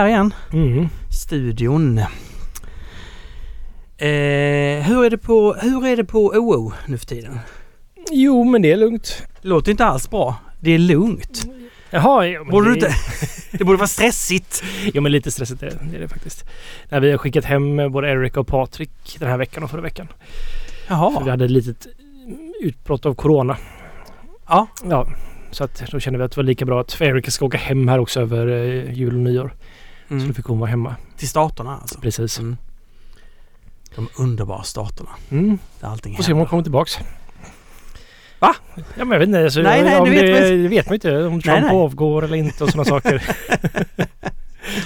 här igen. Mm. Studion. Eh, hur, är det på, hur är det på OO nu för tiden? Jo, men det är lugnt. Låter inte alls bra. Det är lugnt. Jaha, ja, Borde du det, inte... Det borde vara stressigt. Jo, men lite stressigt är det, är det faktiskt. Nej, vi har skickat hem både Eric och Patrik den här veckan och förra veckan. För vi Jaha. hade ett litet utbrott av Corona. Ja. Ja, så att då kände vi att det var lika bra att Eric ska åka hem här också över eh, jul och nyår. Så Mm. då fick hon vara hemma. Till staterna alltså. Precis. Mm. De underbara staterna. Mm. Där allting Får se om hon händer. kommer tillbaks. Va? Ja, men jag vet inte. Alltså, Nej, nej, om det vet man det, det vet man inte. Om Trump nej. avgår eller inte och sådana saker.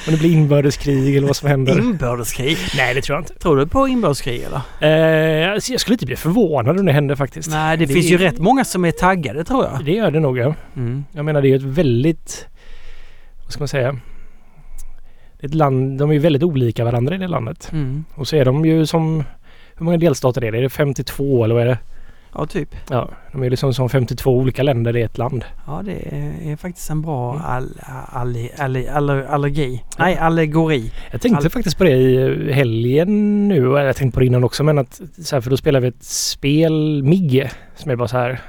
om det blir inbördeskrig eller vad som händer. Inbördeskrig. Nej, det tror jag inte. Tror du på inbördeskrig eller? Eh, alltså, jag skulle inte bli förvånad om det hände faktiskt. Nej, det, Det- finns ju rätt många som är taggade tror jag. Det gör det nog ja. Mm. Jag menar det är ju ett väldigt... Vad ska man säga? Ett land, de är ju väldigt olika varandra i det landet. Mm. Och så är de ju som... Hur många delstater är det? Är det 52 eller vad är det? Ja, typ. Ja, de är liksom som 52 olika länder i ett land. Ja, det är, är faktiskt en bra Mm. all, all, all, all, allergi. Nej, allegori. Jag tänkte faktiskt på det i helgen nu. och Jag tänkte på det innan också men att så här, för då spelar vi ett spel, MIG, som är bara så här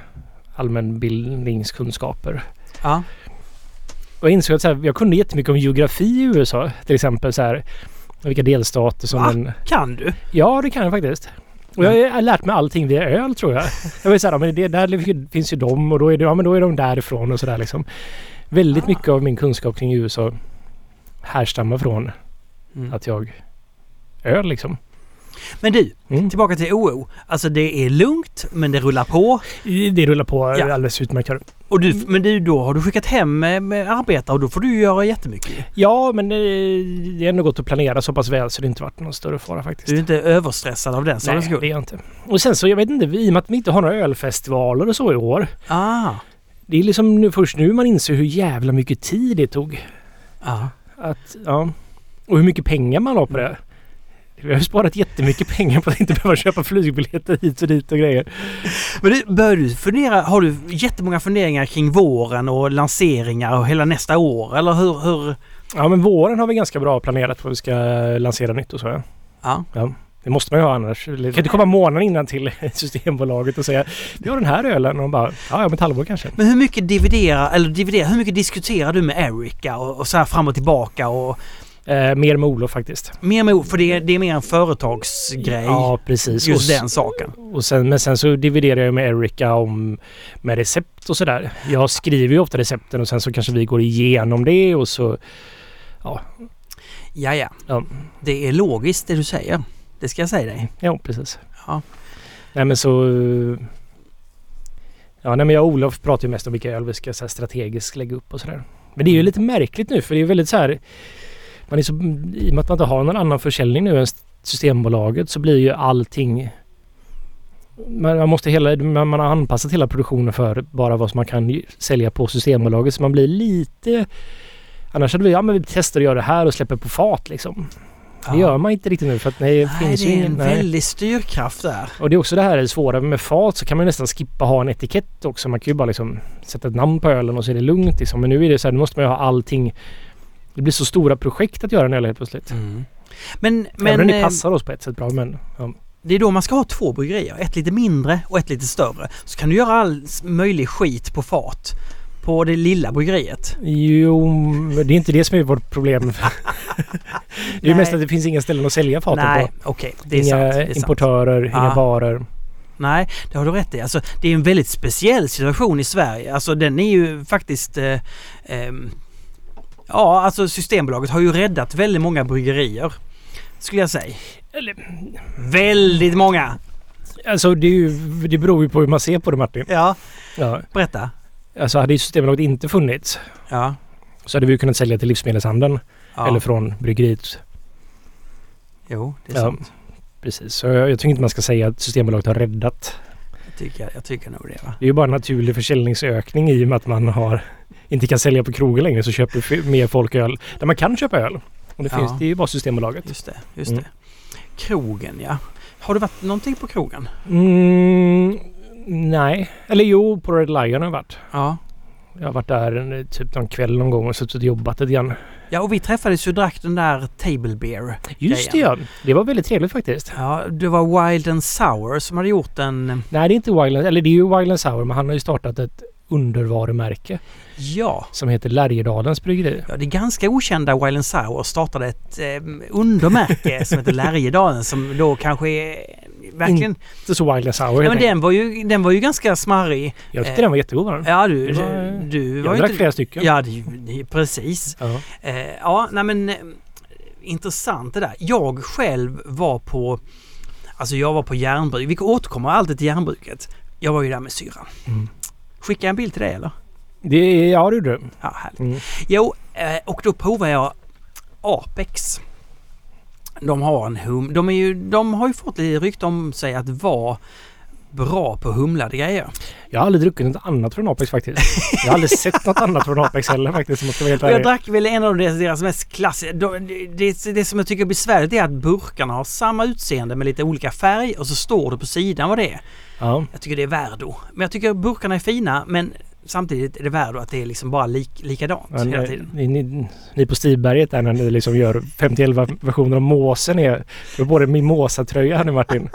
allmänbildningskunskaper. Ja. Och jag insåg att så här, jag kunde jättemycket om geografi i USA. Till exempel så här, vilka delstater som Va? en... Kan du? Ja, det kan jag faktiskt. Och jag har lärt mig allting via öl tror jag. Jag var så här, ja, men det, där finns ju de och då är, det, ja, men då är de därifrån och sådär liksom. Väldigt Ah. mycket av min kunskap kring USA härstammar från Mm. att jag öl liksom. Men du, Mm. tillbaka till OO. Alltså det är lugnt, men det rullar på. Det rullar på Ja. alldeles utmärkt. Och du, men du, då har du skickat hem med, med arbetare och då får du göra jättemycket. Ja, men det, det är ändå gått att planera så pass väl så det inte varit någon större fara faktiskt. Du är inte överstressad av den Nej, sakens det skull? är jag inte. Och sen så, jag vet inte, i och med att vi inte har några ölfestivaler och så i år. Ah. Det är liksom nu, först nu man inser hur jävla mycket tid det tog. Ja. Att, ja. Och hur mycket pengar man har på det. Vi har ju sparat jättemycket pengar på att inte behöva köpa flygbiljetter hit och dit och grejer. Men du, bör du fundera, har du jättemånga funderingar kring våren och lanseringar och hela nästa år? Eller hur? hur? Ja men våren har vi ganska bra planerat vad vi ska lansera nytt och så. Ja. Ja. Det måste man ju ha annars. Det kan inte komma månaden innan till Systembolaget och säga vi har den här ölen och de bara ja, ja om ett halvår kanske. Men hur mycket dividera, eller dividera, hur mycket diskuterar du med Erika och, och så här fram och tillbaka och Eh, mer med Olof faktiskt. mer med, för det, är- det är mer en företagsgrej. Ja precis. just och, den saken. Och sen, men sen så dividerar jag med Erika om med recept och sådär. Jag skriver ju ofta recepten och sen så kanske vi går igenom det och så Ja, ja. Ja. Det är logiskt det du säger. Det ska jag säga dig. Ja, precis. Ja. Nej men så... Ja, nej men jag och Olof pratar ju mest om vilka öl vi ska så strategiskt lägga upp och sådär. Men det är ju lite märkligt nu för det är väldigt så här... Man är så, I och med att man inte har någon annan försäljning nu än Systembolaget så blir ju allting... Man, man måste hela... Man, man har anpassat hela produktionen för bara vad som man kan sälja på Systembolaget så man blir lite... Annars hade vi, ja men vi testar att göra det här och släpper på fat liksom. Det gör man inte riktigt nu för att nej, det Nej, finns det ju är en väldig styrkraft där. Och det är också det här det svåra med fat så kan man nästan skippa ha en etikett också. Man kan ju bara liksom sätta ett namn på ölen och så är det lugnt liksom. Men nu är det så här, nu måste man ju ha allting. Det blir så stora projekt att göra en öl helt plötsligt. Men, men Även om det eh, passar oss på ett sätt bra men... Ja. det är då man ska ha två bryggerier. Ett lite mindre och ett lite större. Så kan du göra all möjlig skit på fat. På det lilla bryggeriet. Jo, det är inte det som är vårt problem. det är mest att det finns inga ställen att sälja faten Nej, på. okej. det är Inga sant. Det är sant. importörer, inga Ah. barer. Nej, det har du rätt i. Alltså, det är en väldigt speciell situation i Sverige. Alltså den är ju faktiskt... Eh, ehm, ja, alltså Systembolaget har ju räddat väldigt många bryggerier. Skulle jag säga. Eller, Väldigt många! alltså det, är ju, det beror ju på hur man ser på det Martin. Ja, Ja. berätta. Alltså hade Systembolaget inte funnits Ja. så hade vi ju kunnat sälja till livsmedelshandeln ja. eller från bryggeriet. Jo, det är Ja. sant. Precis, så jag, jag tycker inte man ska säga att Systembolaget har räddat. Jag tycker, jag tycker nog det va. Det är ju bara en naturlig försäljningsökning i och med att man har inte kan sälja på krogen längre så köper mer folk öl där man kan köpa öl. Och det, Ja. finns, det är ju bara Systembolaget. Just det, just Mm. det. Krogen ja. Har du varit någonting på krogen? Mm, nej, eller jo, på Red Lion har jag varit. Ja. Jag har varit där en, typ någon kväll någon gång och suttit och jobbat lite grann. Ja, och vi träffades ju och drack den där Table Beer. Just det ja! Det var väldigt trevligt faktiskt. Ja, det var Wild and Sour som hade gjort en... Nej, det är inte Wildland, eller det är ju Wildland Sour men han har ju startat ett undervarumärke Ja, som heter Lärjedalens Bryggeri. ja, det ganska okända Wild Sour startade ett eh, undermärke som heter Lärjedalen som då kanske är verkligen... Inte så Wildland Sour Ja, men den var, ju, den var ju ganska smarrig. Jag tyckte eh, den var jättegod. var den. Ja, du, var- du var Jag drack inte... flera stycken. Ja, det, det, precis. Ja. Eh, ja, nej men eh, intressant det där. Jag själv var på, alltså jag var på järnbruk. Vi återkommer alltid till järnbruket. Jag var ju där med syrran. Mm. Skickade jag en bild till dig eller? Det ja det gjorde du. Ja, härligt. Mm. Jo, eh, och då provar jag Apex. De har en hum... De, är ju, de har ju fått lite rykte om sig att vara bra på humlade grejer. Jag har aldrig druckit något annat från Apex faktiskt. Jag har aldrig sett något annat från Apex heller faktiskt. Ska vara helt jag drack väl en av deras, mest klassiska... de- Det, det, som jag tycker är besvärligt är att burkarna har samma utseende med lite olika färg och så står det på sidan vad det är. Ja. Jag tycker det är Värdo. Men jag tycker burkarna är fina men samtidigt är det Värdo att det är liksom bara lik, likadant Men, hela eh, tiden. ni, ni, ni på Stigberget där när ni liksom gör 51 versioner av måsen är det är både Mimosa-tröja här nu Martin.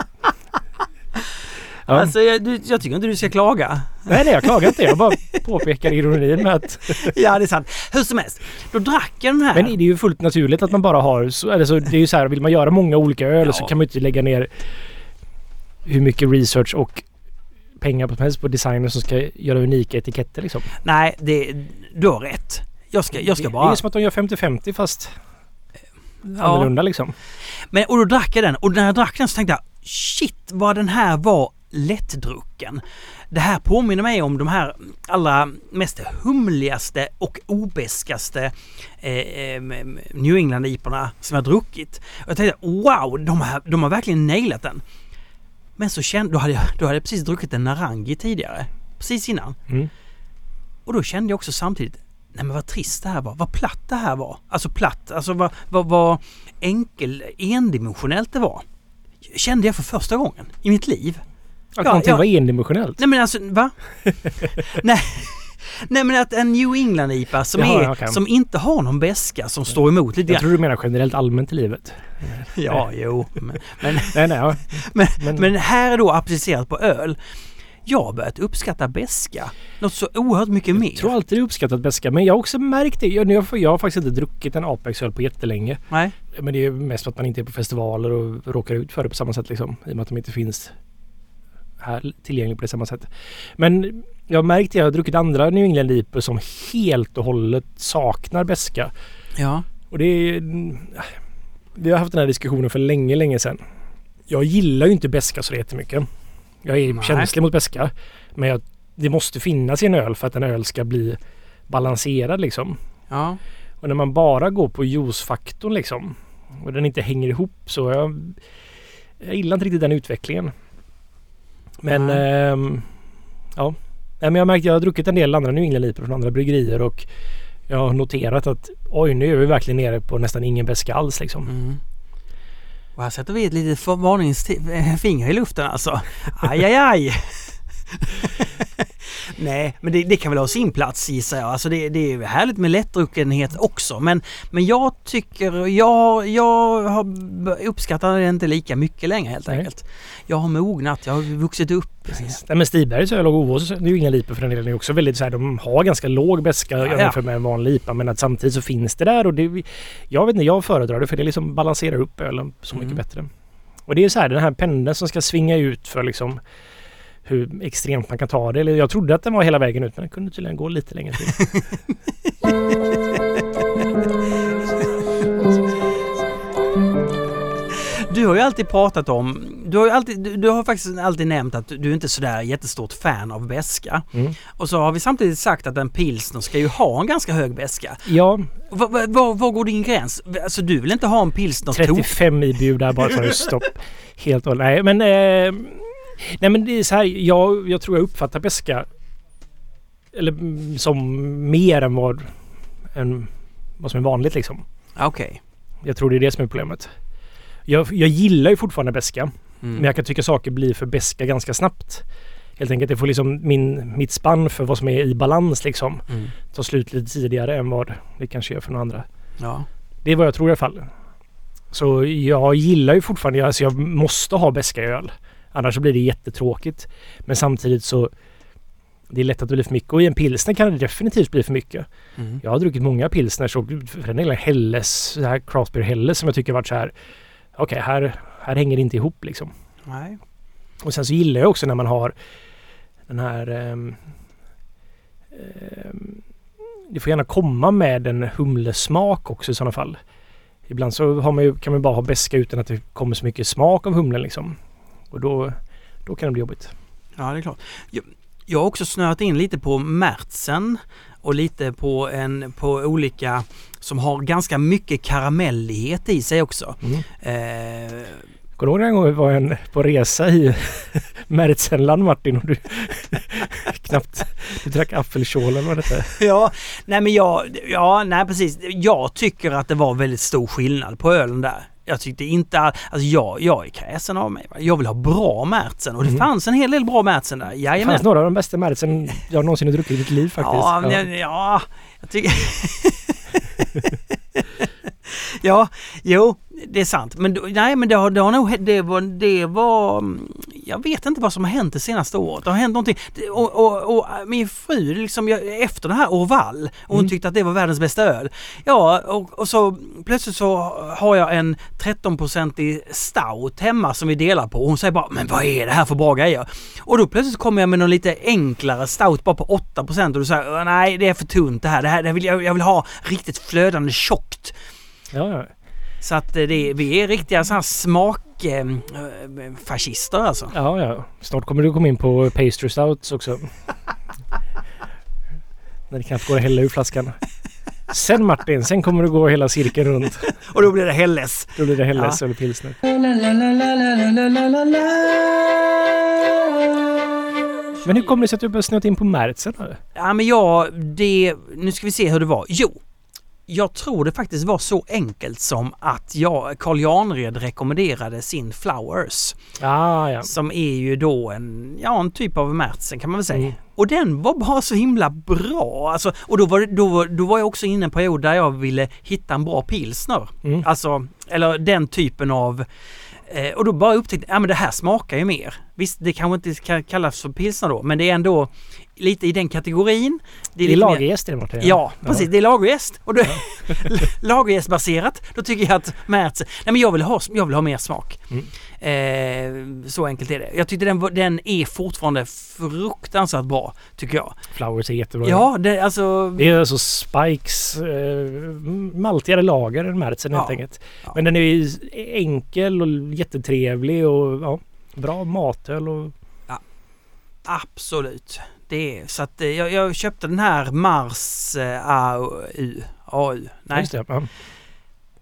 Ja. Alltså jag, du, jag tycker inte du ska klaga. nej, nej, jag klagar inte. Jag bara påpekar ironin med att... ja det är sant. Hur som helst. Då drack jag den här. Men det är ju fullt naturligt att man bara har... Så, eller så, det är ju så här, vill man göra många olika öl Ja. så kan man ju inte lägga ner hur mycket research och pengar på som helst på designers som ska göra unika etiketter liksom. Nej, det, du har rätt. Jag ska, jag ska det, det är bara... som att de gör 50-50 fast Ja. annorlunda liksom. Men, och då drack jag den och när jag drack den så tänkte jag shit vad den här var lättdrucken. Det här påminner mig om de här allra mest humligaste och obeskaste eh, eh, New England-iporna som jag druckit. Och jag tänkte wow, de har, de har verkligen nailat den. Men så kände, då hade jag, då hade jag precis druckit en Narangi tidigare. Precis innan. Mm. Och då kände jag också samtidigt, nej men vad trist det här var, vad platt det här var. Alltså platt, alltså vad, vad, vad enkel, endimensionellt det var. Kände jag för första gången i mitt liv. Att Ja, någonting ja. var endimensionellt. Nej men alltså, va? nej. Nej men att en New England-IPA som, Jaha, är, som inte har någon beska som står emot lite Jag grann. tror du menar generellt allmänt i livet. Ja, jo. Men, men, Nej, nej. Ja. men, Men- men här är då applicerat på öl. Jag har börjat uppskatta beska något så oerhört mycket mer. Jag tror alltid är uppskattat beska. Men jag har också märkt det. Jag, jag, jag har faktiskt inte druckit en Apex-öl på jättelänge. Nej. Men det är mest för att man inte är på festivaler och råkar ut för det på samma sätt liksom. I och med att de inte finns här tillgängliga på det samma sätt. Men jag har märkt det. Jag har druckit andra New England IPA som helt och hållet saknar beska. Ja. Och det är... Vi har haft den här diskussionen för länge, länge sedan. Jag gillar ju inte beska så jättemycket. Jag är Nej. känslig mot beska. Men jag, det måste finnas i en öl för att en öl ska bli balanserad liksom. Ja. Och när man bara går på juicefaktorn liksom och den inte hänger ihop så jag, jag gillar inte riktigt den utvecklingen. Men ehm, ja. Nej, men jag har märkt jag har druckit en del andra New England IPA från andra bryggerier och jag har noterat att oj nu är vi verkligen nere på nästan ingen beska alls liksom. Mm. Och här sätter vi ett litet varningsfinger i luften alltså. Aj, aj, aj. Nej, men det, det kan väl ha sin plats gissar jag. Alltså det, det är härligt med lättdruckenhet också. Men, men jag tycker, jag, jag har uppskattar det inte lika mycket längre helt Nej. enkelt. Jag har mognat, jag har vuxit upp. Nej, men Stibergs öl och Ovås det är ju inga IPA för den delen. är också väldigt så här, de har ganska låg beska Ja, ja. jämfört med en vanlig IPA. Men att samtidigt så finns det där och det, jag vet inte, jag föredrar det för det liksom balanserar upp ölen så mycket Mm. bättre. Och det är så här den här pendeln som ska svinga ut för liksom hur extremt man kan ta det. Eller jag trodde att den var hela vägen ut men den kunde tydligen gå lite längre till. Du har ju alltid pratat om, du har, ju alltid, du, du har faktiskt alltid nämnt att du inte är sådär jättestort fan av beska. Mm. Och så har vi samtidigt sagt att en pilsner ska ju ha en ganska hög beska. Ja, Var, var, var, var går din gräns? Alltså du vill inte ha en pilsner tok? 35 IBU där bara för stopp. Helt och Nej men eh, Nej men det är så här. Jag, jag tror jag uppfattar beska eller som mer än vad, än vad som är vanligt liksom. Okej. Jag tror det är det som är problemet. Jag, jag gillar ju fortfarande beska. Mm. Men jag kan tycka saker blir för beska ganska snabbt. Helt enkelt, det får liksom min, mitt spann för vad som är i balans liksom Mm. ta slut lite tidigare än vad det kanske gör för några andra. Ja. Det är vad jag tror i alla fall. Så jag gillar ju fortfarande, alltså jag måste ha beska öl. Annars så blir det jättetråkigt. Men samtidigt så det är lätt att det blir för mycket och i en pilsner kan det definitivt bli för mycket. Mm. Jag har druckit många pilsners och för den delen Helles, så här craft beer Helles som jag tycker varit så här. Okej, här, här hänger det inte ihop liksom. Nej. Och sen så gillar jag också när man har den här... ehm, ehm, det får gärna komma med en humlesmak också i sådana fall. Ibland så har man ju, kan man bara ha beska utan att det kommer så mycket smak av humlen liksom. Och då, då kan det bli jobbigt. Ja, det är klart. Jag, jag har också snöat in lite på märtsen och lite på, en, på olika som har ganska mycket karamellighet i sig också. Mm. Eh, Kommer du ihåg en gång vi var en, på resa i Märtsenland Martin och du knappt du drack apfelschorle eller vad det hette? ja, nej men jag, ja, nej precis. Jag tycker att det var väldigt stor skillnad på ölen där. Jag tyckte inte all, alltså jag, jag är kräsen av mig. Jag vill ha bra märtsen och det Mm. fanns en hel del bra märtsen där. Det Jajamän. fanns några av de bästa Märtsen jag någonsin har druckit i mitt liv faktiskt. Ja, men jag, ja, jag tycker... ja, jo, det är sant. Men då- nej, men det har, det har nog... Det var, det var... mm, Jag vet inte vad som har hänt det senaste året. Det har hänt någonting. Det- Och, och, och min fru, liksom, jag, efter den här Orval, och hon Mm. tyckte att det var världens bästa öl. Ja, och, och så plötsligt så har jag en 13-procentig stout hemma som vi delar på. Och hon säger bara, men vad är det här för bra grejer? Och då plötsligt kommer jag med någon lite enklare stout bara på 8% och du säger, "Åh, nej det är för tunt det här. Det här det vill jag, jag vill ha riktigt flödande tjockt. Ja, ja. Så att eh, det, vi är riktiga sådana här smakfascister alltså. Ja, ja. Snart kommer du komma in på pastry stouts också. När det knappt går att hälla ur flaskan. Sen Martin, sen kommer du gå hela cirkeln runt. Och då blir det Helles. Då blir det Helles eller pilsner. Men hur kommer det sig att du snöat in på Märtsen? Ja men jag, det, nu ska vi se hur det var. Jo, jag tror det faktiskt var så enkelt som att jag, Carl Janred rekommenderade sin Flowers. Ah, ja. Som är ju då en, ja en typ av Märtsen kan man väl säga. Mm. Och den var bara så himla bra. Alltså, och då var, då, då var jag också inne i en period där jag ville hitta en bra pilsner. Mm. Alltså, eller den typen av... Eh, och då bara upptäckte jag, ja men det här smakar ju mer. Visst, det kanske inte ska kallas för pilsner då, men det är ändå lite i den kategorin. Det är lite mer- lagerjäst i det. Ja, precis. Det är lagerjäst. Och då, lagerjästbaserat. Då tycker jag att Märts... Nej men jag vill ha, jag vill ha mer smak. Mm. Eh, så enkelt är det. Jag tyckte den, den är fortfarande fruktansvärt bra, tycker jag. Flowers är jättebra. Ja, det, alltså... Det är alltså Spikes eh, maltigare lager än Märtsen helt Ja. enkelt. Ja. Men den är enkel och jättetrevlig och ja, bra matöl och Absolut. Det är så att eh, jag, jag köpte den här Mars eh, AU. AU. Nej, Just det, ja.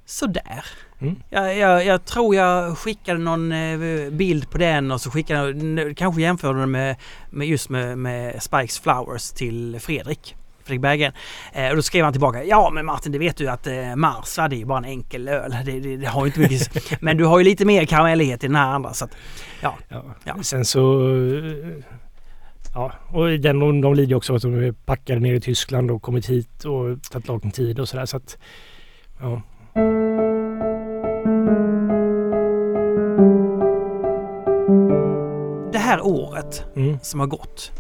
sådär. Mm. Jag, jag, jag tror jag skickade någon eh, bild på den och så skickade jag, kanske jämförde den med, med just med, med Spikes Flowers till Fredrik. Fredrik Berggren. Eh, och då skrev han tillbaka. Ja men Martin det vet du att eh, Mars ja, det är ju bara en enkel öl. Det, det, det har inte mycket... men du har ju lite mer karamellighet i den här andra. Så att, Ja. Ja. Sen så... Ja, och den, de, de lider ju också av att de är packade ner i Tyskland och kommit hit och tagit lång tid och sådär så att... Ja. det här året Mm, som har gått.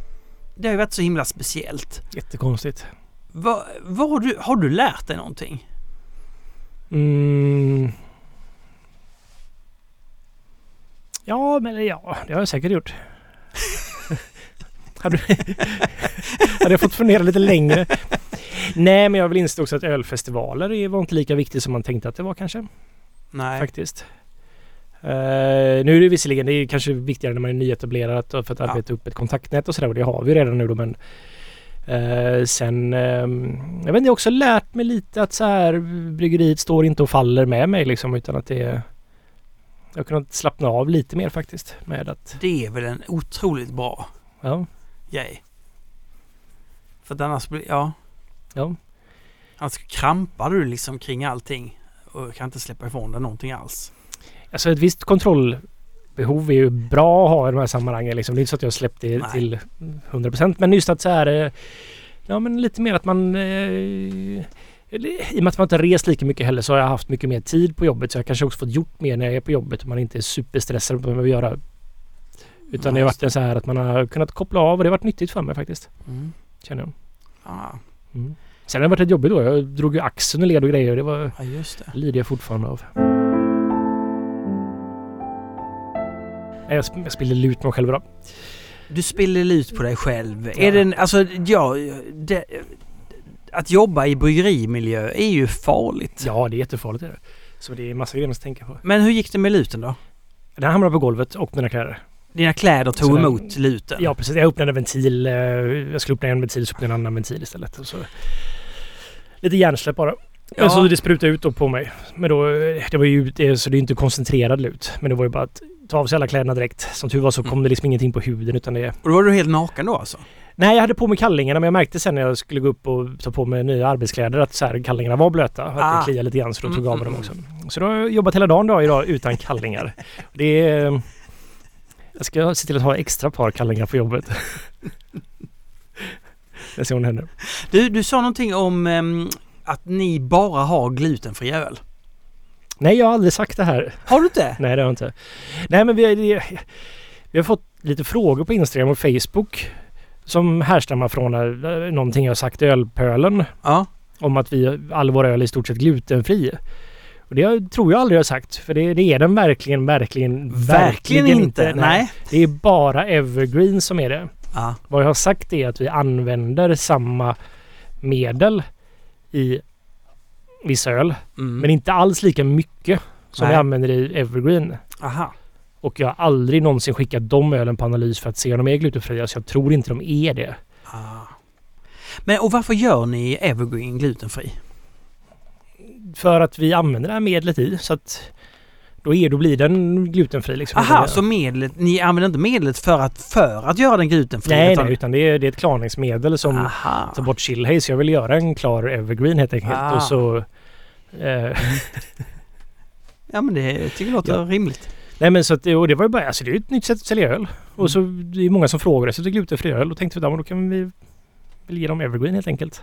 Det har ju varit så himla speciellt. jättekonstigt. Vad, vad har, du, har du lärt dig någonting? Mm. Ja, men ja, det har jag säkert gjort. hade, hade jag fått fundera lite längre. Nej, men jag vill inse också att ölfestivaler var inte lika viktigt som man tänkte att det var kanske. Nej. Faktiskt. Eh, nu är det visserligen, det är kanske viktigare när man är nyetablerad för att Ja. arbeta upp ett kontaktnät och sådär och det har vi redan nu då men eh, sen, ehm, jag vet inte, jag har också lärt mig lite att så här bryggeriet står inte och faller med mig liksom utan att det är jag har kunnat slappna av lite mer faktiskt med att, Det är väl en otroligt bra ja, grej. För att annars blir, ja. ja, Annars krampar du liksom kring allting och kan inte släppa ifrån dig någonting alls. alltså ett visst kontrollbehov behov är ju bra att ha i de här sammanhangen. Liksom. Det är inte så att jag släppt det Nej. till 100% men just att så här... eh, Ja men lite mer att man... Eh, I och med att man inte rest lika mycket heller så har jag haft mycket mer tid på jobbet så jag kanske också fått gjort mer när jag är på jobbet och man inte är superstressad man behöver göra. Utan det har varit en så här att man har kunnat koppla av och det har varit nyttigt för mig faktiskt. Mm. Känner jag. Ah, Mm. Sen har det varit ett jobbigt då. Jag drog ju axeln och led och grejer. Det var, ja, just det. lider jag fortfarande av. Jag, sp- jag spelade lut mig själv idag. Du spiller ut på dig själv. Ja. Är det en, alltså, ja, det, att jobba i bryggerimiljö är ju farligt. Ja, det är jättefarligt. Är det. Så det är massa grejer man ska tänka på. Men hur gick det med luten då? Den hamnade på golvet och mina kläder. Dina kläder tog Så den- emot luten? Ja, precis. Jag öppnade en ventil. eh, Jag skulle öppna en ventil så öppnade jag en annan ventil istället. Så lite hjärnsläpp bara. Ja. Så det sprutade ut då på mig. Men då, eh, det var ju så det är inte koncentrerad lut. Men det var ju bara att ta av sig alla kläderna direkt. Som tur var så kom Mm. det liksom ingenting på huden utan det... Och då var du helt naken då alltså? Nej, jag hade på mig kallingarna men jag märkte sen när jag skulle gå upp och ta på mig nya arbetskläder att så här, kallingarna var blöta. Att Ah. det kliade lite grann så då tog jag av mig Mm, dem mm, också. Så då har jag jobbat hela dagen då idag utan kallingar. Det är... Jag ska se till att ha extra par kallingar på jobbet. Jag ser det händer. Du, du sa någonting om ehm, att ni bara har glutenfri öl. Nej, jag har aldrig sagt det här. Har du inte? Nej, det har jag inte. Nej, men vi, har- vi har fått lite frågor på Instagram och Facebook som härstammar från eh, någonting jag sagt i ölpölen Ja. om att vi, all vår öl är i stort sett glutenfri. Och det tror jag aldrig jag har sagt. För det, det är den verkligen, verkligen, Verkligen inte. Nej. Det är bara Evergreen som är det. Ja. Vad jag har sagt är att vi använder samma medel i viss öl. Mm. Men inte alls lika mycket som Nej. vi använder i Evergreen. Aha. Och jag har aldrig någonsin skickat de ölen på analys för att se om de är glutenfria. Så jag tror inte de är det. Ah. Men och varför gör ni Evergreen glutenfri? För att vi använder det här medlet i. Så att då, är, då blir den glutenfri. Liksom. Aha, så medlet, ni använder inte medlet för att, för att göra den glutenfri? Nej, utan- nej, utan det är, det är ett klarningsmedel som Aha. tar bort chillhaze. Jag vill göra en klar evergreen helt enkelt. Ah. Och så... Eh, Ja men det tycker jag låter Ja. rimligt. nej men så att, och det var ju bara, alltså det är ju ett nytt sätt att sälja öl. Och så Mm. det är många som frågar efter glutenfri öl. Och tänkte vi, då kan vi väl ge dem evergreen helt enkelt.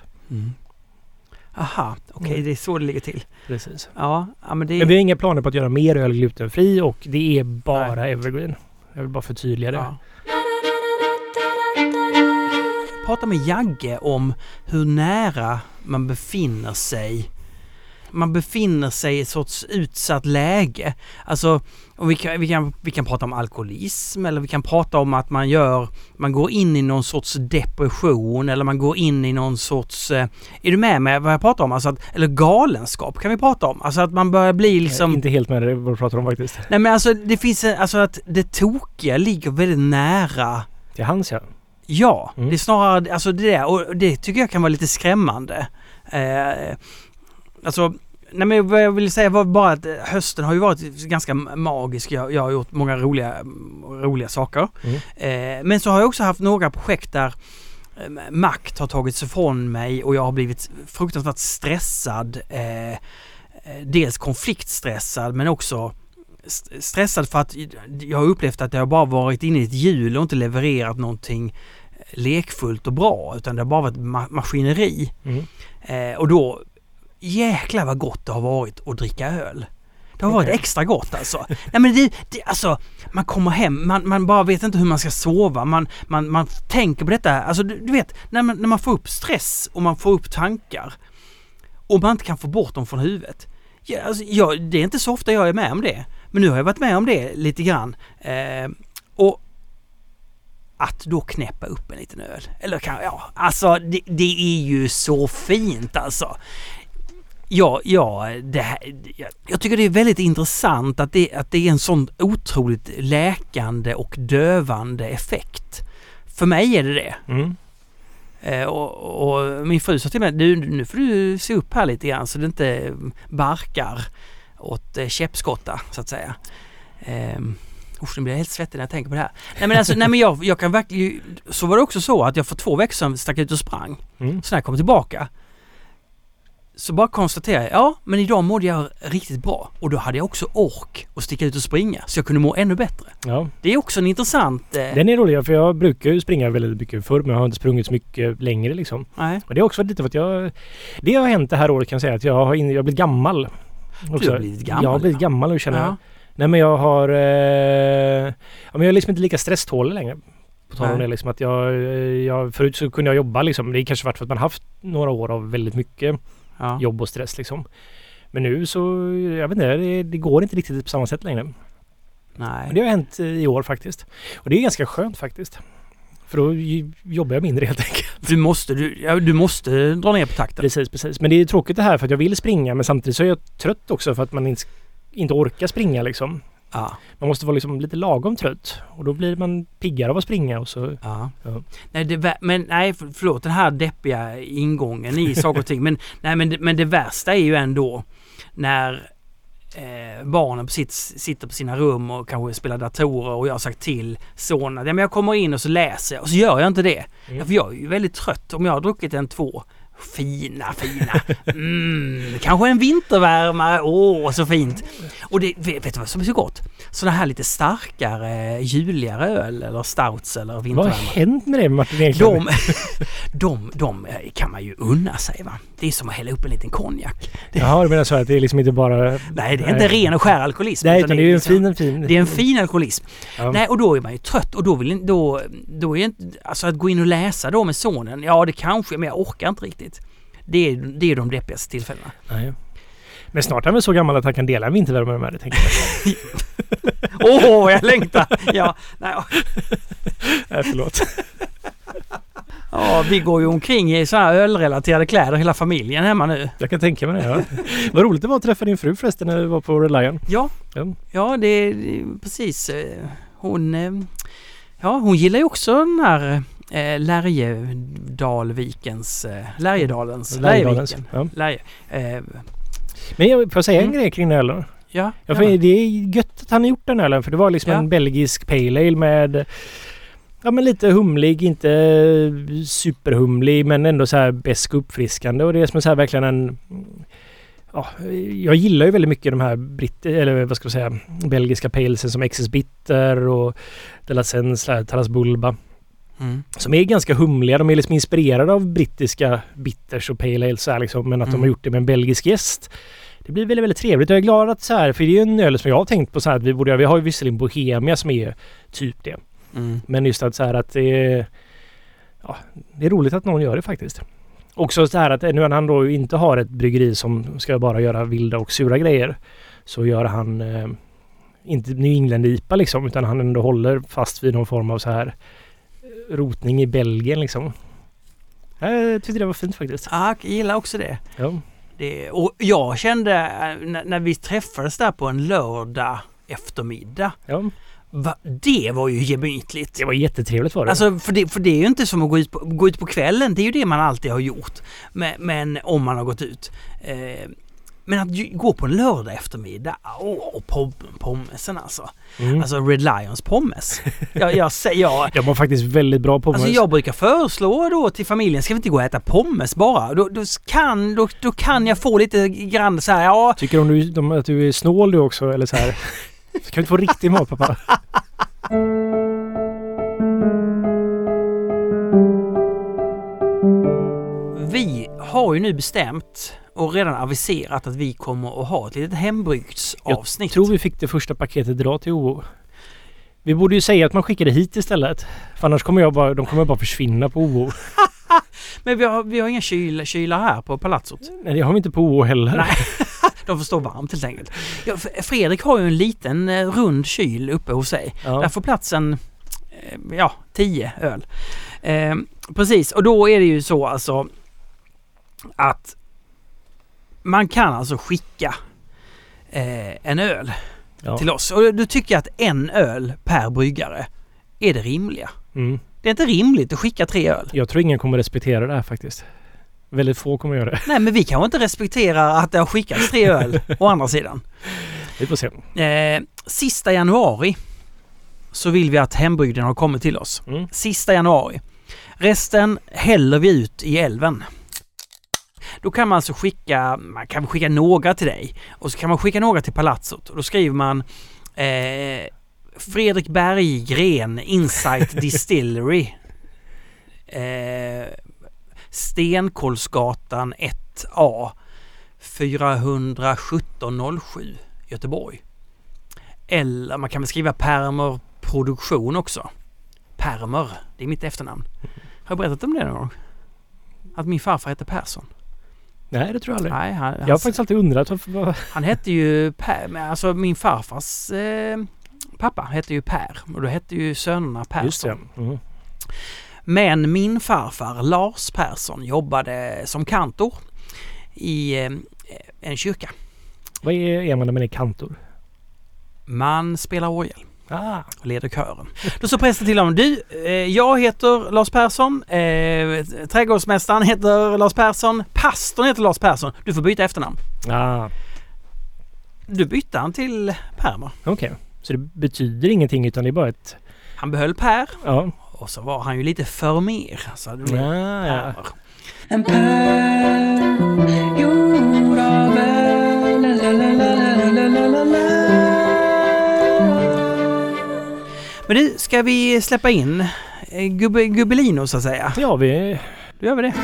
Aha, okej Mm. det är så det ligger till. Precis. Ja, ja men det Men vi har inga planer på att göra mer öl glutenfri och det är bara Nej. evergreen. Jag vill bara förtydliga det. Ja. Jag pratade med Jagge om hur nära man befinner sig. Man befinner sig i ett sorts utsatt läge. Alltså, och vi, kan, vi, kan, vi kan prata om alkoholism eller vi kan prata om att man gör, man går in i någon sorts depression eller man går in i någon sorts, eh, är du med mig vad jag pratar om? Alltså att, eller galenskap kan vi prata om. Alltså att man börjar bli liksom... Inte helt med det vad du pratar om faktiskt. Nej men alltså det finns, en- alltså att det tokiga ligger väldigt nära Till hans ja. Ja, Mm. det är snarare alltså det där och det tycker jag kan vara lite skrämmande. Eh, alltså, nej men vad jag vill säga var bara att hösten har ju varit ganska magisk. Jag, jag har gjort många roliga, roliga saker. Mm. Eh, men så har jag också haft några projekt där eh, makt har tagits ifrån mig och jag har blivit fruktansvärt stressad. Eh, eh, dels konfliktstressad men också st- stressad för att jag har upplevt att jag bara varit inne i ett hjul och inte levererat någonting lekfullt och bra utan det har bara varit ma- maskineri. Mm. Eh, och då jäklar vad gott det har varit att dricka öl. Det har varit extra gott alltså. Nej men det, det, alltså, man kommer hem, man, man bara vet inte hur man ska sova. Man, man, man tänker på detta, alltså du, du vet när man, när man får upp stress och man får upp tankar och man inte kan få bort dem från huvudet. Ja, alltså, jag, det är inte så ofta jag är med om det. Men nu har jag varit med om det lite grann. Eh, och att då knäppa upp en liten öl. Eller kan, ja, alltså det, det är ju så fint alltså. Ja, ja det här, jag, tycker det är väldigt intressant att det, att det är en sån otroligt läkande och dövande effekt. För mig är det det. Mm. Eh, och, och min fru sa till mig, du, nu får du se upp här lite grann så det inte barkar åt eh, käppskotta så att säga. Eh, usch, nu blir jag helt svettig när jag tänker på det här. Nej men alltså, nej men jag, jag kan verkligen... Så var det också så att jag för två veckor sedan stack ut och sprang. Mm. Så när jag kom tillbaka så bara konstaterar jag, ja men idag mådde jag riktigt bra och då hade jag också ork att sticka ut och springa så jag kunde må ännu bättre. Ja. Det är också en intressant... Eh, Den är rolig för jag brukar ju springa väldigt mycket förr men jag har inte sprungit så mycket längre liksom. nej, Och det har också lite för att jag... Det har hänt det här året kan jag säga att jag har, in, jag har blivit gammal. du har blivit gammal. Jag har blivit gammal och känner jag. ja. Nej men jag har... Eh, ja, men jag är liksom inte lika stresstålig längre. På tal om det liksom att jag, eh, jag... Förut så kunde jag jobba liksom. Det är kanske varit för att man haft några år av väldigt mycket ja. jobb och stress liksom. Men nu så... Jag vet inte. Det, det går inte riktigt på samma sätt längre. Nej. Men det har hänt eh, i år faktiskt. Och det är ganska skönt faktiskt. För då jobbar jag mindre helt enkelt. Du måste, du, ja, du måste dra ner på takten. Precis, precis. Men det är tråkigt det här för att jag vill springa men samtidigt så är jag trött också för att man inte, inte orkar springa liksom. Ja. Man måste vara liksom lite lagom trött och då blir man piggare av att springa och så... Ja. Ja. Nej, det, men nej, för- förlåt den här deppiga ingången i saker och ting. Men, nej, men, det, men det värsta är ju ändå när eh, barnen på sitt, sitter på sina rum och kanske spelar datorer och jag har sagt till sonen att ja, men jag kommer in och så läser jag och så gör jag inte det. Mm. För jag är ju väldigt trött om jag har druckit en två Fina, fina. Mm, kanske en vintervärmare. Åh, så fint. Och det, vet vet du vad som är så gott? Sådana här lite starkare, juligare öl eller stouts eller Vad har vintervärmare. hänt med det Martin egentligen? De, de, de kan man ju unna sig va. Det är som att hälla upp en liten konjak. Jaha, du menar så att det är liksom inte bara... Nej, det är inte ren och skär alkoholism. Nej, utan det är ju en liksom- fin, en fin... det är en fin alkoholism. Ja. Nej, och då är man ju trött och då vill då, då är inte, alltså att gå in och läsa då med sonen, ja det kanske, men jag orkar inte riktigt. Det är, det är de deppigaste tillfällena. Nej. Men snart är han väl så gammal att han kan dela en vintervärme med dig. Åh, jag längtar! Ja, nej, Nej, förlåt. ja, vi går ju omkring i så här ölrelaterade kläder hela familjen hemma nu. Jag kan tänka mig det. Ja. Vad roligt det var att träffa din fru förresten när vi var på Red Lion. Ja, Ja. ja det är precis. eh, Hon, eh, ja, hon gillar ju också den här eh, Lärjedalvikens, eh, Lärjedalens, Lärjedalens. Lärjeviken. Ja. Lärje, eh, Men jag får säga en Mm. grej kring den här ja, Ja, för det är gött att han har gjort den ölen för det var liksom Ja. en belgisk pale ale med Ja men lite humlig, inte superhumlig men ändå så här besk uppfriskande och det är som så här verkligen en Ja, jag gillar ju väldigt mycket de här britt eller vad ska jag säga belgiska palesen som XS Bitter och De La Sens, Taras Bulba. Mm. Som är ganska humliga. De är liksom inspirerade av brittiska bitters och pale ales här liksom, men att de Mm. har gjort det med en belgisk gäst. Det blir väldigt, väldigt trevligt. Jag är glad att så här, för det är ju en öl som jag har tänkt på så här att vi borde göra. Vi har ju visserligen Bohemia som är typ det. Mm. Men just att så här att det är... Ja, det är roligt att någon gör det faktiskt. Också så här att nu när han då inte har ett bryggeri som ska bara göra vilda och sura grejer. Så gör han eh, inte New England-IPA liksom utan han ändå håller fast vid någon form av så här rotning i Belgien liksom. Jag tyckte det var fint faktiskt. Ja, jag gillar också det. Ja. det. Och jag kände eh, när, när vi träffades där på en lördag eftermiddag. ja. Va, det var ju gemytligt. Det var jättetrevligt var det. Alltså för det, för det är ju inte som att gå ut, på, gå ut på kvällen. Det är ju det man alltid har gjort. Men, men om man har gått ut. Eh, men att gå på en lördag eftermiddag. Åh, och pom, pommesen alltså. mm. Alltså Red Lions pommes. Jag, jag, säger- jag, De var faktiskt väldigt bra på Alltså jag brukar föreslå då till familjen, ska vi inte gå och äta pommes bara? Då, då, kan, då, då kan jag få lite grann så här, ja, Tycker de, att du är snål du också eller så här? kan du inte få riktig mat pappa? vi har ju nu bestämt och redan aviserat att vi kommer att ha ett litet hembryggtsavsnitt. Jag tror vi fick det första paketet dra till OO. Vi borde ju säga att man skickar det hit istället. För annars kommer jag bara, de kommer bara försvinna på OO. Men vi har, vi har inga kyl, kylar här på palatsot. Nej, det har vi inte på OO heller. Nej. De får stå varmt helt enkelt. Ja, Fredrik har ju en liten eh, rund kyl uppe hos sig. Där Ja. får platsen, eh, ja, 10 öl. Eh, precis, och då är det ju så alltså att man kan alltså skicka eh, en öl Ja. till oss. Och då tycker att en öl per bryggare är det rimliga. Mm. Det är inte rimligt att skicka tre öl. Jag tror ingen kommer respektera det här faktiskt. Väldigt få kommer göra det. Nej, men vi kanske inte respekterar att det har skickats tre öl å andra sidan. Vi får se. Eh, sista januari så vill vi att hembrygden har kommit till oss. Mm. Sista januari. Resten häller vi ut i älven. Då kan man alltså skicka, man kan skicka några till dig och så kan man skicka några till Palazzot och då skriver man eh, Fredrik Berggren Insight Distillery eh, Stenkolsgatan 1A 41707 Göteborg. Eller man kan väl skriva Permer Produktion också. Permer, det är mitt efternamn. Har jag berättat om det någon gång? Att min farfar hette Persson. Nej, det tror jag aldrig. Nej, han, Jag har faktiskt alltid undrat varför... han hette ju Per, men alltså min farfars eh, pappa hette ju Per och då hette ju sönerna Just det. Persson. Mm. Men min farfar Lars Persson jobbade som kantor i eh, en kyrka. Vad är, är man när man är kantor? Man spelar orgel Ah, leder kören. Då sa prästen till honom, du, eh, jag heter Lars Persson, eh, trädgårdsmästaren heter Lars Persson, pastorn heter Lars Persson, du får byta efternamn. ah Du bytte han till Permer. okej. Så det betyder ingenting utan det är bara ett... Han behöll Per Ja. och så var han ju lite för mer. Så det blev Ah, ja. En pärl Men du, ska vi släppa in eh, gubbe, Gubbelino så att säga? Ja, vi... Då gör vi det.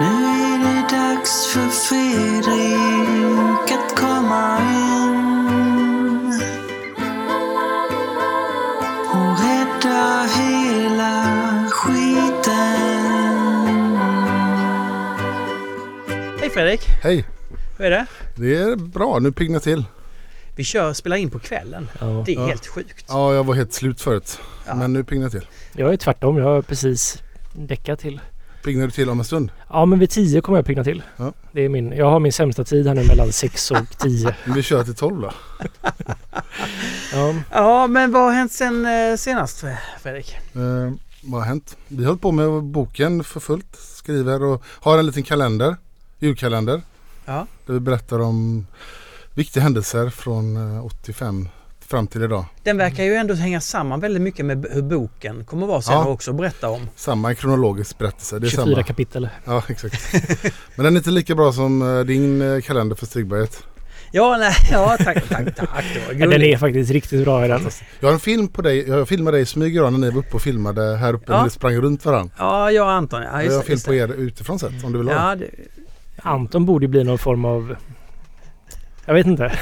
Nu är det dags för Fredrik att komma in och rädda hela skiten. Hej Fredrik! Hej! Hur är det? Det är bra, nu piggnar till. Vi kör spela in på kvällen. Ja. Det är Ja. helt sjukt. Ja, jag var helt slut förut. Ja. Men nu piggnar jag till. Jag är tvärtom. Jag har precis däckat till. Piggnar du till om en stund? Ja, men vid 10 kommer jag pigna till. Ja. Det är min... Jag har min sämsta tid här nu mellan 6 och 10. Men vi kör till 12 då. Ja, Ja, men vad har hänt sen eh, senast Fredrik? Eh, vad har hänt? Vi har hållit på med boken för fullt. Skriver och har en liten kalender. Julkalender. Ja. Där vi berättar om viktiga händelser från eh, 85 fram till idag. Den verkar ju ändå hänga samman väldigt mycket med hur boken kommer att vara sen Ja. och också berätta om. Samma kronologisk berättelse. Det är 24 samma. kapitel. Ja, exakt. Men den är inte lika bra som eh, din eh, kalender för Stigberget. Ja, nej, ja tack, tack, tack. Ja, den är faktiskt riktigt bra i den. Jag har en film på dig. Jag filmade dig i smyg när ni var uppe och filmade här uppe Ja. när ni sprang runt varandra. Ja, jag och Anton. Ja, jag just, har det, film på er utifrån sett om du vill ha. Ja, det, Anton borde bli någon form av... Jag vet inte.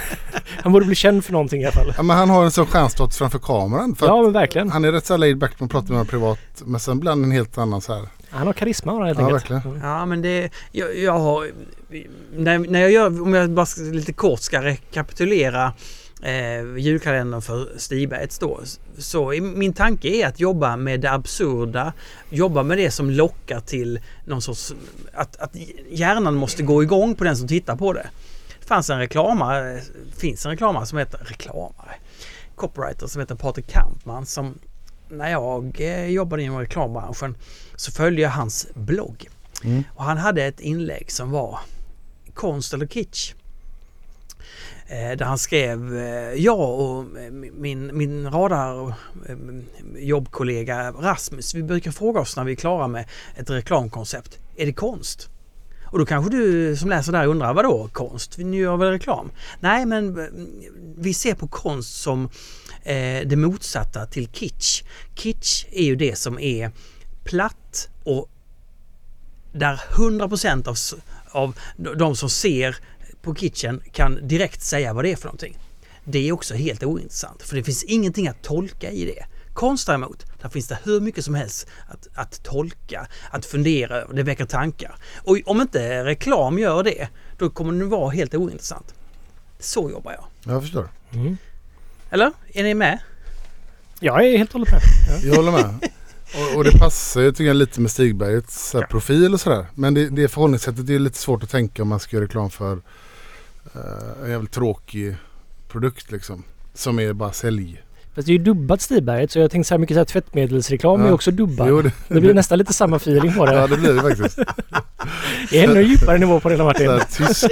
Han borde bli känd för någonting i alla fall. Ja, men han har en sån stjärnstatus framför kameran. För Ja, men verkligen. Han är rätt så laid back när man pratar med honom privat. Men sen blir han en helt annan så här. Han har karisma har han helt Ja, enkelt. verkligen. ja, men det... Jag, jag har... När, när jag gör... Om jag bara ska, lite kort ska rekapitulera eh, julkalendern för Stigbergets då. Så i- min tanke är att jobba med det absurda. Jobba med det som lockar till någon sorts... Att, att hjärnan måste gå igång på den som tittar på det. Fanns en reklamare, finns en reklamare som heter... Reklamare? Copywriter som heter Patrik Kampman som när jag eh, jobbade inom reklambranschen så följde jag hans blogg. Mm. Och han hade ett inlägg som var konst eller kitsch. Eh, Där han skrev, eh, jag och min, min radar och eh, jobbkollega Rasmus, vi brukar fråga oss när vi är klara med ett reklamkoncept, är det konst? Och då kanske du som läser där undrar, vadå konst? ni gör väl reklam? Nej, men eh, vi ser på konst som eh, det motsatta till kitsch. Kitsch är ju det som är platt och där 100% av, av de som ser på kitchen kan direkt säga vad det är för någonting. Det är också helt ointressant för det finns ingenting att tolka i det. Konst däremot, där finns det hur mycket som helst att, att tolka, att fundera över, det väcker tankar. Och om inte reklam gör det, då kommer den vara helt ointressant. Så jobbar jag. Jag förstår. Mm. Eller? Är ni med? Jag är helt hållet med. Jag håller med. Och, och det passar ju tycker jag lite med Stigbergets så här, profil och sådär. Men det, det förhållningssättet är lite svårt att tänka om man ska göra reklam för eh, en jävligt tråkig produkt liksom. Som är bara sälj. Fast det är ju dubbat Stiberget så jag tänkte så här mycket så här tvättmedelsreklam är Ja. också dubbad. Jo, det, det, blir nästan lite samma feeling på det. ja det blir det faktiskt. Det är ännu djupare nivå på det Martin. här, tysk.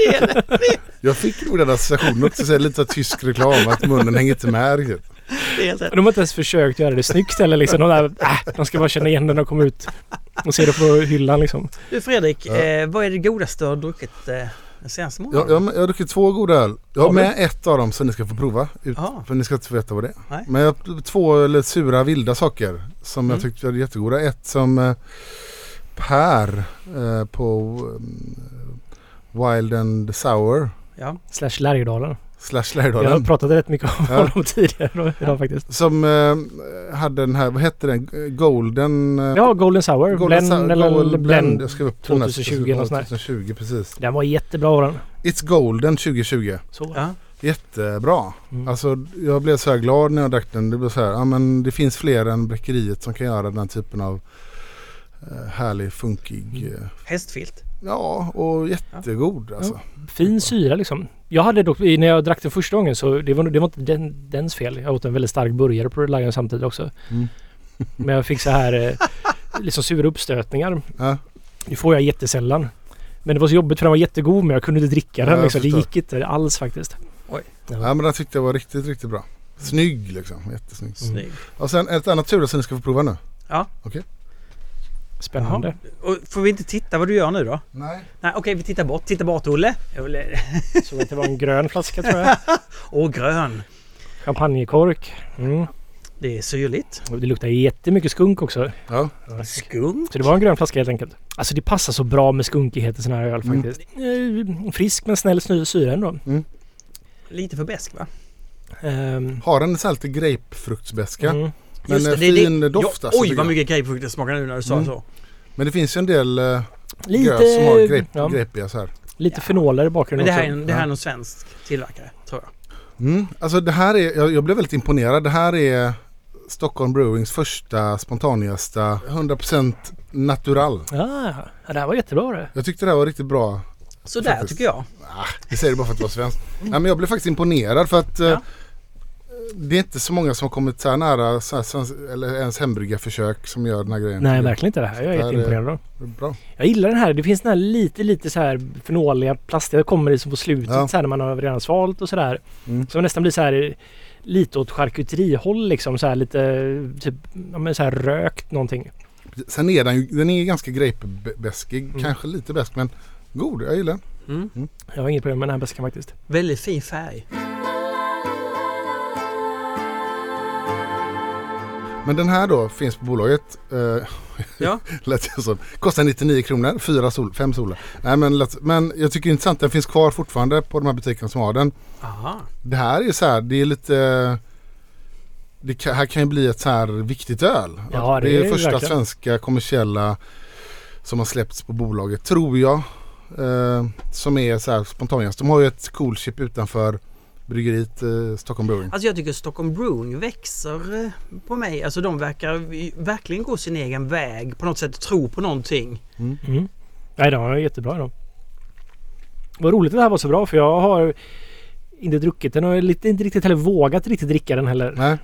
Jag fick nog den associationen också. Så här, lite så här, tysk reklam. Att munnen hänger inte med riktigt. Är de har inte ens försökt göra det snyggt eller liksom. De, där, äh, de ska bara känna igen den och komma ut. Och ser det på hyllan liksom. Du Fredrik, Ja. eh, vad är det godaste du har druckit eh, den senaste Jag, månaden? jag, jag har druckit två goda öl. Jag har med ett av dem som ni ska få prova. Ut. För ni ska inte få veta vad det är. Nej. Men jag har två eller sura vilda saker som Mm. jag tyckte var jättegoda. Ett som eh, Per eh, på eh, Wild and Sour Ja. Slash Lärjedalen. Slash Jag har pratat rätt mycket om Ja. honom tidigare idag faktiskt. Som eh, hade den här, vad hette den? Golden... eh, Ja, Golden Sour. Golden Blend eller Gold Blend. Jag skrev upp den här. 2020 eller nåt sånt där. 2020 precis. Den var jättebra den. It's Golden 2020. Så. ja. Jättebra. Mm. Alltså jag blev så här glad när jag drack den. Det blev så här, ja men det finns fler än Bräckeriet som kan göra den typen av eh, härlig, funkig. Eh, Hästfilt. ja, och jättegod alltså. Fin syra liksom. Jag hade dock, när jag drack den första gången så det var, det var inte den, dens fel. Jag åt en väldigt stark burgare på Lion samtidigt också. Mm. Men jag fick så här eh, liksom sura uppstötningar. Ja. Det får jag jättesällan. Men det var så jobbigt för den var jättegod men jag kunde inte dricka den. Ja, liksom. Det gick inte alls faktiskt. Oj. ja, men den tyckte jag var riktigt, riktigt bra. Snygg liksom. Jättesnygg. Mm. Snygg. Och sen ett annat tur som ni ska få prova nu. Spännande. Och får vi inte titta vad du gör nu då? Nej. Nej, okej, vi tittar bort. Titta bort, Olle. Olle. Så att det var en grön flaska tror jag. Åh, grön. Champagnekork. Mm. Det är syrligt. Och det luktar jättemycket skunk också. Ja. Skunk. Så det var en grön flaska helt enkelt. Alltså det passar så bra med skunkighet i sån här öl Mm. faktiskt. Eh, Frisk men snäll syra ändå. Lite för besk va? Ehm, Har här lite grapefruktsbeska. mm. Men Just eh, det, det- fin det- doft ja, alltså, Oj vad mycket grapefrukt det smakar nu när du sa Mm. så. Men det finns ju en del uh, Lite, som har grape, ja, grapiga så här. lite Ja. fenoler i Men bakgrunden det här, är också. det här är någon svensk tillverkare, tror jag. Mm. Alltså det här är, jag, jag blev väldigt imponerad. Det här är Stockholm Brewings första spontangästa 100% natural. Ah, ja, det här var jättebra det. Jag tyckte det här var riktigt bra. Så där Faktiskt. tycker jag. Det säger du bara för att det var svenskt. Nej, men jag blev faktiskt imponerad för att eh, Ja. Det är inte så många som har kommit så här nära så här, eller ens hembryggarförsök som gör den här grejen. Nej, verkligen inte det här. Jag är Det jätteimponerad av. Det är Bra. Jag gillar den här. Det finns den här lite, lite så här fenoliga plastiga kommer liksom på slutet Ja. så här när man har redan svalt och sådär. Mm. Så det nästan blir så här lite åt charkuterihåll liksom. Så här lite typ ja, men så här rökt någonting. Sen är den ju den är ganska grapebäskig. Mm. Kanske lite bäsk men god. Jag gillar den. Mm. Jag har inget problem med den här bäskan faktiskt. Väldigt fin färg. Men den här då finns på bolaget. Eh, Ja. lät jag som. Kostar 99 kronor. Fyra sol, fem solar. Nej, men, lätt- men jag tycker det är intressant. Den finns kvar fortfarande på de här butikerna som har den. Aha. Det här är så här. Det är lite... Det kan, här kan ju bli ett så här viktigt öl. Ja, det det är det första verkligen. svenska kommersiella som har släppts på bolaget. Tror jag. Eh, som är så här spontanast. De har ju ett coolship utanför bryggeriet eh, Stockholm Brewing. Alltså jag tycker Stockholm Brewing växer eh, på mig. Alltså de verkar verkligen gå sin egen väg. På något sätt tro på någonting. Mm. Nej, den var jättebra då. Vad roligt att det här var så bra för jag har inte druckit den och lite, inte riktigt heller vågat riktigt dricka den heller. Nej.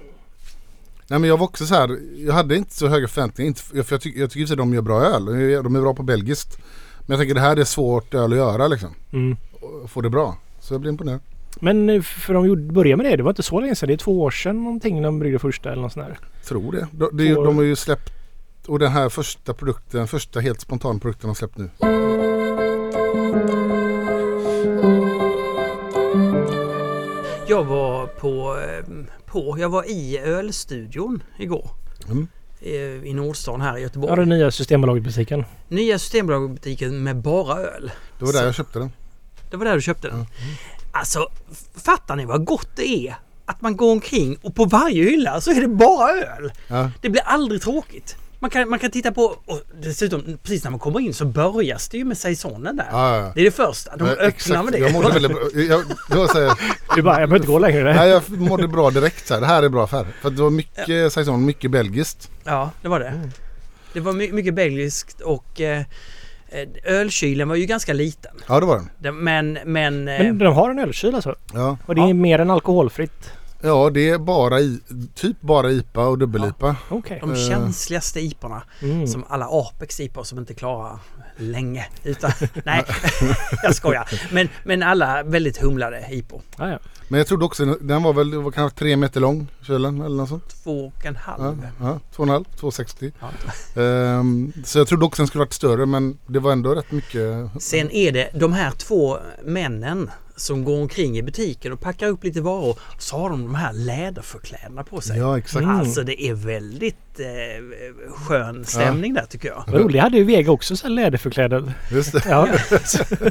Nej men jag var också så här. Jag hade inte så höga förväntningar. Inte, för jag, tycker, jag tycker att de gör bra öl. De är bra på belgiskt. Men jag tänker det här är svårt öl att göra liksom. Mm. Få det bra. Så jag blir imponerad. Men eh, för de gjorde, började med det, det var inte så länge sedan. Det är två år sedan någonting de bryggde första eller något sånt där. Tror det. De, Får- de har ju släppt. Och den här första produkten, första helt spontana produkten de släppt nu. Jag var på, eh, på, jag var i ölstudion igår. Mm. eh, I Nordstan här i Ja, Göteborg. den nya Systembolaget-butiken. Nya Systembolaget-butiken med bara öl. Det var där Så- jag köpte den. Det var där du köpte den. Ja. Alltså, fattar ni vad gott det är? Att man går omkring och på varje hylla så är det bara öl. Ja. Det blir aldrig tråkigt. Man kan, man kan titta på, och dessutom precis när man kommer in så börjas det ju med saisonen där. Ja, ja. Det är det första. De Ja, öppnar med det. Jag mådde väldigt bra. Jag, så här, Du bara, jag behöver inte gå längre. nej, jag mådde bra direkt. Så här. Det här är bra affär. För det var mycket saison, mycket belgiskt. Ja, det var det. Det var my- mycket belgiskt och eh, ölkylen var ju ganska liten. Ja det var den. Det- Men, men... eh, Men de har en ölkyl alltså? Ja. Och det är Ja. mer än alkoholfritt? Ja, det är bara i, typ bara IPA och dubbel-IPA. Okej. De Eh. känsligaste IPorna. Mm. Som alla Apex IPor som inte klarar länge. Utan, nej, jag skojar. Men, men alla väldigt humlade IPor. Ja, ja. Men jag trodde också, den var väl var kanske tre meter lång, kylen eller något sånt. Två och en Ja, halv. ja, två och en halv, 260. Ja. Ehm, så jag trodde också den skulle varit större men det var ändå rätt mycket. Sen är det de här två männen som går omkring i butiken och packar upp lite varor. Så har de de här läderförklädena på sig. Ja exakt. Mm. Alltså det är väldigt eh, skön stämning där tycker jag. Jag hade ju Vega också så här läderförklädnad. Just det. Ja.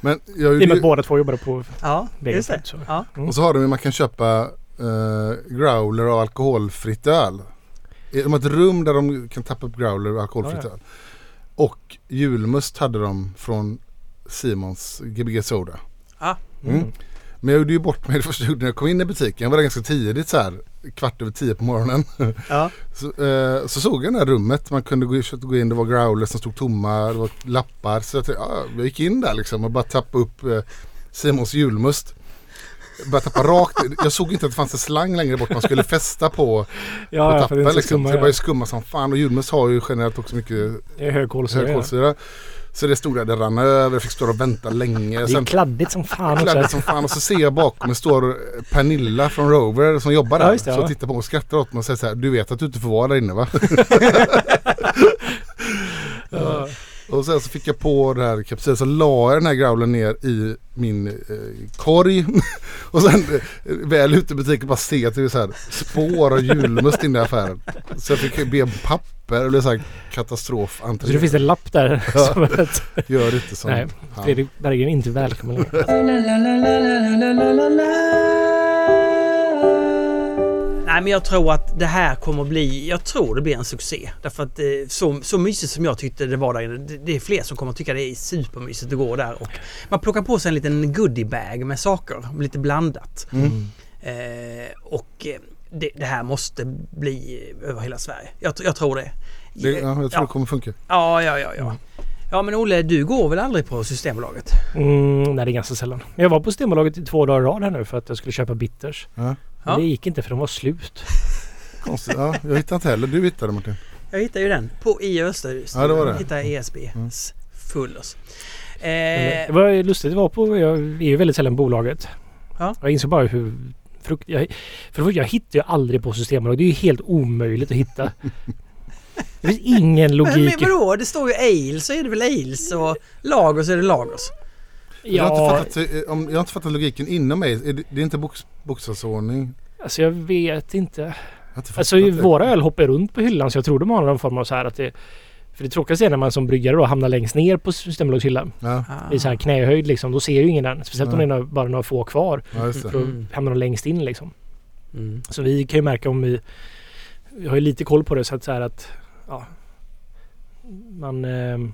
Men jag, I och med att båda två jobbade på Ja, Vega. just det. Så. Ja. och så har de ju, man kan köpa eh, growler och alkoholfritt öl. De har ett rum där de kan tappa upp growler och alkoholfritt Ja, ja. öl. Och julmust hade de från Simons Gbg Soda. Mm. Men jag gjorde ju bort mig det första jag gjorde när jag kom in i butiken. Jag var där ganska tidigt så här. Kvart över tio på morgonen. Ja. Så, eh, så såg jag det här rummet. Man kunde gå, gå in. Det var growlers som stod tomma. Det var lappar. Så jag, tänkte, ja, jag gick in där liksom och bara tappade upp eh, Simons julmust. Började tappa rakt. Jag såg inte att det fanns en slang längre bort man skulle fästa på. Ja, på ja, för det liksom. skumma. Så det började skumma som fan. Och julmust har ju generellt också mycket högkolsyra. ja. Så det stod där, det rann över. Jag fick stå och vänta länge. Det är kladdigt som fan också. kladdigt som fan och så ser jag bakom mig står Pernilla från Rover som jobbar där. Ja, det, så ja. tittar på mig och skrattar åt mig och säger så här, du vet att du inte får vara där inne va? Ja. Och sen så fick jag på det här kapsylen så la jag den här growlen ner i min eh, korg. och sen eh, väl ute i butiken bara se att det är så här spår av julmust inne i affären. Så jag fick be om papper är så här katastrof. Så det finns en lapp där. Ja. Som att Gör inte som Nej, han. Fredrik Berggren är inte välkommen längre. Nej men jag tror att det här kommer bli, jag tror det blir en succé. Därför att eh, så, så mysigt som jag tyckte det var där inne, det, det är fler som kommer tycka det är supermysigt att gå där. Och man plockar på sig en liten goodiebag med saker, lite blandat. Mm. Eh, och eh, det, det här måste bli över hela Sverige. Jag, jag tror det. Det, ja, jag tror ja. det kommer funka. ja, ja, ja, ja. Ja men Olle, du går väl aldrig på Systembolaget? Mm, nej, det är ganska sällan. Jag var på Systembolaget i två dagar i rad här nu för att jag skulle köpa bitters. Ja. Men det gick inte för de var slut. Konstigt. Ja, jag hittade inte heller. Du hittade Martin. Jag hittade ju den på i Österhus. Ja, det var det. Jag hittade ESB. Mm. Fullers. Men Eh, Det var lustigt. Det var på, jag är ju väldigt sällan bolaget. Ja. Jag insåg bara hur frukt... Jag, för första, jag hittar ju aldrig på Systembolaget. Det är ju helt omöjligt att hitta. Det finns ingen logik. men vadå? Det står ju ale så är det väl ales och lagers så är det lagers. Jag, har Ja, inte fattat, eh, jag har inte fattat logiken inom mig. Är det, det är inte box, bokstavsordning. alltså jag vet inte. Jag inte Alltså det. våra öl hoppar runt på hyllan så jag tror de har någon form av så här att det... För det tråkigaste är när man som bryggare då hamnar längst ner på Systembolagshyllan. Ja, I så här knähöjd liksom. Då ser ju ingen den. Speciellt om det är bara några få kvar. ja, då Mm. hamnar de längst in liksom. Mm. Så vi kan ju märka om vi... Vi har ju lite koll på det så att så här att... Ja, man... ehm,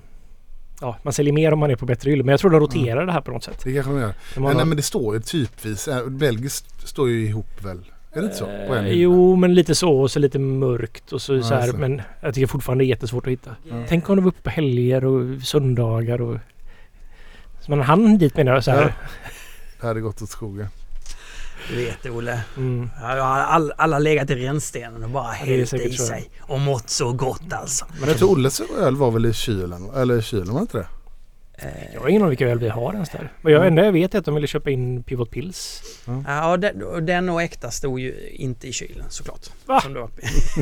ja, man säljer mer om man är på bättre hyllor. Men jag tror de roterar det här på något sätt. Det kanske de gör. De har Men, nej, men det står ju typvis. eh, Belgiskt står ju ihop väl? Är det inte så? På en Eh, jo, men lite så och så lite mörkt och så, Ja, så här. Men jag tycker fortfarande det är jättesvårt att hitta. Ja. Tänk om de var uppe på helger och söndagar och... Så man hann dit menar jag så här. Ja. Det hade gått åt skogen. Du vet Olle. Mm. Ja, jag har all, alla legat i rännstenen och bara hällt i sig. Och mått så gott alltså. Men jag tror Olles öl var väl i kylen? Eller i kylen var det inte det? Eh, Jag har ingen aning vilka öl vi har ens där. Men jag, enda jag vet är att de ville köpa in Pivot Pills. Ja, den, och den och äkta stod ju inte i kylen såklart. Va? Som det var.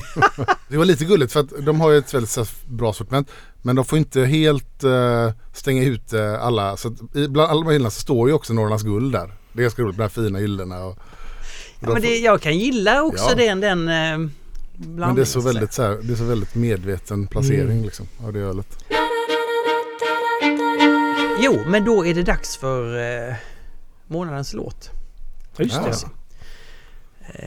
Det var lite gulligt för att de har ju ett väldigt bra sortiment. Men de får inte helt eh, stänga ut eh, alla. Så att i, bland alla de här hyllorna så står ju också Norrlands guld där. Det är ganska roligt med de här fina hyllorna. Och, och Ja, men får- det, jag kan gilla också Ja. den, den men blandningen. det är så väldigt, så här, det är så väldigt medveten placering Mm. liksom, av det ölet. Jo, men då är det dags för eh, månadens låt. Just Ja. det.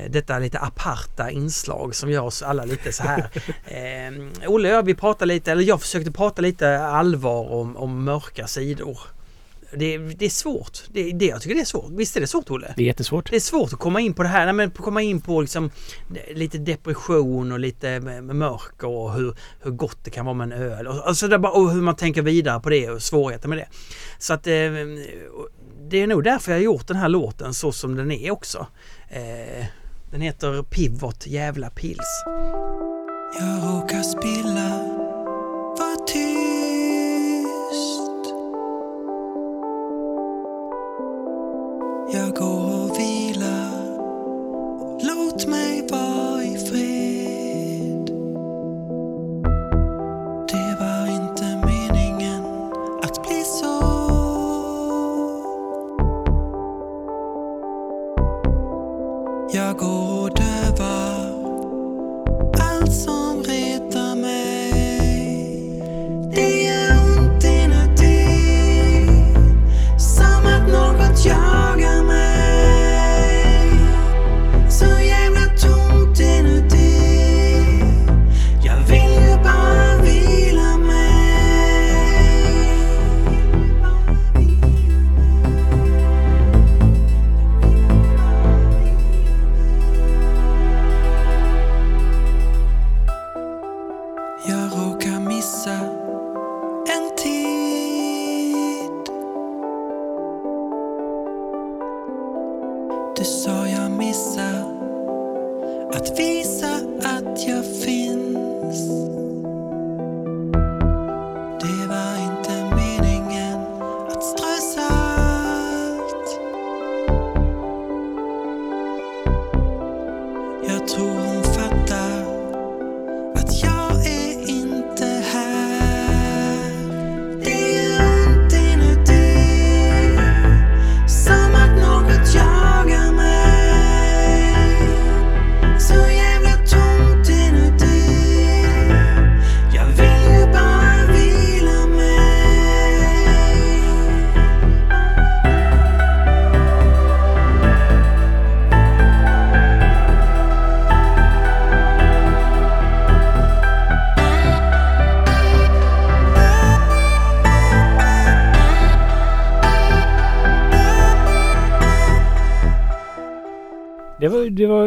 Eh, Detta lite aparta inslag som gör oss alla lite så här. Eh, Olle och jag, vi pratade lite, eller jag försökte prata lite allvar om, om mörka sidor. Det, det är svårt. Det, det, jag tycker det är svårt. Visst är det svårt Olle? Det är jättesvårt. Det är svårt att komma in på det här. Nej, men komma in på liksom lite depression och lite mörker och hur, hur gott det kan vara med en öl. Och, alltså det är bara, och hur man tänker vidare på det och svårigheter med det. Så att eh, det är nog därför jag har gjort den här låten så som den är också. Eh, den heter Pivot Jävla Pils. Jag råkar spilla Jag går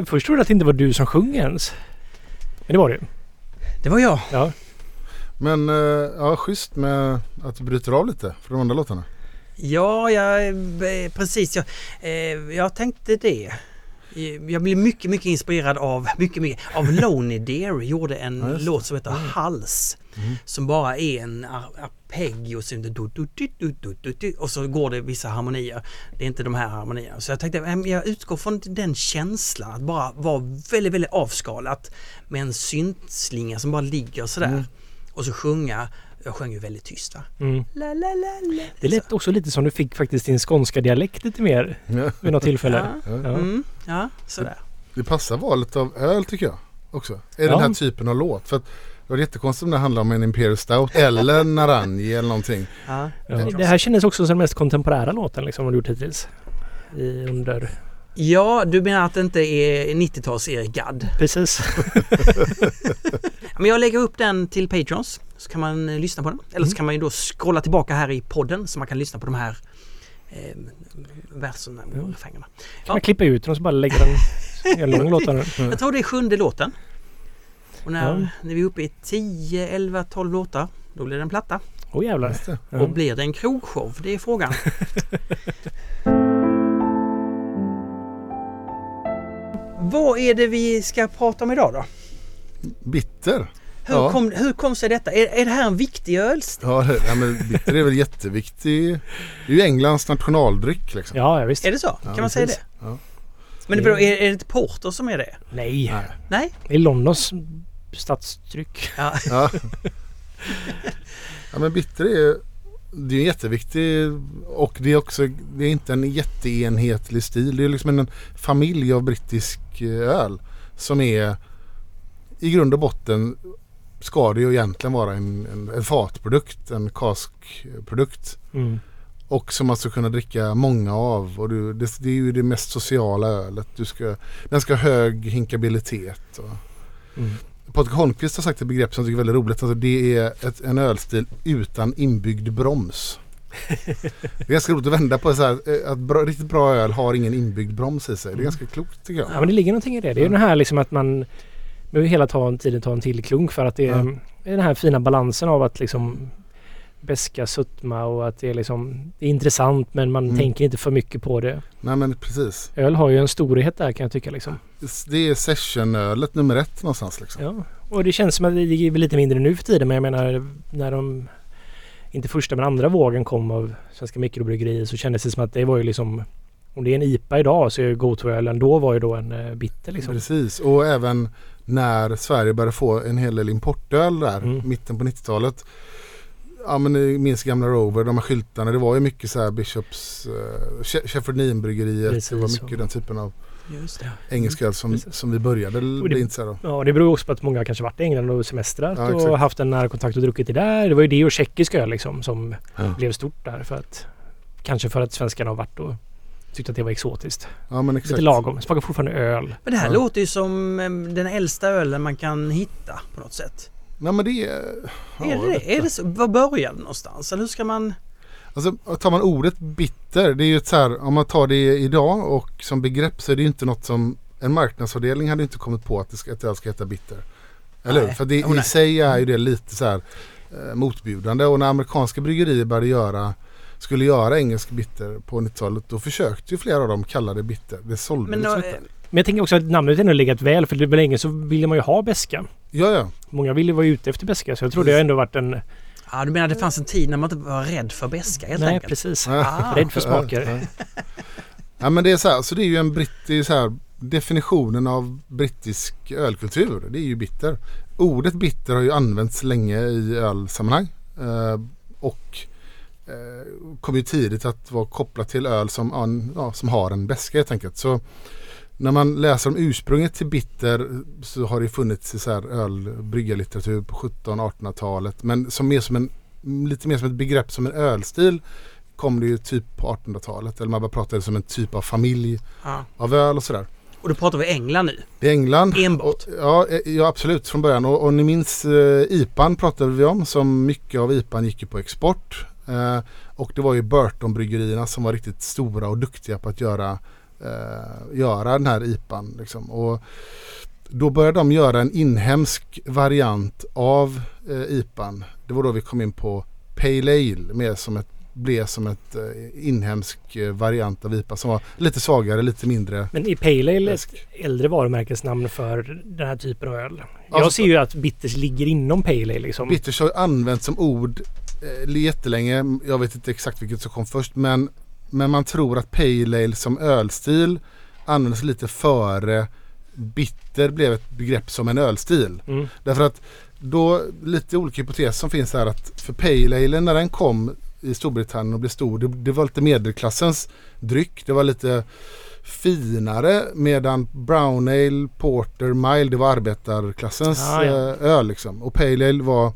först trodde jag att det inte var du som sjöng ens. Men det var det. Det var jag. Ja. Men eh, ja, schysst med att du bryter av lite för de andra låtarna. Ja, jag, eh, precis. Jag, eh, jag tänkte det. Eh, Jag blev mycket, mycket inspirerad av, mycket, mycket, av Lonely Deer gjorde en Ja, låt som heter Hals. Mm. Som bara är en ar- arpeggio så du, du, du, du, du, du, du, och så går det vissa harmonier. Det är inte de här harmonierna. Så jag tänkte, eh, jag utgår från den känslan att bara vara väldigt, väldigt avskalat med en syntslinga som bara ligger sådär. Mm. Och så sjunga. Jag sjöng ju väldigt tyst va? Mm. La, la, la, la. Det lät också lite som du fick faktiskt din skånska dialekt lite mer Ja. vid något tillfälle. Ja. Ja. Mm, ja, sådär. Det passar valet av öl tycker jag också. Är Ja. den här typen av låt. För att det var jättekonstigt om det handlade om en Imperial Stout eller Naranji eller någonting. Ja. Det här kändes också som den mest kontemporära låten liksom, du gjort hittills. I, under... Ja, du menar att det inte är 90-tals Erik Gadd? Precis. Men jag lägger upp den till Patrons så kan man eh, lyssna på den. Eller så kan man ju då scrolla tillbaka här i podden så man kan lyssna på de här eh, verserna och refrängerna. Kan man klippa ut den och så bara lägga den... En lång låt. Jag tror det är sjunde låten. Och när, Ja. när vi är uppe i 10, 11, 12 låtar då blir det en platta. Jävlar. Det. Ja. Och blir det en krogshow? Det är frågan. Vad är det vi ska prata om idag då? Bitter. Hur, Ja. kom, hur kom sig detta? Är, är det här en viktig ölstil? Ja, det- ja, men bitter är väl jätteviktig. Det är ju Englands nationaldryck liksom. Ja, ja visst. Är det så? Ja, kan man säga precis. det? Ja. Men det beror, är, är det inte Porter som är det? Nej. Nej. Nej? Det är Londons stadstryck. Ja. Ja. ja men bitter är det är jätteviktig och det är också det är inte en jätteenhetlig stil. Det är liksom en familj av brittisk eh, öl som är i grund och botten ska det ju egentligen vara en, en, en fatprodukt, en kaskprodukt. Mm. Och som man ska kunna dricka många av. Och du, det, det är ju det mest sociala ölet. Du ska, den ska ha hög hinkabilitet. Och, Mm. Patrik Holmqvist har sagt ett begrepp som jag tycker är väldigt roligt. Alltså det är ett, en ölstil utan inbyggd broms. Det är ganska roligt att vända på det så här, eh, att bra, riktigt bra öl har ingen inbyggd broms i sig. Det är ganska klokt tycker jag. Ja, men det ligger någonting i det. Det är ju den här liksom att man behöver hela tiden ta en till klunk för att det är, Ja. den här fina balansen av att liksom beska, sötma och att det är liksom det är intressant men man Mm. tänker inte för mycket på det. Nej men precis. Öl har ju en storhet där kan jag tycka liksom. Det är sessionölet nummer ett någonstans liksom. Ja, och det känns som att det är lite mindre nu för tiden men jag menar när de inte första men andra vågen kom av svenska mikrobryggerier så kändes det som att det var ju liksom om det är en IPA idag så är Gotoölen då var ju då en eh, bitter liksom. Precis och även när Sverige började få en hel del importöl där Mm. mitten på 90-talet. Ja men ni minns gamla Rover, de här skyltarna. Det var ju mycket så här Bishops, uh, Shefford Neame-bryggeriet. Precis, Det var mycket så. den typen av Just det. engelsk öl som, Precis. som vi började bli intresserade av. Ja, det beror också på att många kanske varit i England och semestrat Ja, och haft en nära kontakt och druckit det där. Det var ju det och tjeckisk öl liksom som Ja. blev stort där för att kanske för att svenskarna har varit och tyckte att det var exotiskt. Ja men exakt. Lite lagom. Smakar fortfarande öl. Men det här Ja. låter ju som eh, den äldsta ölen man kan hitta på något sätt. Nej men det är... ja, är jag det? Är det så? Var börjar det någonstans? Eller hur ska man... Alltså tar man ordet bitter, det är ju ett så här, om man tar det idag och som begrepp så är det ju inte något som en marknadsavdelning hade inte kommit på att det ska, att det ska heta bitter. Eller hur? Nej. För det, Oh, i nej. sig är ju det lite så här eh, motbjudande och när amerikanska bryggerier började göra skulle göra engelsk bitter på 90-talet då försökte ju flera av dem kalla det bitter. Det sålde Men, liksom inte. Men jag tänker också att namnet ändå legat väl för det var länge så ville man ju ha beska. Ja ja. Många ville vara ute efter beska så jag tror det har ändå varit en... ja, du menar det fanns en tid när man inte var rädd för beska helt Nej enkelt? precis. Ah. Rädd för smaker. Ja, ja. ja men det är så här, så det är ju en brittisk här, definitionen av brittisk ölkultur. Det är ju bitter. Ordet bitter har ju använts länge i ölsammanhang. Eh, och eh, kom ju tidigt att vara kopplat till öl som, ja, som har en beska helt enkelt. Så när man läser om ursprunget till bitter så har det funnits så här ölbryggarlitteratur på 1700-1800-talet. Men som mer som en, lite mer som ett begrepp som en ölstil kom det ju typ på 1800-talet. Eller man bara pratade som en typ av familj Ja. av öl och sådär. Och då pratar vi England nu. I England. Enbart. Och, ja, eh, ja, absolut från början. Och, och ni minns eh, IPAn pratade vi om. Som mycket av IPAn gick ju på export. Eh, och det var ju Burton-bryggerierna som var riktigt stora och duktiga på att göra, eh, göra den här IPAn. Liksom. Och då började de göra en inhemsk variant av eh, IPAn. Det var då vi kom in på Pale Ale. Mer som ett, blev som ett eh, inhemsk eh, variant av IPA som var lite svagare, lite mindre Men är Pale Ale ett äldre varumärkesnamn för den här typen av öl? Jag Alltså- ser ju att bitters ligger inom Pale Ale liksom. Bitters har använts som ord eh, jättelänge. Jag vet inte exakt vilket som kom först. Men, men man tror att Pale Ale som ölstil användes lite före bitter blev ett begrepp som en ölstil. Mm. Därför att då lite olika hypoteser som finns här att för Pale Ale när den kom i Storbritannien och blev stor. Det, det var lite medelklassens dryck. Det var lite finare medan Brown Ale, Porter, Mild det var arbetarklassens Ah, ja. eh, öl liksom. Och Pale Ale var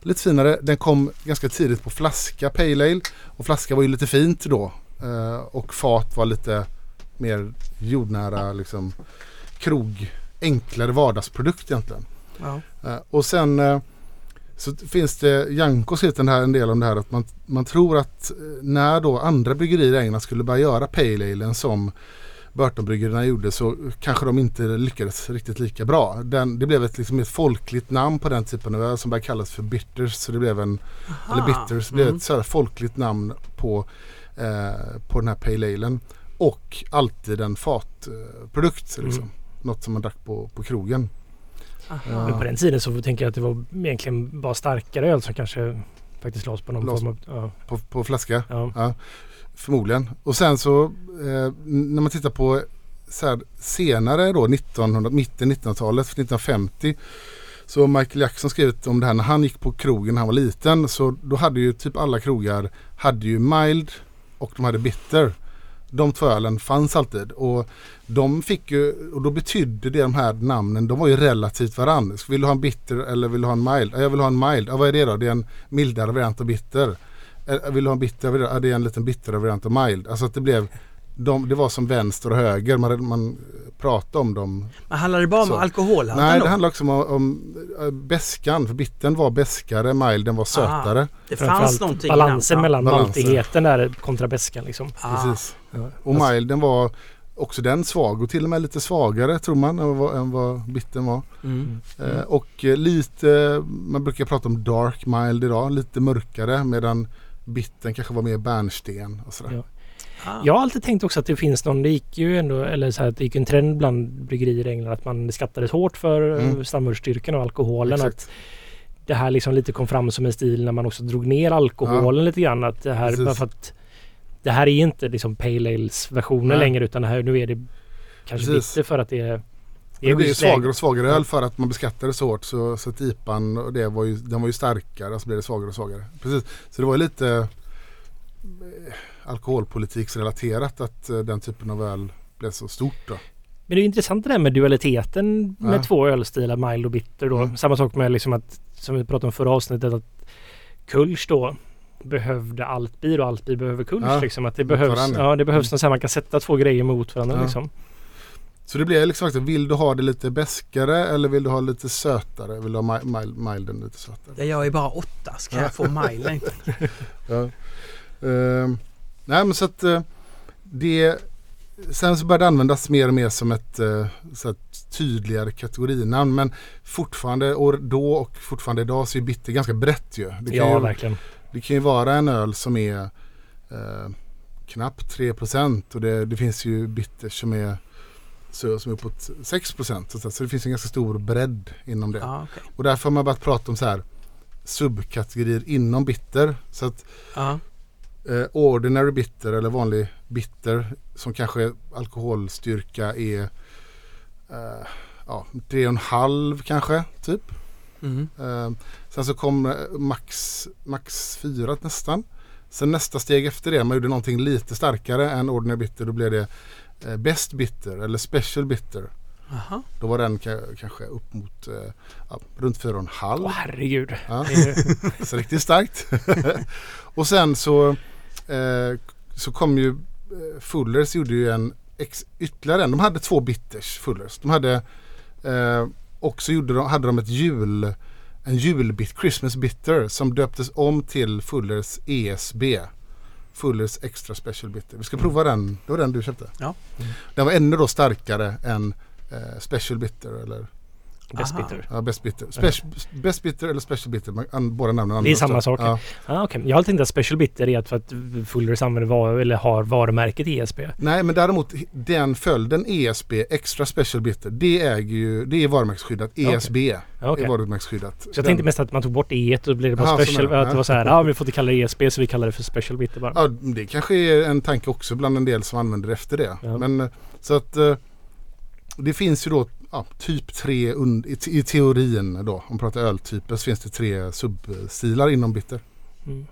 lite finare. Den kom ganska tidigt på flaska Pale Ale. Och flaska var ju lite fint då. Eh, och fat var lite mer jordnära liksom krog, enklare vardagsprodukt egentligen. Ja. Eh, och sen eh, så finns det, Janko den här, en del om det här att man, man tror att när då andra bryggerier i England skulle börja göra Pale Ale som Burtonbryggerierna gjorde så kanske de inte lyckades riktigt lika bra. Den, det blev ett, liksom ett folkligt namn på den typen av öl som började kallas för bitters. Så det blev en, eller bitters, det blev Mm. ett så folkligt namn på, eh, på den här Pale Alen. Och alltid en fatprodukt. Liksom. Mm. Något som man drack på, på krogen. Aha. Men på den tiden så tänker jag att det var egentligen bara starkare öl som kanske faktiskt lades på någon Lades- form av... Ja, På, på flaska. ja. Förmodligen. Och sen så eh, när man tittar på så här, senare då 1900, mitten 1900-talet, 1950. Så Michael Jackson skrivit om det här när han gick på krogen när han var liten. Så då hade ju typ alla krogar hade ju mild och de hade bitter. De två ölen fanns alltid och de fick ju, och då betydde det de här namnen, de var ju relativt varandra. Vill du ha en bitter eller vill du ha en mild? Ja, Jag vill ha en mild. Ja, vad är det då? Det är en mildare variant av bitter. Eh, vill du ha en bitter? Ja, det är en liten bittrare variant av mild. Alltså att det blev, de, det var som vänster och höger. Man, man pratade om dem. Men handlar det bara om Så. alkoholhalten Nej, det handlar också om, om beskan. För bittern var beskare, milden var sötare. Det Framförallt fanns någonting balansen mellan Balansen. maltigheten där kontra beskan liksom. Ah. Precis. Ja. Och milden var också den svag och till och med lite svagare tror man än vad, än vad bittern var. Mm. Eh, och eh, lite, man brukar prata om dark mild idag, lite mörkare medan bittern kanske var mer bärnsten och sådär. Ja. Ah. Jag har alltid tänkt också att det finns någon, det gick ju ändå, eller så här, att det gick en trend bland bryggerier i England att man skattades hårt för Mm. mm. stamölsstyrkan och alkoholen. Exakt. Att det här liksom lite kom fram som en stil när man också drog ner alkoholen lite grann. Att det här, Precis. för att det här är inte liksom Pale Ales versionen längre utan det här, nu är det kanske Precis. bitter för att det är... Det ju just svagare och svagare öl för att man beskattade så hårt så, så att IPan och det var ju, den var ju starkare och så blev det svagare och svagare. Precis. Så det var ju lite eh, alkoholpolitiksrelaterat att eh, den typen av öl blev så stort då. Men det är intressant det där med dualiteten med Ja. två ölstilar, mild och bitter då. Mm. Samma sak med liksom att, som vi pratade om förra avsnittet, att Kulsch då behövde Altbier och Altbier behöver Kulsch. Ja, liksom. Att det behövs, ja, det behövs någon så här, man kan sätta två grejer mot varandra Ja. liksom. Så det blev liksom faktiskt, vill du ha det lite beskare eller vill du ha lite sötare? Vill du ha mi- mild, milden lite sötare? Ja, jag är bara åtta. Ska jag få milen? Ja. Ehm, nej men så att eh, det Sen så började det användas mer och mer som ett eh, så att tydligare kategorinamn men fortfarande och då och fortfarande idag så är bitter ganska brett ju. Det kan, Ja, ju, verkligen. det kan ju vara en öl som är eh, knappt 3% och det, det finns ju bitter som är så, som är uppåt 6 så, så det finns en ganska stor bredd inom det. Ja, okej. Och därför har man börjat prata om så här subkategorier inom bitter. Så att Ja. Eh, ordinary bitter eller vanlig bitter som kanske alkoholstyrka är eh, ja, 3,5 kanske typ. Mm. Eh, sen så kom eh, max, max 4 nästan. Sen nästa steg efter det, man gjorde någonting lite starkare än ordinary bitter, då blev det eh, best bitter eller special bitter. Aha. Då var den ka- kanske upp mot eh, runt 4,5. Åh herregud. Ja. Så riktigt starkt. och sen så, eh, så kom ju eh, Fullers gjorde ju en ex, ytterligare en. De hade två bitters Fullers. De hade eh, också gjorde de, hade de ett jul en julbit, Christmas bitter som döptes om till Fullers ESB. Fullers Extra Special Bitter. Vi ska prova den. Det var den du köpte. Ja. Den var ännu då starkare än eh, Special Bitter eller Best Aha. bitter. ja, Best Bitter. Spec- Best Bitter eller Special Bitter. Man, an, båda namnen Det är samma sak. Ja. Ah, okay. Jag har alltid tänkt att Special Bitter är att för att Fullers använder var, eller har varumärket ESB. Nej men däremot den följden ESB, Extra Special Bitter, det äger ju, det är varumärkesskyddat. ESB Ja, okej. är varumärkesskyddat. Så jag tänkte mest att man tog bort E och då blev det bara så special. Att det var så här, ja vi får inte kalla det ESB så vi kallar det för special bitter bara. Ja, det kanske är en tanke också bland en del som använder det efter det. Ja. Men eh, så att eh, det finns ju då ja, typ tre, i, te- i teorin då, om man pratar öltyper, så finns det tre substilar inom bitter. Mm.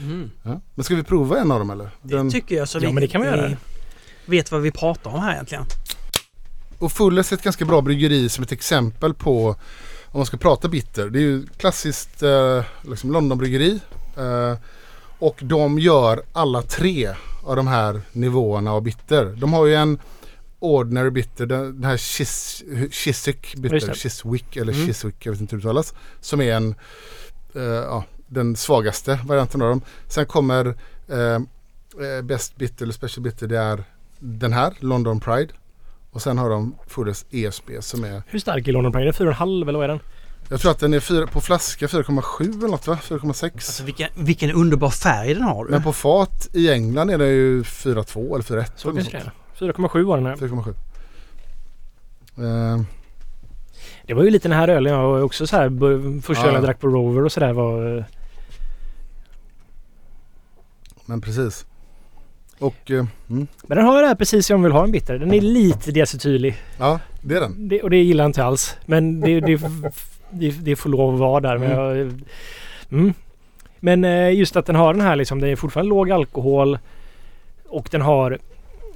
Mm. Ja. Men ska vi prova en av dem eller? Det Den, tycker jag så Ja, vi, men det kan vi vi göra. vet vad vi pratar om här egentligen. och Fullers är ett ganska bra bryggeri som ett exempel på om man ska prata bitter. Det är ju klassiskt eh, liksom Londonbryggeri. Eh, och de gör alla tre av de här nivåerna av bitter. De har ju en Ordinary bitter, den, den här Chis, Chiswick bitter. Chiswick eller Mm. Chiswick, jag vet inte hur det uttalas. Som är en, eh, ja, den svagaste varianten av dem. Sen kommer eh, eh, Best bitter eller Special bitter, det är den här, London Pride. Och sen har de Fullers ESB som är, Hur stark är London Pride? 4,5 eller vad är den? jag tror att den är fyra, på flaska 4,7 eller något va? 4,6. Alltså vilken, vilken underbar färg den har du. Men på fat i England är det ju 4,2 eller 4,1. Så kanske det är. 4,7 var den här. sånt. 4,7. Eh, Det var ju lite den här ölen jag var också så här. Första ölen jag drack på Rover och sådär var... eh, men precis. Och eh, mm, Men den har det här precis som jag vill ha en bitter. Den är lite diacetylig. ja, det är den. Det, och det gillar jag inte alls. Men det, det, det, det får lov att vara där. Men, Mm. jag, mm. men eh, just att den har den här liksom. Det är fortfarande låg alkohol. Och den har...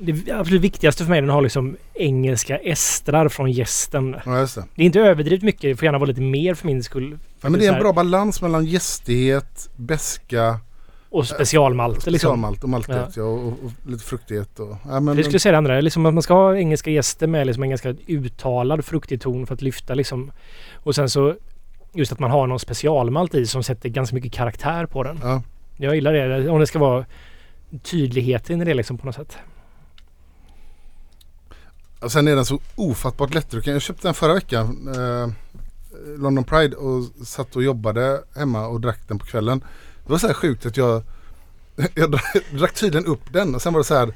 Det absolut viktigaste för mig den har liksom engelska estrar från gästen. Ja, just det. Det är inte överdrivet mycket. Det får gärna vara lite mer för min skull. Ja, men det är en bra balans mellan gästighet, beska, Och specialmalter liksom. specialmalt och maltighet ja. och, och, och lite fruktighet. Och, ja, men, Jag skulle säga det andra. Liksom att man ska ha engelska gäster med liksom en ganska uttalad fruktig ton för att lyfta liksom. Och sen så just att man har någon specialmalt i som sätter ganska mycket karaktär på den. ja, Jag gillar det. Om det ska vara tydligheten i det liksom på något sätt. Och sen är den så ofattbart lättdrucken. Jag köpte den förra veckan. Eh, London Pride och satt och jobbade hemma och drack den på kvällen. Det var så här sjukt att jag, jag drack tydligen upp den och sen var det så här.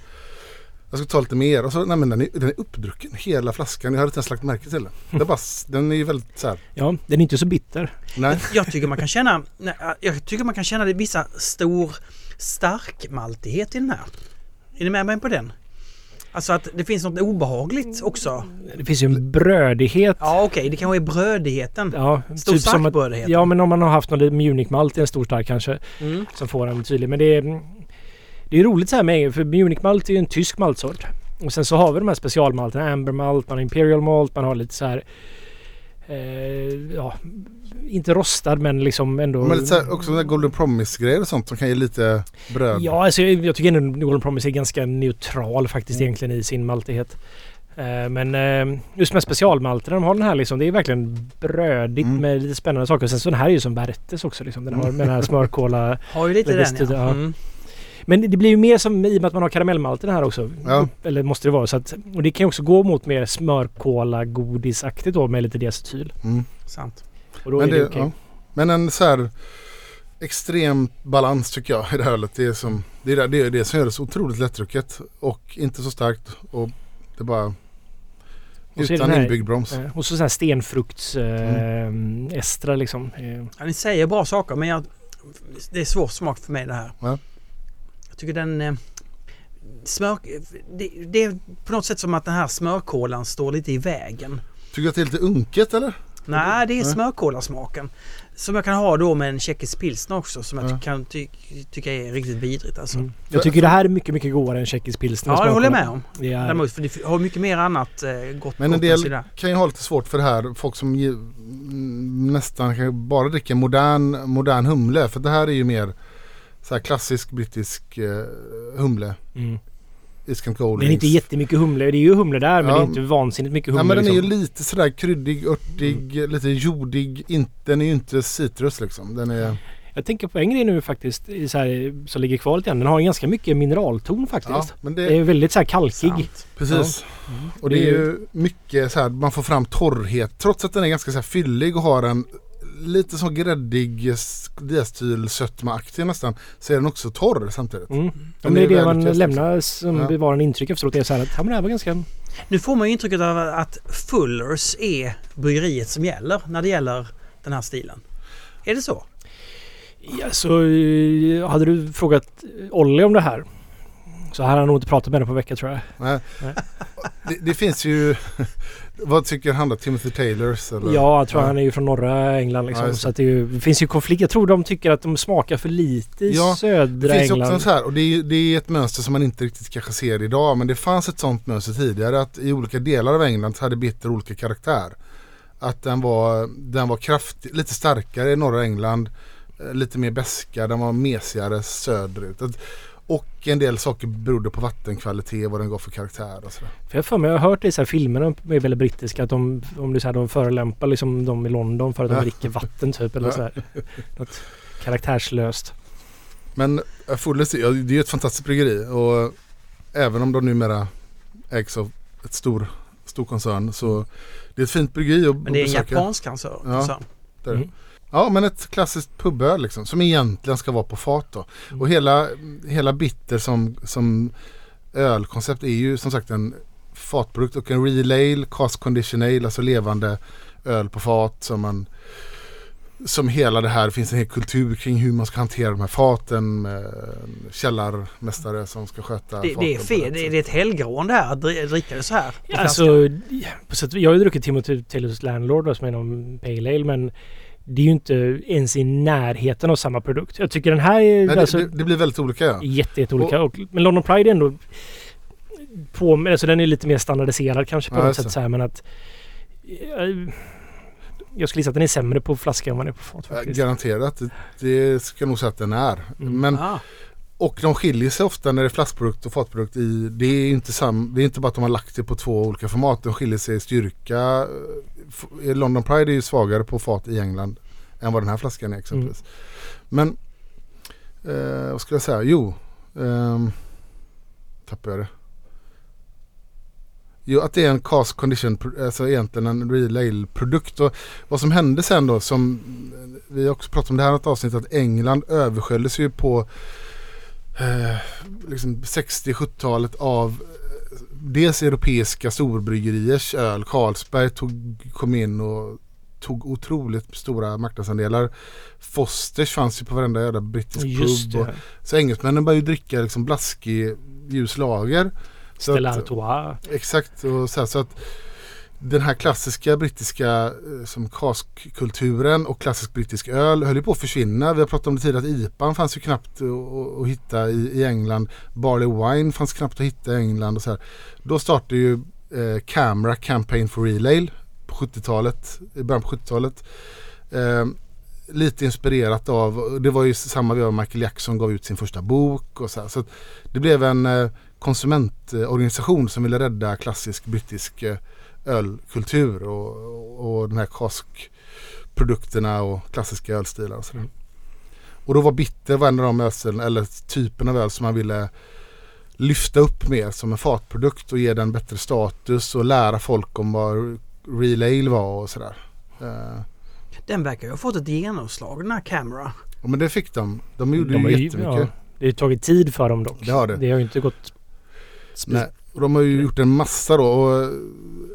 Jag ska ta lite mer och så, nej men den är, den är uppdrucken hela flaskan. Jag hade inte ens lagt märke till det är bara, den är ju väldigt så här. Ja, den är inte så bitter. Nej. Jag tycker man kan känna, nej, jag tycker man kan känna det vissa stor starkmaltighet i den här. Är ni med mig på den? Alltså att det finns något obehagligt också. Det finns ju en brödighet. Ja okej, det kanske är brödigheten. Ja, Stor typ som att, starkbrödigheten. Ja, men om man har haft någon Munich-malt i en stor stark kanske. Mm. Som får en tydlig. Men det är, det är roligt så här med för Munich malt är ju en tysk maltsort. Och sen så har vi de här specialmalterna. Amber malt, man har Imperial malt, man har lite så här... Eh, ja, inte rostad men liksom ändå... Men lite så här, också den där Golden Promise-grejer och sånt som kan ge lite bröd. Ja, alltså jag, jag tycker ändå Golden Promise är ganska neutral faktiskt Mm. egentligen i sin maltighet. Eh, men eh, just med specialmalterna, de har den här liksom, det är verkligen brödigt Mm. med lite spännande saker. Sen så den här är ju som Bertes också liksom. Den har med den här smörkola. Har ju lite den ja. ja. Mm. Men det blir ju mer som i och med att man har karamellmalten här också. Ja. Eller måste det vara. Så att, och det kan ju också gå mot mer smörkola godisaktigt då med lite diacetyl. Mm. Sant. Och då Men, är det, det, okej. ja. Men en så här extrem balans tycker jag i det här ölet. Det är, som, det, är det, det är det som gör det så otroligt lättdrucket och inte så starkt. Och det är bara Och så är utan här- inbyggd broms. Eh, Och så sån här stenfrukts eh, estra liksom. Eh, Ja, ni säger bra saker men jag, det är svår smak för mig det här. Ja. Jag tycker den... Eh, smör, det, det är på något sätt som att den här smörkolan står lite i vägen. Tycker du att det är lite unket eller? Nej, det är smörkolasmaken. Som jag kan ha då med en tjeckisk pilsner också som jag Ja. kan ty tycka är riktigt vidrigt alltså. mm. Jag tycker det här är mycket, mycket godare än tjeckisk pilsner. Ja, det håller jag med om. Det är, Däremot, för det har mycket mer annat eh, gott Men en del kan ju ha lite svårt för det här. Folk som mm, nästan bara dricker modern, modern humle. För det här är ju mer så här klassisk brittisk eh, humle. mm. Gold. Det är inte jättemycket humle. Det är ju humle där men Ja. det är inte vansinnigt mycket Nej humle. men den är ju liksom. lite sådär kryddig, örtig, lite jordig. Inte, den är ju inte citrus liksom. Den är... Jag tänker på en grej nu faktiskt så här, som ligger kvar lite grann. Den har en ganska mycket mineralton faktiskt. Ja, men det, Det är väldigt så här kalkig. Sant. precis. Mm. Och det är ju mycket så här, man får fram torrhet. Trots att den är ganska så här fyllig och har en lite så gräddig diastylsötmaaktig nästan. Så är den också torr samtidigt. Mm. Ja, det är det man lämnar som Ja. bevarar en intryck efteråt. Det är så här att ja, men det här var ganska... Nu får man ju intrycket av att Fullers är bryggeriet som gäller när det gäller den här stilen. Är det så? Ja, så eh, hade du frågat Olli om det här så hade han nog inte pratat med henne på en vecka tror jag. Nej. Nej. Det, det finns ju... vad tycker han då? Timothy Taylors? Eller? Ja, jag tror Ja. han är ju från norra England liksom. Ja, så det, ju, det finns ju konflikt. Jag tror de tycker att de smakar för lite i Ja, södra Det finns England. också så här, och det är, det är ett mönster som man inte riktigt kanske ser idag, men det fanns ett sånt mönster tidigare att i olika delar av England hade bitter olika karaktär. Att den var, den var kraftig, lite starkare i norra England, eh, lite mer beska, den var mesigare söderut. Att- Och en del saker berodde på vattenkvalitet, vad den gav för karaktär och sådär. För jag har för mig, jag har hört det i så här filmerna är väldigt brittiska att de, om så här, de förolämpar liksom de i London för att de dricker vatten typ eller Ja. så här. Något karaktärslöst. Men Fullers, ja, det är ju ett fantastiskt bryggeri och även om de numera ägs av ett stor, stor koncern så det är ett fint bryggeri att Men det är en besöka. japansk koncern. Ja. koncern. Det är det. Mm. Ja men ett klassiskt puböl liksom som egentligen ska vara på fat då. Mm. Och hela, hela bitter som, som ölkoncept är ju som sagt en fatprodukt och en real ale, cast condition ale, alltså levande öl på fat som man som hela det här, finns en hel kultur kring hur man ska hantera de här faten med källarmästare som ska sköta Det, det är fel. Det, det är ett helgerån det här att dri- dricka det så här. på Ja, flaskan. Alltså, på sätt, jag har ju druckit Timothy Taylors Landlord som är någon Pale Ale men det är ju inte ens i närheten av samma produkt. Jag tycker den här är Nej, det, alltså, det, det blir väldigt olika ja. jätte, jätteolika. Och, men London Pride är ändå på, alltså den är lite mer standardiserad kanske på Ja, något sätt så här, men att eh, jag skulle gissa att den är sämre på flaska än vad den är på fat faktiskt. Garanterat, det, det ska jag nog säga att den är. Mm. Men Ah, Och de skiljer sig ofta när det är flaskprodukt och fatprodukt i. Det är inte, sam, det är inte bara att de har lagt det på två olika format. De skiljer sig i styrka. F- London Pride är ju svagare på fat i England än vad den här flaskan är exempelvis. Men eh, vad skulle jag säga? Jo. ehm, tappade jag det. Jo, att det är en cast condition, alltså egentligen en real ale-produkt. Och vad som hände sen då, som vi har också pratat om det här ett avsnitt, att England översköljdes ju på eh, liksom 60-70-talet av eh, dels europeiska storbryggeriers öl. Carlsberg tog, kom in och tog otroligt stora marknadsandelar. Fosters fanns ju på varenda jävla brittisk Just pub. Och, så engelsmännen började ju dricka liksom blaskig ljus lager. Stella Artois. Exakt, och så, här, så att den här klassiska brittiska eh, som kaskkulturen och klassisk brittisk öl höll ju på att försvinna. Vi har pratat om det tidigare att IPAn fanns ju knappt att, hitta i, i England. Barley Wine fanns knappt att hitta i England och så här. Då startade ju eh, Camera Campaign for Real Ale på 70-talet, i början på 70-talet. Eh, lite inspirerat av, det var ju samma veva Michael Jackson gav ut sin första bok och så här. Så att det blev en eh, konsumentorganisation som ville rädda klassisk brittisk eh, ölkultur och, och den här kaskprodukterna och klassiska ölstilar och sådär. Och då var bitter var en av de ölstilarna, eller typen av öl som man ville lyfta upp mer som en fatprodukt och ge den bättre status och lära folk om vad real ale var och sådär. Eh, Den verkar ju ha fått ett genomslag den här Camera. och men det fick de. De gjorde De ju jättemycket. ja, det har ju tagit tid för dem dock. Det har det. Det har ju inte gått och de har ju gjort en massa då. Och,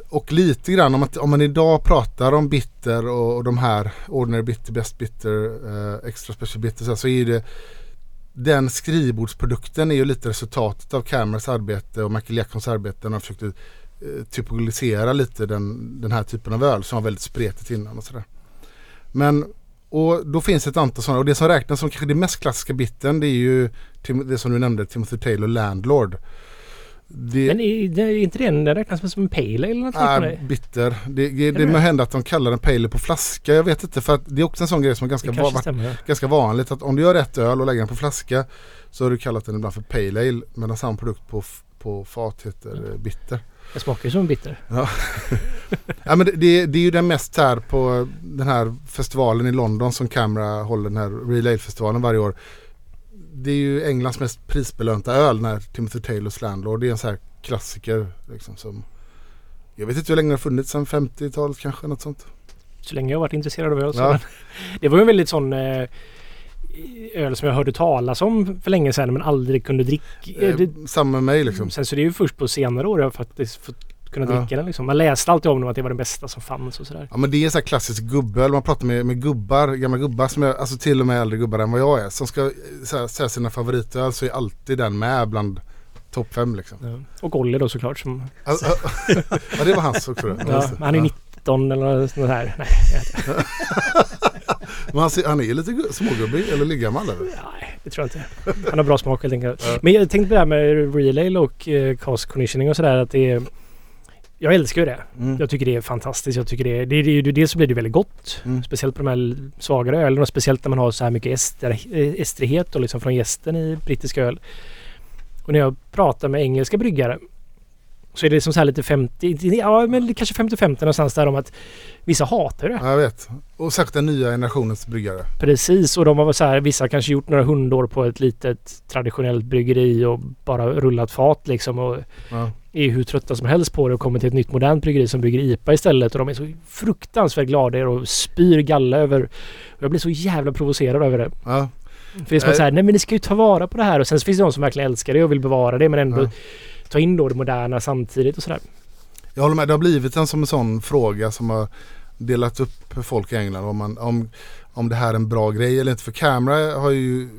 och lite grann om man, om man idag pratar om bitter och, och de här Ordinary bitter, Best bitter, eh, Extra special bitter så, här, så är ju det den skrivbordsprodukten är ju lite resultatet av Camerons arbete och Michael Jacksons arbete när de försökte eh, typologisera lite den, den här typen av öl som var väldigt spretigt innan och sådär. Men och då finns ett antal sådana och det som räknas som kanske det mest klassiska bitten det är ju det som du nämnde Timothy Taylor Landlord. Det, Men är, är inte det den räknas som en pale ale eller något Ah, liknande? bitter. Det, det, det det? må hända att de kallar den pale ale på flaska. Jag vet inte för att det är också en sån grej som är ganska, va, stämmer. ja. ganska vanligt. Att om du gör rätt öl och lägger den på flaska så har du kallat den ibland för pale ale. Medan samma produkt på, på fat heter eh, bitter. Det smakar ju som bitter. Ja, men det, det, det är ju den mest här på den här festivalen i London som Camera håller den här Real Ale festivalen varje år. Det är ju Englands mest prisbelönta öl när Timothy Taylors Landlord. Det är en sån här klassiker liksom som jag vet inte hur länge det har funnits, sen 50-talet kanske något sånt. Så länge jag har varit intresserad av öl. Ja. Det var ju en väldigt sån eh, öl som jag hörde talas om för länge sedan men aldrig kunde dricka. Eh, det, samma med mig liksom. Sen så det är ju först på senare år jag faktiskt fått kunna Ja. dricka den liksom. Man läste alltid om den att det var den bästa som fanns och sådär. Ja men det är så här klassisk gubböl. Man pratar med, med gubbar, gamla gubbar som är, alltså till och med äldre gubbar än vad jag är. Som ska här, säga sina favoritöl så är alltid den med bland topp fem liksom. Ja. Och Olli då såklart som... Alltså, ja det var hans också. Ja, han är Ja. 19 eller sånt här. Nej, Men han, ser, han är lite gu- smågubbig eller liggammal eller? nej, det tror jag inte. Han har bra smak helt enkelt. Ja. Men jag tänkte på det här med real ale och eh, cast conditioning och sådär att det är... Jag älskar ju det. Mm. Jag tycker det är fantastiskt. Jag tycker det är... Det, det, det, dels så blir det väldigt gott. Mm. Speciellt på de här svagare ölen och speciellt när man har så här mycket ester, eh, estrighet då liksom från gästen i brittisk öl. Och när jag pratar med engelska bryggare så är det liksom så här lite 50, ja men kanske 50-50 någonstans där om att vissa hatar det. Ja, jag vet. Och särskilt den nya generationens bryggare. Precis och de har så här, vissa kanske gjort några hundår på ett litet traditionellt bryggeri och bara rullat fat liksom och Ja. Är hur trötta som helst på det och kommer till ett nytt modernt bryggeri som bygger IPA istället och de är så fruktansvärt glada och spyr galla över och jag blir så jävla provocerad över det. Ja. För det är som att Nej. säga, nej men ni ska ju ta vara på det här och sen så finns det de som verkligen älskar det och vill bevara det men ändå Ja. ta in då det moderna samtidigt och sådär. Jag håller med. Det har blivit en som en sån fråga som har delat upp folk i England. Om, man, om, om det här är en bra grej eller inte. För Camera har ju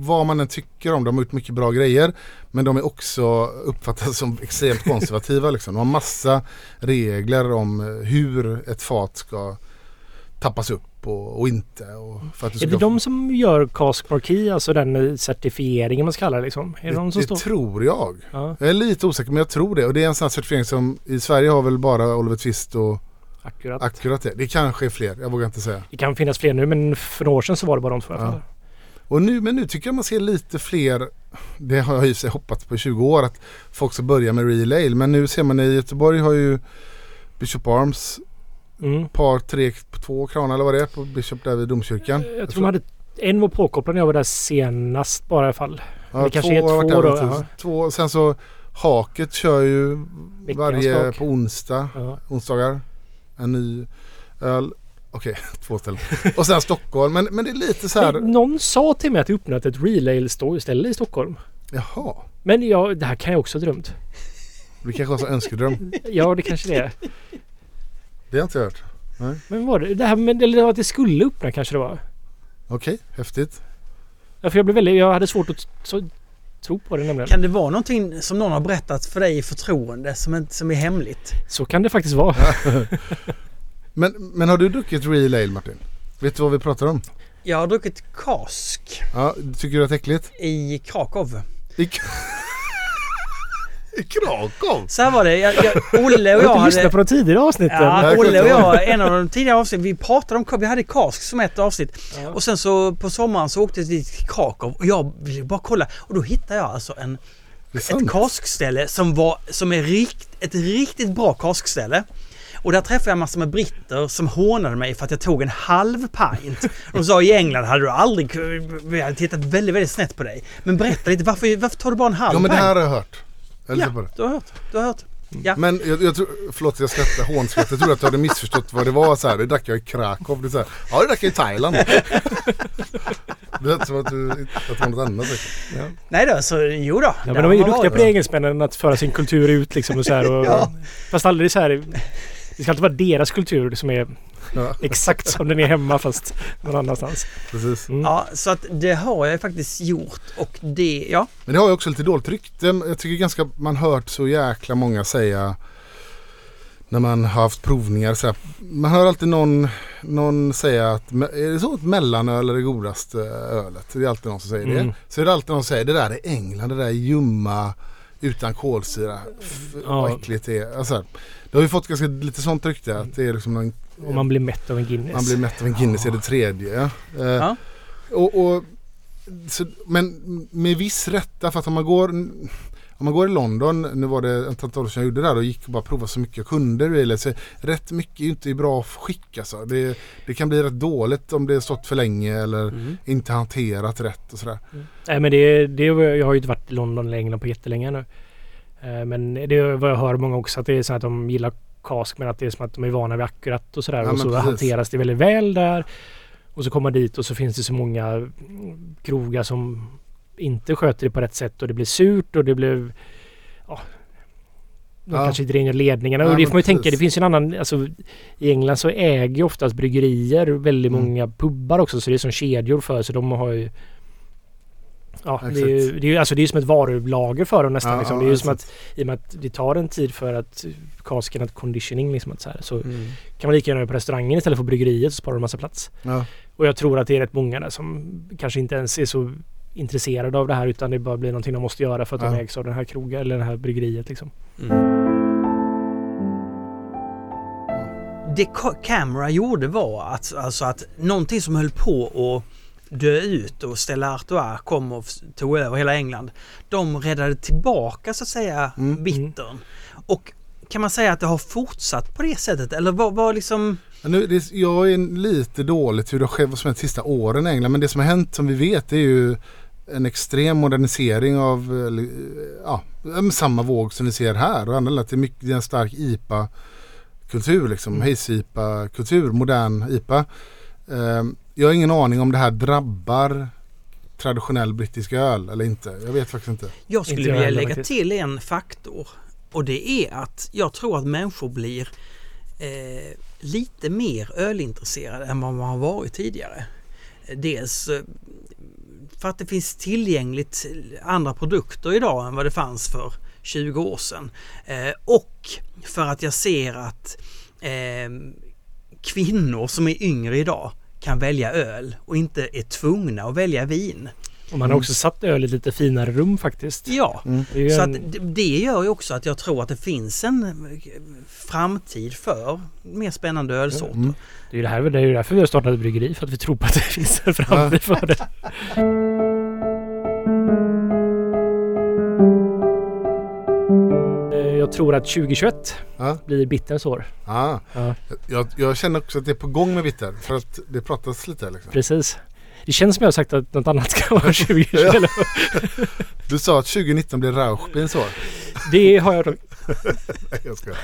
vad man än tycker om. De har gjort mycket bra grejer. Men de är också uppfattas som extremt konservativa. Liksom. De har massa regler om eh, hur ett fat ska tappas upp och, och inte. Och Är det de som gör Cask Marquis, alltså den eh, certifieringen man ska kalla det liksom? Är det, de som det står? tror jag. Ja, Jag är lite osäker men jag tror det. Och det är en sån här certifiering som i Sverige har väl bara Oliver Twist och akkurat. Akkurat det. Det kanske är fler. Jag vågar inte säga. Det kan finnas fler nu men för några år sedan så var det bara de två. Ja. Och nu, men nu tycker jag man ser lite fler. Det har jag sig hoppats på i 20 år att folk ska börja med real ale. Men nu ser man i Göteborg har ju Bishop Arms Mm. par, tre, två kranar eller vad det är på Bishop där vid domkyrkan. Jag tror de hade en var påkopplad när jag var där senast bara i alla fall. ja, det kanske är har varit två då, ja. Två, sen så Haket kör ju Veckans varje på onsdag, Ja. onsdagar. En ny öl. Okej, två ställen. Och sen Stockholm. Men, men det är lite så här. Men Någon sa till mig att det öppnat ett relail-ställe i Stockholm. Jaha. Men ja, det här kan jag också ha drömt. Det kanske var så önskedröm. Ja, det kanske det är. Det har jag inte hört. Men var det det här med eller att det skulle öppna kanske det var? Okej, häftigt. Ja, för jag blev väldigt, jag hade svårt att så, tro på det nämligen. Kan det vara någonting som någon har berättat för dig i förtroende som, som är hemligt? Så kan det faktiskt vara. Men, men har du druckit Real Ale Martin? Vet du vad vi pratar om? Jag har druckit kask Ja, tycker du att det är äckligt? i Krakow. I, K- I Krakow? Så här var det. Jag, jag, Olle och Jag inte lyssnat hade... på de tidigare avsnitten. Ja, Olle och jag, en av de tidigare avsnitten, vi pratade om Vi hade kask som ett avsnitt. Ja. Och sen så på sommaren så åkte vi till Krakow och jag ville bara kolla. Och då hittade jag alltså en, ett kaskställe som var som är rikt, ett riktigt bra kaskställe. Och där träffade jag massor med britter som hånade mig för att jag tog en halv pint. De sa i England hade du aldrig... Vi hade tittat väldigt, väldigt snett på dig. Men berätta lite, varför, varför tar du bara en halv Ja men det pint? här har jag hört. Jag Ja, lyssnar på det. du har hört. Du har hört. Ja. Men jag, jag tror, förlåt jag skrattar hånskratt. Jag tror att du hade missförstått vad det var så här. Det drack jag i Krakow. Det är så här, ja det drack jag i Thailand. Det lät som att, du, att det var något annat. liksom. Nej då, så jo då. Ja, men de är ju duktiga på det engelsmännen att föra sin kultur ut liksom och så här. Och, Ja. Fast aldrig så här. Det ska alltid vara deras kultur som är Ja, exakt som den är hemma fast någon annanstans. precis. Mm. Ja, så att det har jag faktiskt gjort och det, ja. Men det har ju också lite dåligt rykte. Jag tycker ganska man hört så jäkla många säga när man har haft provningar. Så här, man hör alltid någon, någon säga att är det så att mellanöl är det godaste ölet? Det är alltid någon som säger det. Mm. Så är det alltid någon som säger det där är England, det där är ljumma utan kolsyra. F- Ja. Vad äckligt det är. Alltså, det har ju fått ganska lite sånt rykte att det är liksom någon, Och man blir mätt av en Guinness. man blir mätt av en Guinness är det tredje. Ja. Eh, Ja. och, och, så, men med viss rätta för att om man går om man går i London, nu var det ett antal år sedan jag gjorde det där och gick och bara prova så mycket jag kunde så rätt mycket är ju inte i bra skick alltså. det, det kan bli rätt dåligt om det har stått för länge eller Mm. inte hanterat rätt och sådär. Nej men det, det jag har ju inte varit i London England på jättelänge nu. Eh, Men det är vad jag hör många också att det är så att de gillar kask men att det är som att de är vana vid akkurat och sådär. Ja, och så precis. hanteras det väldigt väl där. Och så kommer man dit och så finns det så många krogar som inte sköter det på rätt sätt och det blir surt och det blir... Ja, de Ja. kanske inte ringer ledningarna. Ja, och det får man ju tänka, precis. det finns ju en annan... Alltså, I England så äger ju oftast bryggerier väldigt Mm. många pubbar också så det är som kedjor för så de har ju... Ja, det är, ju, det, är ju, alltså det är som ett varulager för dem nästan. Ja, liksom. det är ju som att i och med att det tar en tid för att kasken att conditioning liksom att så, här, så Mm. kan man lika gärna göra på restaurangen istället för på bryggeriet så sparar de massa plats. Ja. Och jag tror att det är rätt många där som kanske inte ens är så intresserade av det här utan det bara blir någonting de måste göra för att de Ja. ägs av den här krogen eller det här bryggeriet liksom. Det Ca- Camera gjorde var att, alltså att någonting som höll på att dö ut och Stella Artois kom och tog över hela England. De räddade tillbaka så att säga Mm. bittern. Och kan man säga att det har fortsatt på det sättet? Eller vad, vad liksom... Nu, det, jag är lite dåligt hur det har skett vad som hänt de sista åren i England. Men det som har hänt som vi vet är ju en extrem modernisering av ja, men samma våg som vi ser här. Och andra. Det är, mycket, det är en stark IPA-kultur liksom. Mm. Haze-IPA-kultur, modern IPA. Ehm, jag har ingen aning om det här drabbar traditionell brittisk öl eller inte. Jag vet faktiskt inte. Jag skulle Inte vilja lägga till en faktor. Och det är att jag tror att människor blir eh, lite mer ölintresserade än vad man har varit tidigare. Dels eh, för att det finns tillgängligt andra produkter idag än vad det fanns för 20 år sedan. Eh, och för att jag ser att eh, kvinnor som är yngre idag kan välja öl och inte är tvungna att välja vin. Och man har också satt öl i lite finare rum faktiskt. Ja, Det är ju så en, att det- gör ju också att jag tror att det finns en eh, framtid för mer spännande ölsorter. Mm. det är det här, det är ju därför vi har startat ett bryggeri för att vi tror på att det finns en framtid för det. Jag tror att 2021 Ja. blir bitterns år. Ah. Ja, Jag, jag känner också att det är på gång med bitter. För att det pratas lite liksom. precis. Det känns som jag har sagt att något annat ska vara 2021. Ja. Du sa att 2019 blir Rauchbins år. Det har jag. Nej, jag skojar.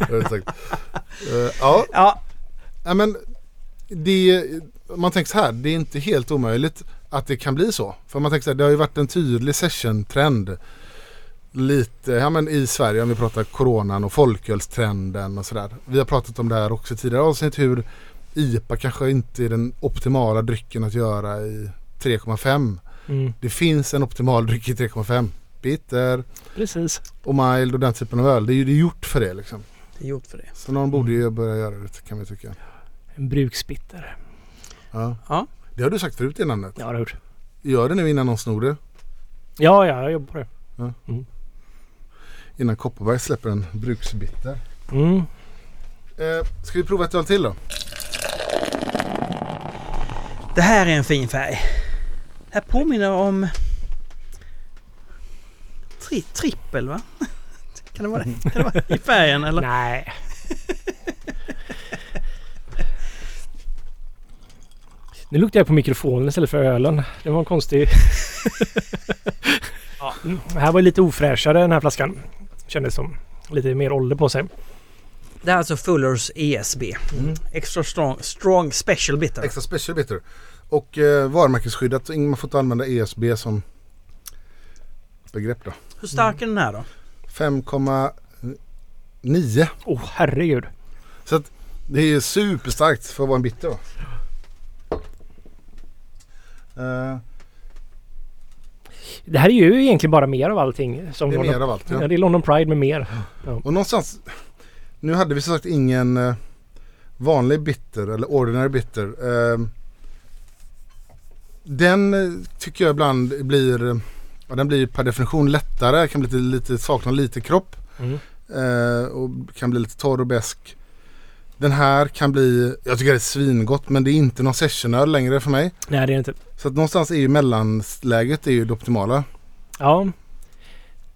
Är sagt. Eh, ja, Ja, ja, men det, man tänker så här. Det är inte helt omöjligt att det kan bli så. För man tänker så här, det har ju varit en tydlig session-trend. Lite, ja men i Sverige om vi pratar coronan och folkölstrenden och sådär. Vi har pratat om det här också tidigare avsnitt hur IPA kanske inte är den optimala drycken att göra i 3,5. Mm, Det finns en optimal dryck i 3,5. Bitter precis. och mild och den typen av öl. Det är ju det är gjort för det liksom. det är gjort för det. Så någon borde ju börja göra det kan vi tycka. En bruksbitter. Ja. Ja. Det har du sagt förut i namnet. Ja, det har jag gjort. Gör det nu innan någon snor det. Ja, ja, jag jobbar på det. Innan Kopparberg släpper en bruksbitter. Mm. Eh, ska vi prova ett öl till då? Det här är en fin färg. Det här påminner om... Tri trippel va? Kan det vara det? Kan det vara i färgen eller? Nej. Nu luktar jag på mikrofonen istället för ölen. Det var en konstig... ja, det här var lite ofräschare den här flaskan. Kändes som. Lite mer ålder på sig. Det är alltså Fullers ESB. Extra strong, strong special bitter. Extra special bitter. Och eh, varumärkesskyddat. Ingen- Man får inte använda ESB som begrepp då. Hur stark är den här då? 5,9. Åh oh, herregud. Så att det är superstarkt för att vara en bitter då. Eh, Det här är ju egentligen bara mer av allting. Som det är London, mer av allt. ja. Ja. det är London Pride med mer. Och någonstans. Nu hade vi som sagt ingen eh, vanlig bitter eller ordinary bitter. Eh, den eh, tycker jag ibland blir, ja, den blir per definition lättare. Kan bli lite, lite sakna lite kropp. Mm. Eh, och kan bli lite torr och besk. Den här kan bli, jag tycker det är svingott men det är inte någon sessionöl längre för mig. Nej det är det inte. Så att någonstans är ju mellanläget är ju det optimala. Ja,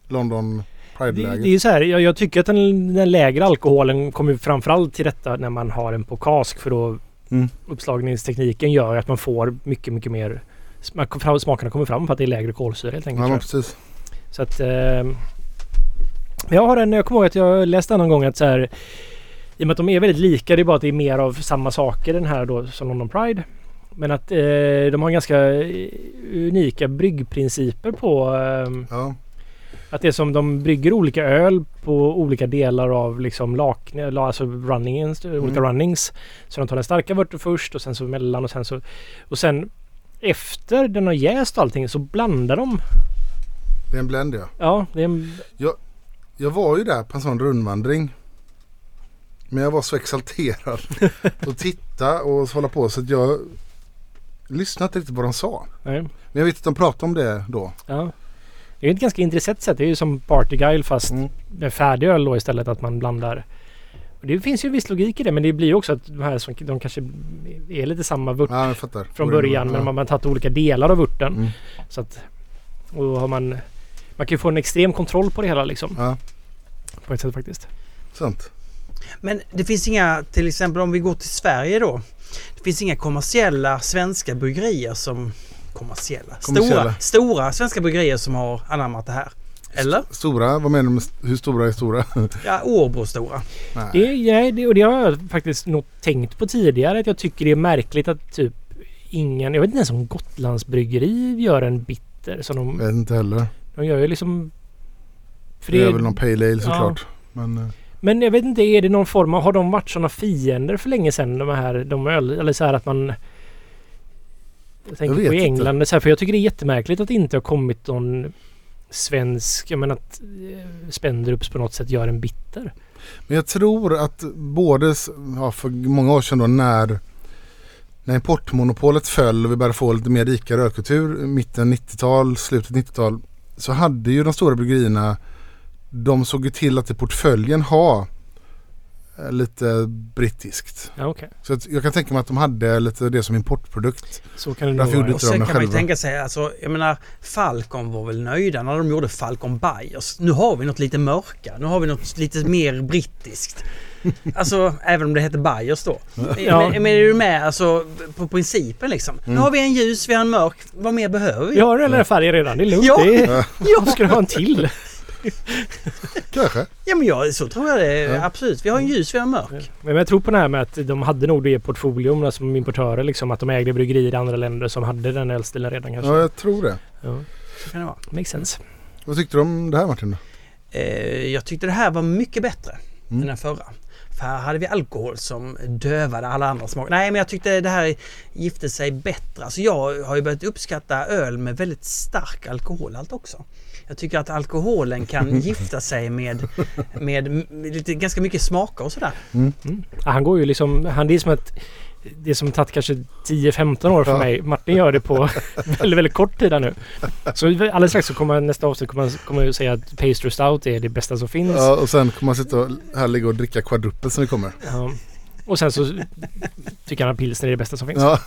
London det, Pride-läget. det är ju så här. Jag, jag tycker att den, den lägre alkoholen kommer framförallt till detta när man har den på kask. För då Mm. uppslagningstekniken gör att man får mycket, mycket mer smak- smakerna kommer fram för att det är lägre kolsyra helt enkelt. Ja, precis. Så att... Eh, jag har en... Jag kommer ihåg att jag läste någon gång att så här... I och med att de är väldigt lika, det är bara att det är mer av samma saker den här då som London Pride. Men att eh, de har ganska eh, unika bryggprinciper på... Eh, Ja. att det är som de brygger olika öl på olika delar av liksom lak, alltså runningens, olika runnings. Så de tar den starka vörten först och sen så mellan och sen så... Och sen efter den har jäst allting så blandar de. Det är en blend ja. Ja, det är en... Jag var ju där på en sån rundvandring. Men jag var så exalterad. och titta och hålla på så att jag lyssnade inte riktigt på vad de sa. Nej. Men jag vet att de pratade om det då. Ja. Det är ju ett ganska intressant sätt. Det är ju som Party Guile fast Mm. med färdig öl då istället att man blandar. Och det finns ju viss logik i det men det blir ju också att de här som de kanske är lite samma vört Ja, från början men man har tagit olika delar av vörten. Mm. Så att och då har man man kan ju få en extrem kontroll på det hela liksom. Ja, På ett sätt faktiskt. sant. Men det finns inga, till exempel om vi går till Sverige då. Det finns inga kommersiella svenska bryggerier som... Kommersiella? Kommersiella. Stora, stora svenska bryggerier som har anammat det här. Eller? Stora, vad menar du med hur stora är stora? Ja, Årbro stora. Nej. Det, nej, det, och det har jag faktiskt nog tänkt på tidigare att jag tycker det är märkligt att typ ingen, jag vet inte ens om Gotlandsbryggeri gör en bitter som de, Jag vet inte heller. de gör ju liksom... För Det är väl någon pale ale såklart. Ja. Men eh, Men jag vet inte, är det någon form av... Har de varit sådana fiender för länge sedan? De här... De öl, eller så här att man... Jag tänker vet på i inte. England. Så här, för jag tycker det är jättemärkligt att det inte har kommit någon svensk... Jag menar att eh, Spendrups på något sätt gör en bitter. Men jag tror att både ja, för många år sedan då när, när importmonopolet föll och vi började få lite mer rika rödkultur, mitten 90-tal, slutet 90-tal, så hade ju de stora bryggerierna, de såg ju till att i portföljen ha eh, lite brittiskt. Ja, okej. Så att jag kan tänka mig att de hade lite det som importprodukt. Så kan det nog Därför vara. Och sen det kan man ju själva. tänka sig, alltså, jag menar Falcon var väl nöjda när de gjorde Falcon Bayers. Nu har vi något lite mörka. Nu har vi något lite mer brittiskt. Alltså även om det heter Bayers då. Ja. Men, men är du med alltså på principen liksom? Nu Mm. har vi en ljus, vi har en mörk. Vad mer behöver vi? Vi har alla färger redan. Det är lugnt. Ja. Det är, Ja. Ska du ha en till? Kanske. Ja men ja, så tror jag det. Ja. Absolut. Vi har en ljus, vi har en mörk. Men jag tror på det här med att de hade nog det i portfolion som importörer liksom. Att de ägde bryggerier i andra länder som hade den ölstilen redan kanske. Ja, jag tror det. Ja. Så kan det vara. Makes sense. Vad tyckte du om det här Martin? Eh, jag tyckte det här var mycket bättre Mm. än den förra. För här hade vi alkohol som dövade alla andra smaker. Nej men jag tyckte det här gifte sig bättre. Alltså jag har ju börjat uppskatta öl med väldigt stark alkoholhalt också. Jag tycker att alkoholen kan gifta sig med, med, med lite, ganska mycket smaker och sådär. Mm. Ja, han går ju liksom... Han, det är som att... Det som tagit kanske 10-15 år för Ja. mig. Martin gör det på väldigt, väldigt kort tid nu. Så alldeles strax så kommer nästa avsnitt kommer, kommer jag säga att Pastry Stout är det bästa som finns. Ja, och sen kommer man sitta och här ligga och dricka quadruppel som det kommer. Ja. Och sen så tycker han att pilsner är det bästa som finns. Ja,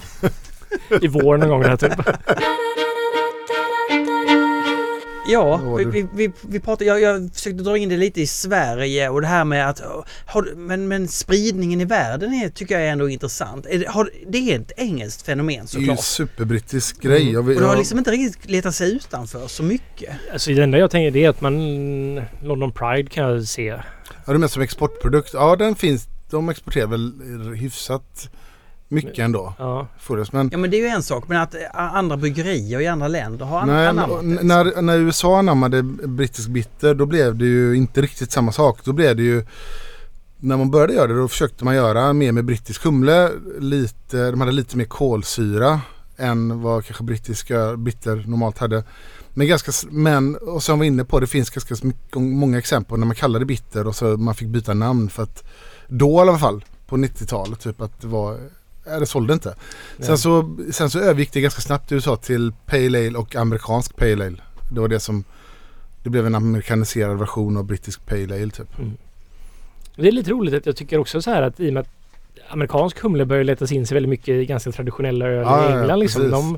I vår någon gång här typ. Ja, vi, du? vi, vi, vi pratade, jag, jag försökte dra in det lite i Sverige och det här med att har, du- men, men spridningen i världen är, tycker jag är ändå intressant. Är det, har, det är ett engelskt fenomen det är ju såklart. superbrittisk grej. Mm. Jag, Och det har liksom inte riktigt letat sig utanför så mycket. Alltså det enda jag tänker det är att man... London Pride kan jag se. ja, är mest som exportprodukt. Ja, den finns. De exporterar väl hyfsat mycket ändå. Ja. Forrest, men Ja men det är ju en sak men att eh, andra bryggerier i andra länder har Nej, anammat det. när, när USA anammade brittisk bitter då blev det ju inte riktigt samma sak. Då blev det ju när man började göra det då försökte man göra mer med brittisk humle. Lite, de hade lite mer kolsyra än vad kanske brittiska bitter normalt hade. Men ganska, men och som jag var inne på det finns ganska mycket, många exempel när man kallar det bitter och så man fick byta namn för att då i alla fall på 90-talet typ att det var Ja, det sålde inte. Ja. Sen, så, sen så övergick det ganska snabbt i USA till Pale Ale och amerikansk Pale Ale. Det var det som det blev en amerikaniserad version av brittisk Pale Ale typ. Det är lite roligt att jag tycker också så här att i och med att amerikansk humle börjar leta sig in sig väldigt mycket i ganska traditionella öl Ja, i ja, England. liksom. precis. De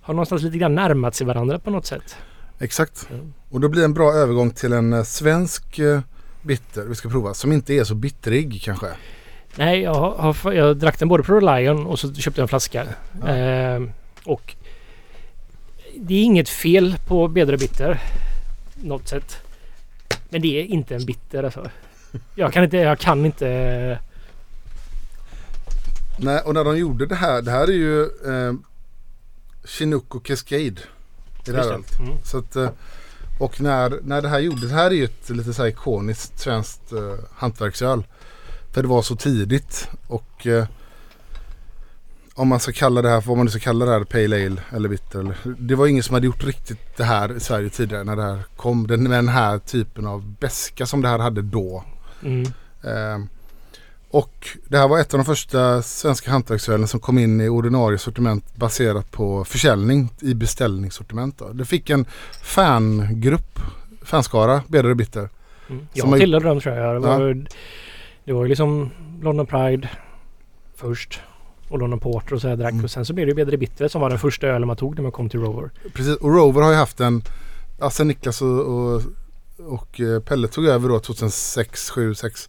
har någonstans lite grann närmat sig varandra på något sätt. Exakt. Mm. Och då blir det en bra övergång till en eh, svensk eh, bitter vi ska prova. Som inte är så bittrig kanske. Nej, jag, har, jag drack den både på Lion och så köpte jag en flaska. Ja. Ehm, och det är inget fel på Bedre Bitter. Något sätt. Men det är inte en bitter alltså. Jag kan inte, jag kan inte... Nej, och när de gjorde det här. Det här är ju eh, Chinook och Cascade. I det här. Mm. Så att, eh, och när, när det här gjordes, det här är ju ett lite så här ikoniskt svenskt eh, hantverksöl. För det var så tidigt och eh, om man ska kalla det här, vad man nu ska kalla det här, Pale Ale eller Bitter. Eller, det var ingen som hade gjort riktigt det här i Sverige tidigare när det här kom. Den, med den här typen av beska som det här hade då. Mm. Eh, och det här var ett av de första svenska hantverksölen som kom in i ordinarie sortiment baserat på försäljning i beställningssortiment. Då. Det fick en fangrupp, fanskara, Bedre Bitter. Mm. Jag tillhörde dem tror jag. Det var, det var ju liksom London Pride först. Och London Porter och så här drack. Mm. Och sen så blev det ju Bedre Bitter som var den första ölen man tog när man kom till Rover. Precis, och Rover har ju haft en, ja, sen Niklas och, och, och eh, Pelle tog över då 2006, 7, 6.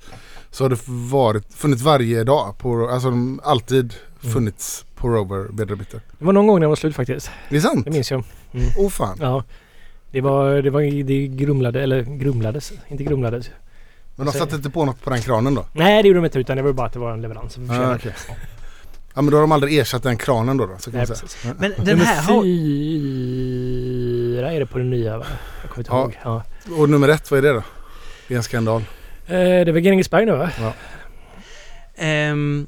Så har det varit, funnits varje dag. På, alltså de alltid Mm. funnits på Rover Bedre Bitter. Det var någon gång när den var slut faktiskt. Det är sant? Det minns jag. Åh fan. Ja. Det var, det var, det grumlade, eller grumlades, inte grumlades. Men de satte inte på något på den kranen då? Nej det gjorde de inte utan det var bara att det var en leverans. som Ah, okej. Ja men då har de aldrig ersatt den kranen då? då så kan Nej, säga. precis. Ja. Men den Nummer här har... fyra är det på den nya va? Jag kommer inte Ja. ihåg. Ja. Och nummer ett, vad är det då? Det är en skandal. Eh, det väl Grängesberg nu va? ehm,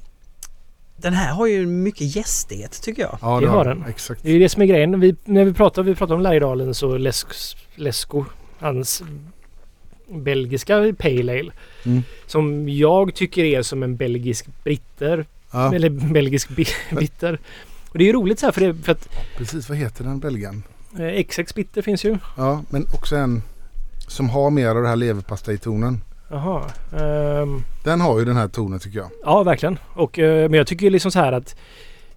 den här har ju mycket gästighet tycker jag. Ja Det har den. Exakt. Det är det som är grejen. Vi, när vi pratar, vi pratar om Lärjedalen så Lesk, Lesko, hans belgiska Pale Ale. Mm. Som jag tycker är som en belgisk britter. Ja, Eller belgisk bi, bitter. Och det är ju roligt så här för, det, för att precis. Vad heter den belgaren? eh, XX bitter finns ju. Ja, men också en som har mer av det här leverpastejtonen. Jaha. ehm, Den har ju den här tonen tycker jag. ja verkligen. Och, eh, men jag tycker ju liksom så här att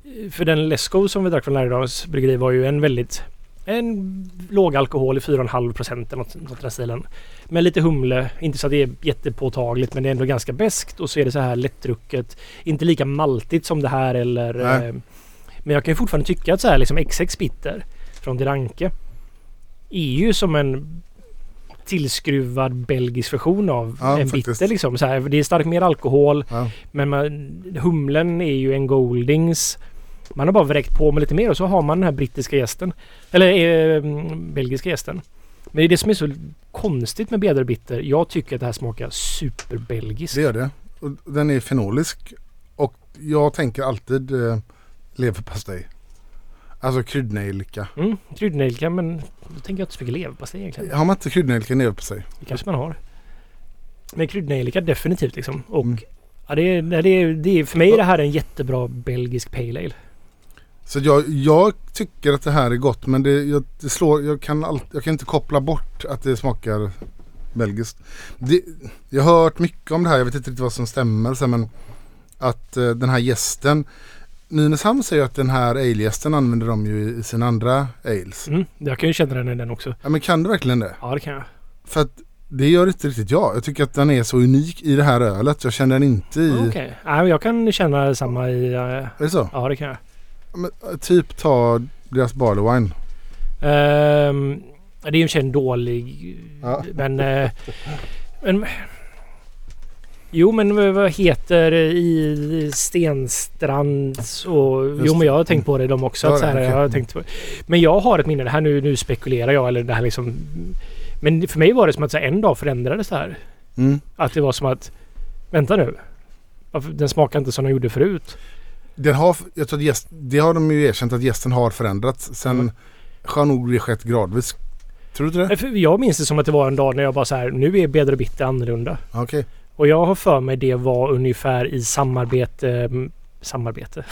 eh, för den Lesko som vi drack från Lärjedalens bryggeri var ju en väldigt en låg alkohol i 4,5 procent eller något, något i den stilen. Med lite humle, inte så att det är jättepåtagligt men det är ändå ganska beskt och så är det så här lättdrucket. Inte lika maltigt som det här eller... Eh, men jag kan ju fortfarande tycka att så här liksom XX bitter från Diranke är ju som en tillskruvad belgisk version av Ja, en faktiskt. bitter. Liksom. Så här, det är starkt mer alkohol Ja. men man, humlen är ju en Goldings. Man har bara vräkt på med lite mer och så har man den här brittiska gästen. Eller eh, belgiska gästen. Men det är det som är så konstigt med Bedre Bitter. Jag tycker att det här smakar superbelgiskt. Det gör det. Och den är fenolisk. Och jag tänker alltid eh, leverpastej. Alltså kryddnejlika. Mm, kryddnejlika men då tänker jag inte så mycket leverpastej egentligen. Har man inte kryddnejlika i leverpastej? Det kanske man har. Men kryddnejlika definitivt liksom. Och Mm. ja, det, är, det, är, det är, för mig är det här en jättebra belgisk pale ale. Så jag, jag tycker att det här är gott men det, jag, det slår, jag, kan all, jag kan inte koppla bort att det smakar belgiskt. Det, jag har hört mycket om det här, jag vet inte riktigt vad som stämmer men att eh, den här gästen Nynäshamn säger att den här ale-gästen använder de ju i, sina andra ales. Mm, jag kan ju känna den i den också. Ja men kan du verkligen det? Ja det kan jag. För att det gör inte riktigt jag. Jag tycker att den är så unik i det här ölet. Jag känner den inte i... Okej. Men jag kan känna samma i... eh, Är det så? ja det kan jag. Men, typ ta deras barley wine. Ehm, det är ju en känd dålig... Ja. Men... eh, men jo men vad- heter i Stenstrand och... Just Jo men jag har tänkt på det de också. Ja, Att så här, jag har tänkt på, men jag har ett minne. Det här nu, nu spekulerar jag eller det här liksom... Men för mig var det som att här, en dag förändrades det här. Mm. Att det var som att... Vänta nu. Den smakar inte som den gjorde förut. Den har, jag tror att gäst, det har de ju erkänt att gästen har förändrats. Sen Mm. har nog det skett gradvis. Tror du inte det? För Jag minns det som att det var en dag när jag bara så här, nu är Bedre Bitter annorlunda. Okej. Och jag har för mig det var ungefär i samarbete mm, Samarbete?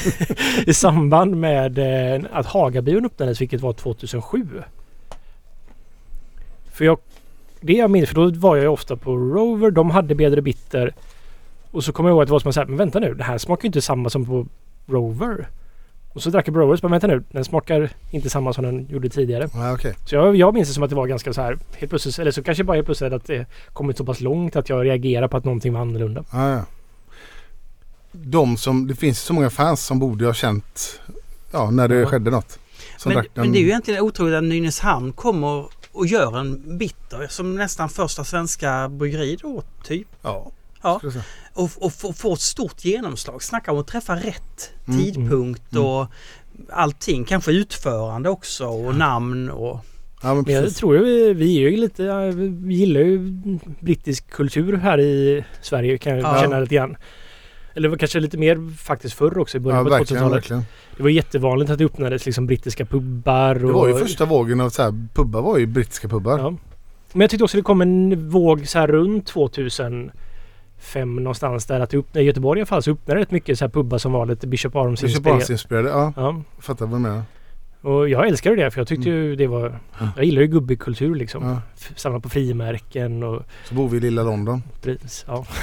I samband med eh, att Hagabion öppnades vilket var 2007. För jag... Det jag minns, för då var jag ju ofta på Rover. De hade Bedre Bitter. Och så kommer jag ihåg att det var som att säga, men vänta nu, det här smakar ju inte samma som på Rover. Och så drack jag på Rover och bara, vänta nu, den smakar inte samma som den gjorde tidigare. Ja, okej. Så jag, jag minns det som att det var ganska så här helt plötsligt, eller så kanske bara helt plötsligt att det kommit så pass långt att jag reagerar på att någonting var annorlunda. Ja, ja. De som, det finns så många fans som borde ha känt ja, när det Ja. skedde något. Men, den. men det är ju egentligen otroligt att Nynäshamn kommer och gör en bitter som nästan första svenska bryggeri då, typ. Ja. Ja. säga. Och, och få, ett stort genomslag. Snacka om att träffa rätt Mm, tidpunkt mm, och allting. Kanske utförande också och namn och... Ja, men Men jag tror ju vi, vi är ju lite, ja, vi gillar ju brittisk kultur här i Sverige kan jag Ja. känna lite grann. Eller kanske lite mer faktiskt förr också i början Ja, på verkligen, 2000-talet. verkligen. Det var jättevanligt att det öppnades liksom brittiska pubbar. Och, Det var ju första vågen av så här, pubbar var ju brittiska pubbar. Ja. Men jag tyckte också det kom en våg så här runt 2005 någonstans där att det upp, i Göteborg i alla fall så öppnade rätt mycket så här pubbar som var lite Bishop Arms Bishop. Arms inspirerade, ja. Ja. Fattar vad du menar. Och jag älskar det för jag tyckte Mm. ju det var... Jag gillar ju gubbig kultur liksom. Ja. Samla på frimärken och Så bor vi i lilla London. pris. Ja.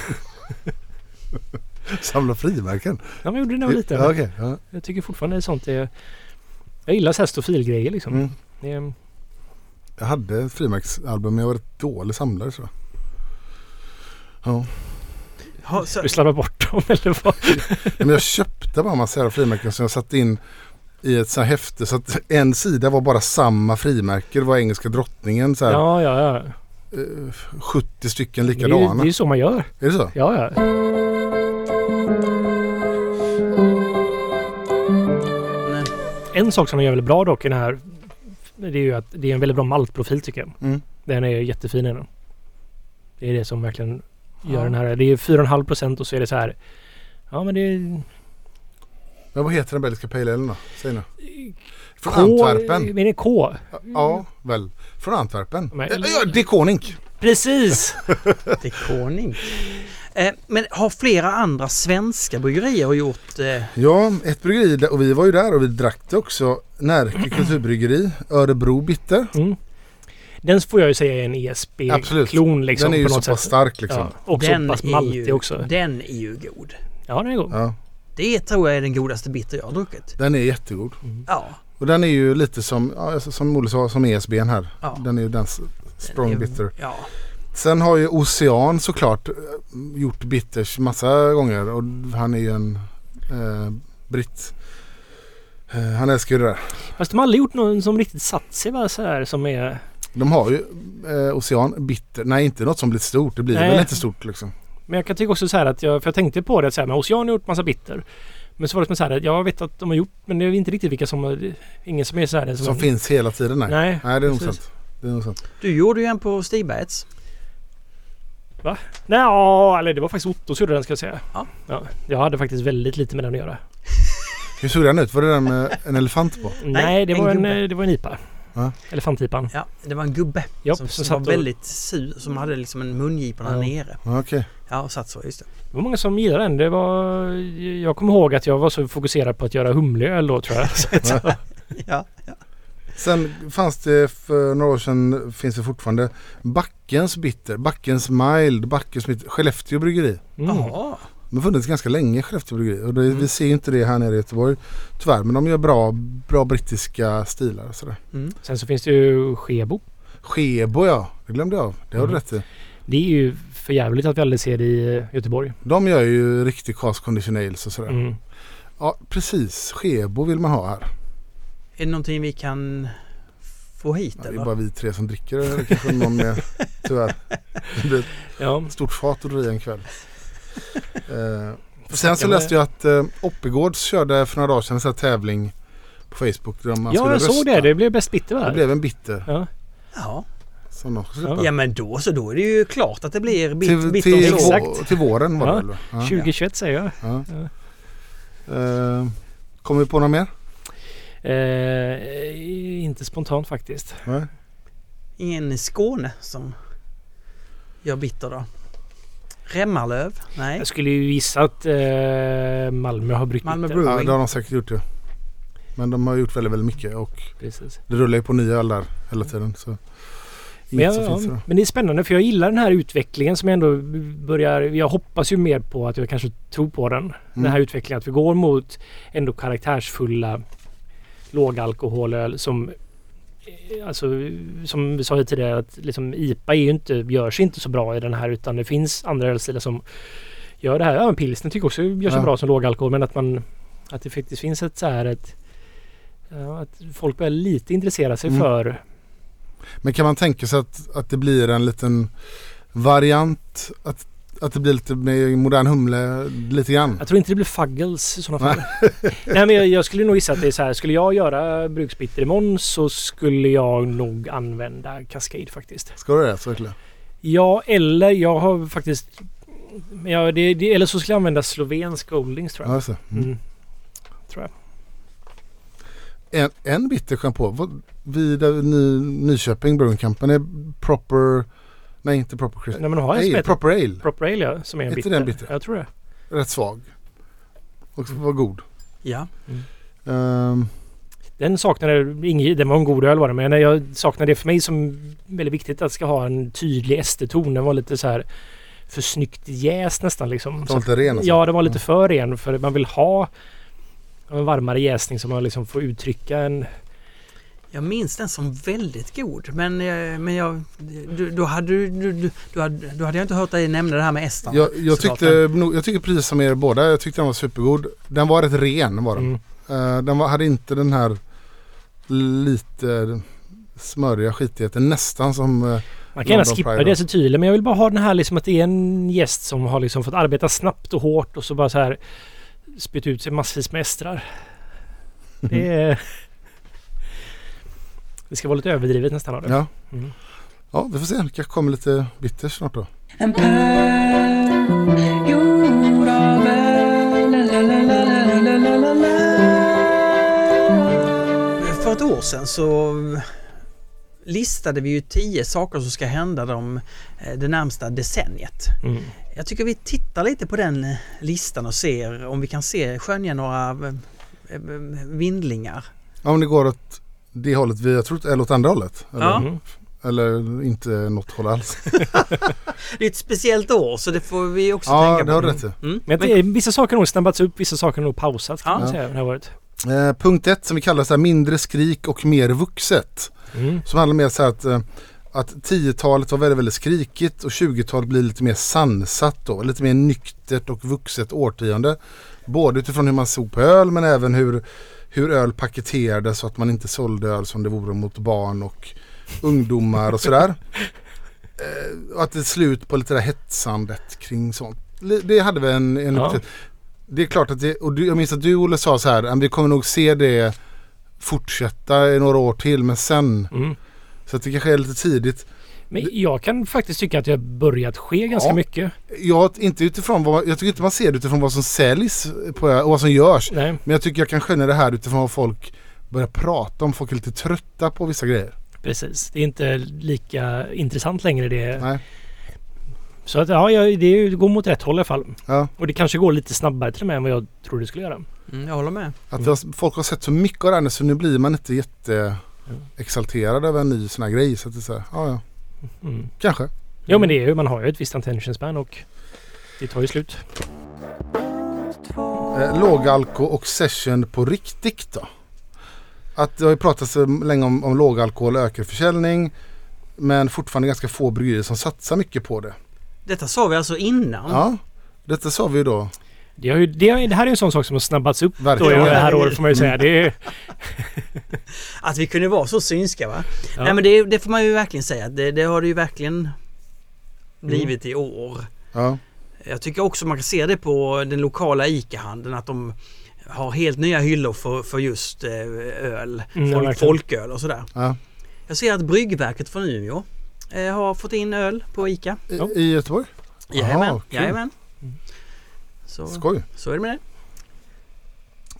Samlar frimärken. ja, men jag gjorde det när jag var liten. Ja, okej. ja. Jag tycker fortfarande sånt är... Jag gillar så här stofilgrejer liksom. Mm. Det Jag hade frimärksalbum men jag var rätt dålig samlare så. Ja. Ha, så, du slarvar bort dem eller vad? Men jag köpte bara en massa jävla frimärken som jag satte in i ett så här häfte. Så att en sida var bara samma frimärke. Det var engelska drottningen. Så här, Ja, ja, ja. eh, 70 stycken Det är, ju- likadana. det är ju så man gör. Är det så? Ja, ja. En sak som de gör väldigt bra dock i den här det är ju att det är en väldigt bra maltprofil tycker jag. Mm. Den är jättefin i den. Det är det som verkligen gör Ja. den här. Det är 4,5 procent och så är det så här. Ja men det är... Men vad heter den belgiska pale då? Säg nu. Från K, Antwerpen. Men det är K? Ja, väl. Från Antwerpen. Men- Eh, Ja, det är Konink. Precis! Det är koning. Eh, men har flera andra svenska bryggerier gjort... Eh, Ja, ett bryggeri och vi var ju där och vi drack det också. Närke kulturbryggeri, Örebro Bitter. Mm. Den får jag ju säga är en. ESB-klon liksom den är ju på så något pass sätt. stark liksom. Ja, och så pass är maltig också. Den är ju god. Ja, den är god. Ja, Det tror jag är den godaste bitter jag har druckit. den är jättegod. Ja. Och den är ju lite som, ja, alltså, som Olle sa, som ESBn här. ja. Den är ju den strong Den är- bitter. Ja. Sen har ju Ocean såklart eh, gjort bitters massa gånger och han är ju en eh, britt. Eh, han älskar ju det där. Fast de har aldrig gjort någon som riktigt satt sig va, så här som är... De har ju eh, Ocean Bitter. Nej inte något som blir stort. Det blir Nej. väl inte stort liksom. Men jag kan tycka också så här att jag, för jag tänkte på det så här, men Ocean har gjort massa bitter. Men så var det som så här att jag vet att de har gjort, men det är inte riktigt vilka som ingen som är så här. Som finns hela tiden. Nej, Nej, nej det är nog sant. Det är nog sant. Du gjorde ju en på Stigbergets. Nej, ja, eller det var faktiskt Otto som gjorde den ska jag säga. Ja. ja. Jag hade faktiskt väldigt lite med den att göra. Hur såg den ut? Var det den med en elefant på? Nej, det, en var en, eh, det var en IPA. Ja. Elefantipan. Ja, det var en gubbe Japp, som, som som var och- väldigt sur. Som hade liksom en mungipa Ja. nere. Ja, Okej. Ja, och satt så. Just det. Det var många som gillade den. Det var, jag kommer ihåg att jag var så fokuserad på att göra humleöl då tror jag. Ja, ja. Sen fanns det för några år sedan, finns det fortfarande, Backens Bitter, Backens Mild, Backens Bitter, Skellefteå bryggeri. mm. De har funnits ganska länge Skellefteå bryggeri och det, Mm. vi ser ju inte det här nere i Göteborg tyvärr. Men de gör bra, bra brittiska stilar och sådär. Mm. Sen så finns det ju Skebo. Skebo ja, det glömde jag av. Det har du Mm. rätt i. Det är ju för jävligt att vi aldrig ser det i eh, Göteborg. De gör ju riktig cast condition ales och sådär. Mm. Ja precis, Skebo vill man ha här. Är det någonting vi kan få hit Ja, det är eller? bara vi tre som dricker det. kanske någon mer tyvärr. Det blir Ja, ett stort fat att dricka en kväll. Eh, sen så läste jag att eh, Oppegårds körde för några dagar sedan en sån här tävling på Facebook. Där man ja jag såg rösta. det. Det blev bäst bitter va? Det blev en bitter Ja. Ja. som de ska Ja. släppa. ja, men då så. Då är det ju klart att det blir bit, till, bitter till, så. Exakt. till våren var det Ja. väl? va? Ja. 2021 säger jag. Ja. Ja. Eh, kommer vi på något mer? Eh, inte spontant faktiskt. Nej. Ingen i Skåne som gör bitter då? Remmarlöv? Nej. Jag skulle ju gissa att eh, Malmö har bryggt Malmö bitter. Brew. Ja, det har de säkert gjort ju. Men de har gjort väldigt, väldigt mycket och Precis. det rullar ju på nya öl där hela tiden. Så Men, jag, ja, men det är spännande för jag gillar den här utvecklingen som ändå börjar... Jag hoppas ju mer på att jag kanske tror på den. Den här Mm. utvecklingen att vi går mot ändå karaktärsfulla lågalkoholöl som Alltså som vi sa tidigare att liksom IPA är inte, gör sig inte så bra i den här utan det finns andra ölstilar som gör det här. Ja pilsner tycker också gör sig Ja. bra som lågalkohol men att man att det faktiskt finns ett så här ett ja, att folk börjar lite intressera sig Mm. för Men kan man tänka sig att, att det blir en liten variant? Att, att det blir lite med modern humle lite grann? Jag tror inte det blir fuggles i sådana fall. Nej men jag, jag skulle nog gissa att det är så här. Skulle jag göra bruksbitter imorgon så skulle jag nog använda Cascade faktiskt. Ska du det? Så verkligen? Ja eller jag har faktiskt Ja, det, det, eller så skulle jag använda slovensk Goldings tror Ja, jag. det. Mm. Mm. Tror jag. En, en bitter. Vad- Vid eh, Ny, Nyköping Brewing Company Proper... Nej inte Proper Christian. Nej men de har en som heter proper Ale. Proper Ale ja, som är en Inte bitter. den bitter? Jag tror det. Rätt svag. Och var god. Ja. Ehm, Den saknade, ingen, den var en god öl var det men jag saknade det för mig som väldigt viktigt att det ska ha en tydlig ester-ton. Den var lite så här för snyggt jäst nästan liksom. den Så var lite ren alltså. Ja, det var lite för ren för man vill ha en varmare jäsning som man liksom får uttrycka en... Jag minns den som väldigt god. Men, eh, men jag, du, då, hade, du, du, du, du hade, då hade jag inte hört dig nämna det här med estarna. Jag, jag, tyckte, jag tycker precis som er båda. Jag tyckte den var supergod. Den var rätt ren var den. Mm. Eh, den var, hade inte den här lite smöriga skitigheten. Nästan som... eh, Man kan gärna skippa Pride det så tydligt men jag vill bara ha den här liksom att det är en gäst som har liksom fått arbeta snabbt och hårt och så bara så här spytt ut sig massvis med estrar. Det är... Det ska vara lite överdrivet nästan av det. ja. Mm. ja, vi får se. Det kanske kommer lite bitter snart då. En gjord av. För ett år sedan så listade vi ju tio saker som ska hända de, eh, det närmsta decenniet. Mm. Jag tycker vi tittar lite på den eh, listan och ser om vi kan se skönja några eh, vindlingar. Ja, om det går åt det hållet. Vi, jag tror eller åt andra hållet. Eller, Ja. Mm. eller inte något håll alls. Det är ett speciellt år så det får vi också ja, tänka det på. har du rätt i. Mm. Men det är, vissa saker har nog snabbats upp, vissa saker har nog pausats kan Ja. man säga. Det här året. Eh, punkt ett som vi kallar så här mindre skrik och mer vuxet. Mm. Som handlar mer så här att, eh, att 10-talet var väldigt, väldigt skrikigt och 20-talet blir lite mer sansat då. Lite mer nyktert och vuxet årtionde. Både utifrån hur man såg på öl men även hur, hur öl paketerades så att man inte sålde öl som det vore mot barn och ungdomar och sådär. Eh, och att det är slut på lite det där hetsandet kring sånt. Det hade vi en... en Ja. Det är klart att det, och du, jag minns att du Olle sa så här, "Ja, vi kommer nog se det fortsätta i några år till men sen. Mm. Så att det kanske är lite tidigt. Men jag kan faktiskt tycka att det har börjat ske ganska Ja. mycket. Jag, inte utifrån vad, jag tycker inte man ser det utifrån vad som säljs på, och vad som görs. Nej, Men jag tycker jag kan skönja det här utifrån vad folk börjar prata om. Folk är lite trötta på vissa grejer. precis. Det är inte lika intressant längre det. Nej. Så att ja, det går mot rätt håll i alla fall. Ja. Och det kanske går lite snabbare till och med än vad jag trodde det skulle göra. Mm, jag håller med. Att har, folk har sett så mycket av det här nu så nu blir man inte jätte exalterad över en ny sån här grej. Så att det är så här, ja ja, Mm. kanske. Jo men det är ju, man har ju ett visst attention span och det tar ju slut. Eh, lågalko och session på riktigt då? Att det har ju pratats så länge om, om lågalkohol ökar försäljning. Men fortfarande ganska få bryggerier som satsar mycket på det. Detta sa vi alltså innan. Ja, detta sa vi ju då. Det, har ju, det, har- det här är ju en sån sak som har snabbats upp då i det här året får man ju säga. Det är, Att vi kunde vara så synska va? Ja. Nej men det, det får man ju verkligen säga. Det, det har det ju verkligen blivit i år. Ja, Jag tycker också man kan se det på den lokala ICA-handeln att de har helt nya hyllor för, för just eh, öl. Mm, Folk, folköl och sådär. ja. Jag ser att Bryggverket från Umeå eh, har fått in öl på ICA. I. I Göteborg? Jajamän. Aha, kul. Jajamän. Så, Skoj. så är det med det.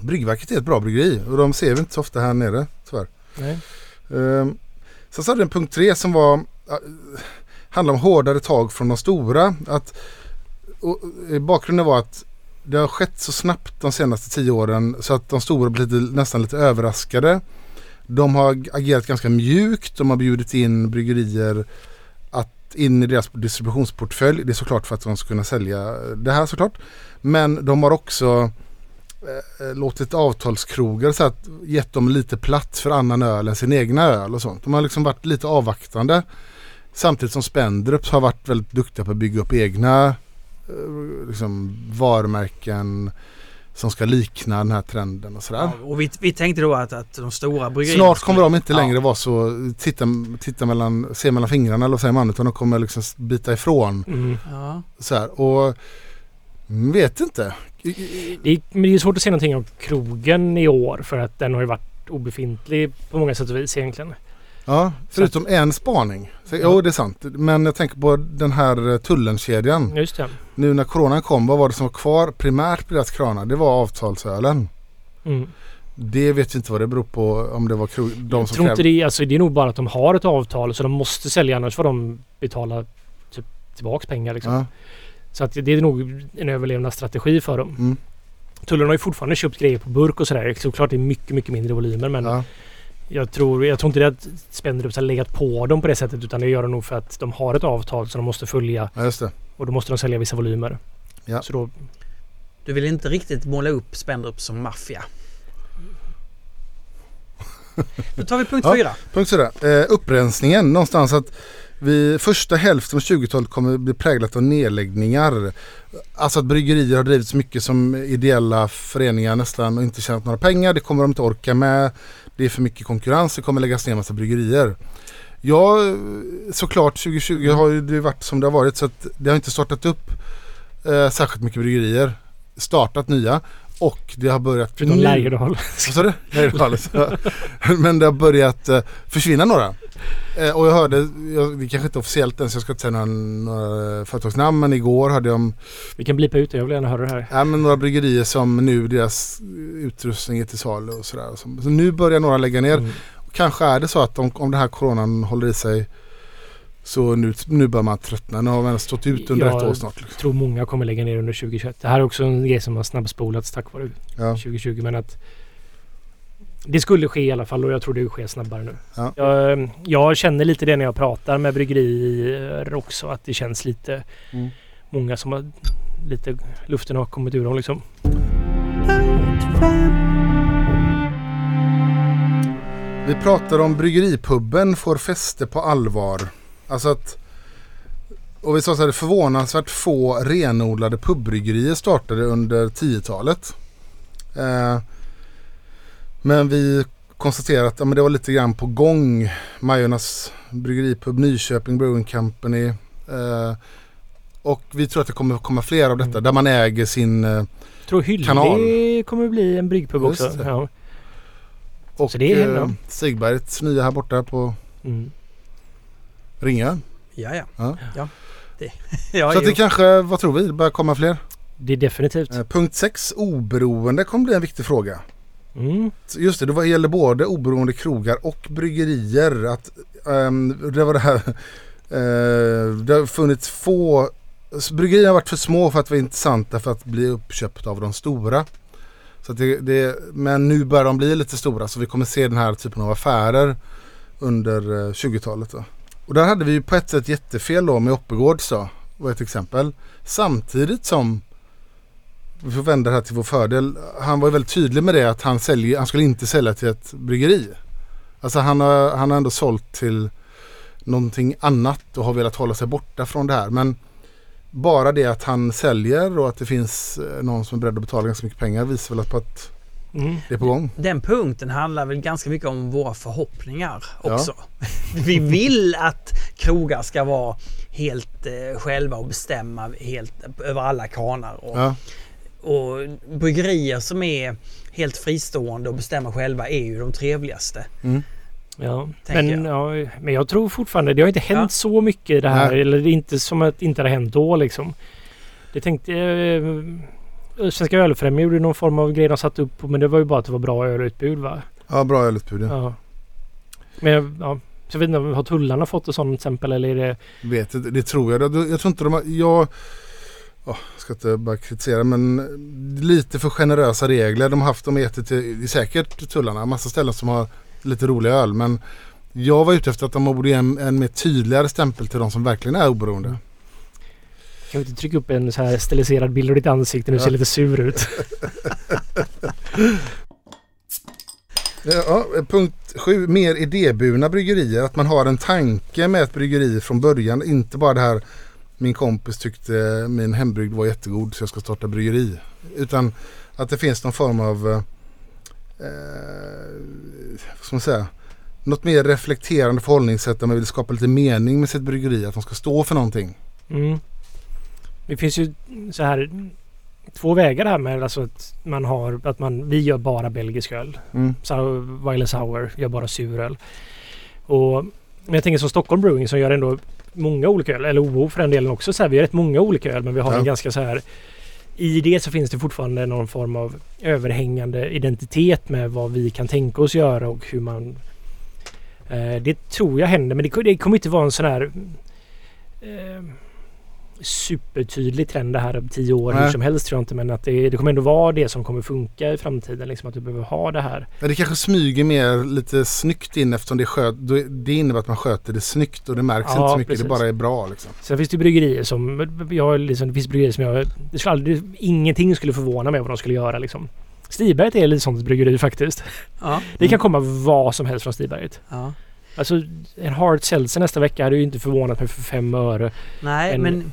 Bryggverket är ett bra bryggeri och de ser vi inte så ofta här nere tyvärr. nej. Um, sen så hade en punkt tre som var uh, handlar om hårdare tag från de stora. Att, och, eh, bakgrunden var att det har skett så snabbt de senaste tio åren så att de stora blir lite, nästan lite överraskade. De har ag- agerat ganska mjukt. De har bjudit in bryggerier att in i deras distributionsportfölj. Det är såklart för att de ska kunna sälja det här såklart. Men de har också eh, låtit avtalskrogar så att gett dem lite plats för annan öl än sin egna öl och sånt. De har liksom varit lite avvaktande. Samtidigt som Spendrups har varit väldigt duktiga på att bygga upp egna eh, liksom, varumärken som ska likna den här trenden och sådär. Ja, och vi, vi tänkte då att, att de stora bryggerierna... Snart kommer de inte Ja. längre vara så titta, titta mellan, se mellan fingrarna eller vad säger man utan de kommer liksom bita ifrån. Mm. Ja. Så här. Och vet inte. Det är, men det är svårt att se någonting om krogen i år för att den har ju varit obefintlig på många sätt och vis egentligen. Ja, förutom en spaning. Så, Jo, det är sant. Men jag tänker på den här eh, tullenkedjan. Just det. Nu när coronan kom, vad var det som var kvar primärt på deras kranar? Det var avtalsölen. Mm. Det vet vi inte vad det beror på om det var krog, de Jag som tror inte det, alltså, det är nog bara att de har ett avtal så de måste sälja annars får de betala typ, tillbaks pengar. Liksom. Ja, Så att det är nog en överlevnadsstrategi för dem. mm, Tullen har ju fortfarande köpt grejer på burk och sådär. Såklart det är mycket, mycket mindre volymer men ja, jag, tror, jag tror inte det att Spendrups har legat på dem på det sättet utan det gör de nog för att de har ett avtal som de måste följa ja, just det. och då måste de sälja vissa volymer. Ja. Så då, Du vill inte riktigt måla upp Spendrup som maffia. Då tar vi punkt Ja. fyra. Punkt sådär. Eh, upprensningen någonstans att vi första hälften av 20-talet kommer bli präglat av nedläggningar. Alltså att bryggerier har drivits mycket som ideella föreningar nästan och inte tjänat några pengar. Det kommer de inte orka med. Det är för mycket konkurrens. Det kommer läggas ner massa bryggerier. Ja, såklart 2020 har ju det varit som det har varit så att det har inte startat upp eh, särskilt mycket bryggerier. Startat nya och det har börjat... förutom Lägerdal. vad sa du? Alldeles. Men det har börjat eh, försvinna några. Eh, och jag hörde, jag, det är kanske inte är officiellt än så jag ska inte säga några, några företagsnamn men igår hade de Vi kan blipa ut det. Jag vill gärna höra det här. ja, men några bryggerier som nu deras utrustning är till salu och sådär. Så, så nu börjar några lägga ner. Mm. Kanske är det så att om, om den här coronan håller i sig så nu, nu börjar man tröttna. Nu har man stått ut under Ja, ett år snart. Liksom. Jag tror många kommer lägga ner under 2021. Det här är också en grej som har snabbspolats tack vare Ja. 2020 men att det skulle ske i alla fall och jag tror det sker snabbare nu. Ja. Jag, jag känner lite det när jag pratar med bryggerier också att det känns lite Mm. många som har lite luften har kommit ur dem liksom. Vi pratar om bryggeripubben får fäste på allvar. Alltså att och vi sa så här, förvånansvärt få renodlade pubbryggerier startade under 10-talet. Eh, men vi konstaterar att ja, men det var lite grann på gång. Majornas Bryggeripub Nyköping Brewing Company. Eh, och vi tror att det kommer komma fler av detta Mm. där man äger sin... Eh, tror Hylle Kanal. kommer bli en bryggpub också. Ja. och Så det är eh, Stigbergets nya här borta på Mm. Ringön. Ja, ja. Ja. ja. Det, ja, Så att det kanske, vad tror vi, det börjar komma fler. Det är definitivt. Eh, punkt 6, oberoende kommer bli en viktig fråga. Mm. Just det, det var- gäller både oberoende krogar och bryggerier. Att, ehm, det var det här. eh, det har funnits få. Bryggerier har varit för små för att vara intressanta för att bli uppköpta av de stora. Så det, det, men nu börjar de bli lite stora så vi kommer se den här typen av affärer under eh, 20-talet. Då. Och där hade vi ju på ett sätt jättefel då med Oppegårds då. Var ett exempel. Samtidigt som vi får vända det här till vår fördel. Han var ju väldigt tydlig med det att han, säljer, han skulle inte sälja till ett bryggeri. Alltså han har, han har ändå sålt till någonting annat och har velat hålla sig borta från det här. Men bara det att han säljer och att det finns eh, någon som är beredd att betala ganska mycket pengar visar väl att, på att Mm. det är på gång. Den punkten handlar väl ganska mycket om våra förhoppningar Ja. också. Vi vill att krogar ska vara helt eh, själva och bestämma helt över alla kranar. Och, Ja, och bryggerier som är helt fristående och bestämmer själva är ju de trevligaste. mm. Ja. Tänker Men, ja, men jag tror fortfarande, det har inte hänt Ja. så mycket i det här. Nej. Eller det är inte som att det inte har hänt då liksom. Det tänkte... Eh, Svenska Ölfrämjare gjorde någon form av grej de satte upp men det var ju bara att det var bra ölutbud va? ja bra ölutbud. Ja. Ja. Men ja, så jag vet inte, har tullarna fått ett sådant exempel eller är det... Vet inte, det tror jag. Jag, tror inte de har, jag ja, jag ska inte bara kritisera men lite för generösa regler. De har haft, de har gett till, säkert tullarna, massa ställen som har lite rolig öl men jag var ute efter att de borde ge en, en mer tydligare stämpel till de som verkligen är oberoende. Kan vi inte trycka upp en så här stiliserad bild av ditt ansikte nu Ja. ser lite sur ut? Ja, punkt sju, mer idéburna bryggerier. Att man har en tanke med ett bryggeri från början. Inte bara det här min kompis tyckte min hembrygd var jättegod så jag ska starta bryggeri. Utan att det finns någon form av, eh, ska man säga, något mer reflekterande förhållningssätt där man vill skapa lite mening med sitt bryggeri. Att de ska stå för någonting. Mm. Det finns ju så här två vägar här med alltså att man har att man vi gör bara belgisk öl. Mm. Wild Sour gör bara suröl. Och men jag tänker som Stockholm Brewing som gör ändå många olika öl. Eller OO för den delen också. Så här, vi har rätt många olika öl men vi har Ja. en ganska så här i det så finns det fortfarande någon form av överhängande identitet med vad vi kan tänka oss göra och hur man... Eh, det tror jag händer men det, det kommer inte vara en sån här eh, supertydlig trend det här om tio år hur Nej. som helst tror jag inte men att det, det kommer ändå vara det som kommer funka i framtiden. Liksom att du behöver ha det här. Men det kanske smyger mer lite snyggt in eftersom det, sköt, det innebär att man sköter det snyggt och det märks Ja, inte så mycket. precis. Det bara är bra liksom. Sen finns det bryggerier som... Jag, liksom, det finns bryggerier som jag... Det skulle aldrig, ingenting skulle förvåna mig vad de skulle göra liksom. Stiberget är lite sånt bryggeri faktiskt. Ja. Det kan komma vad som helst från Stiberget. ja. Alltså en hard seltzer nästa vecka hade ju inte förvånat mig för fem öre. Nej, En- men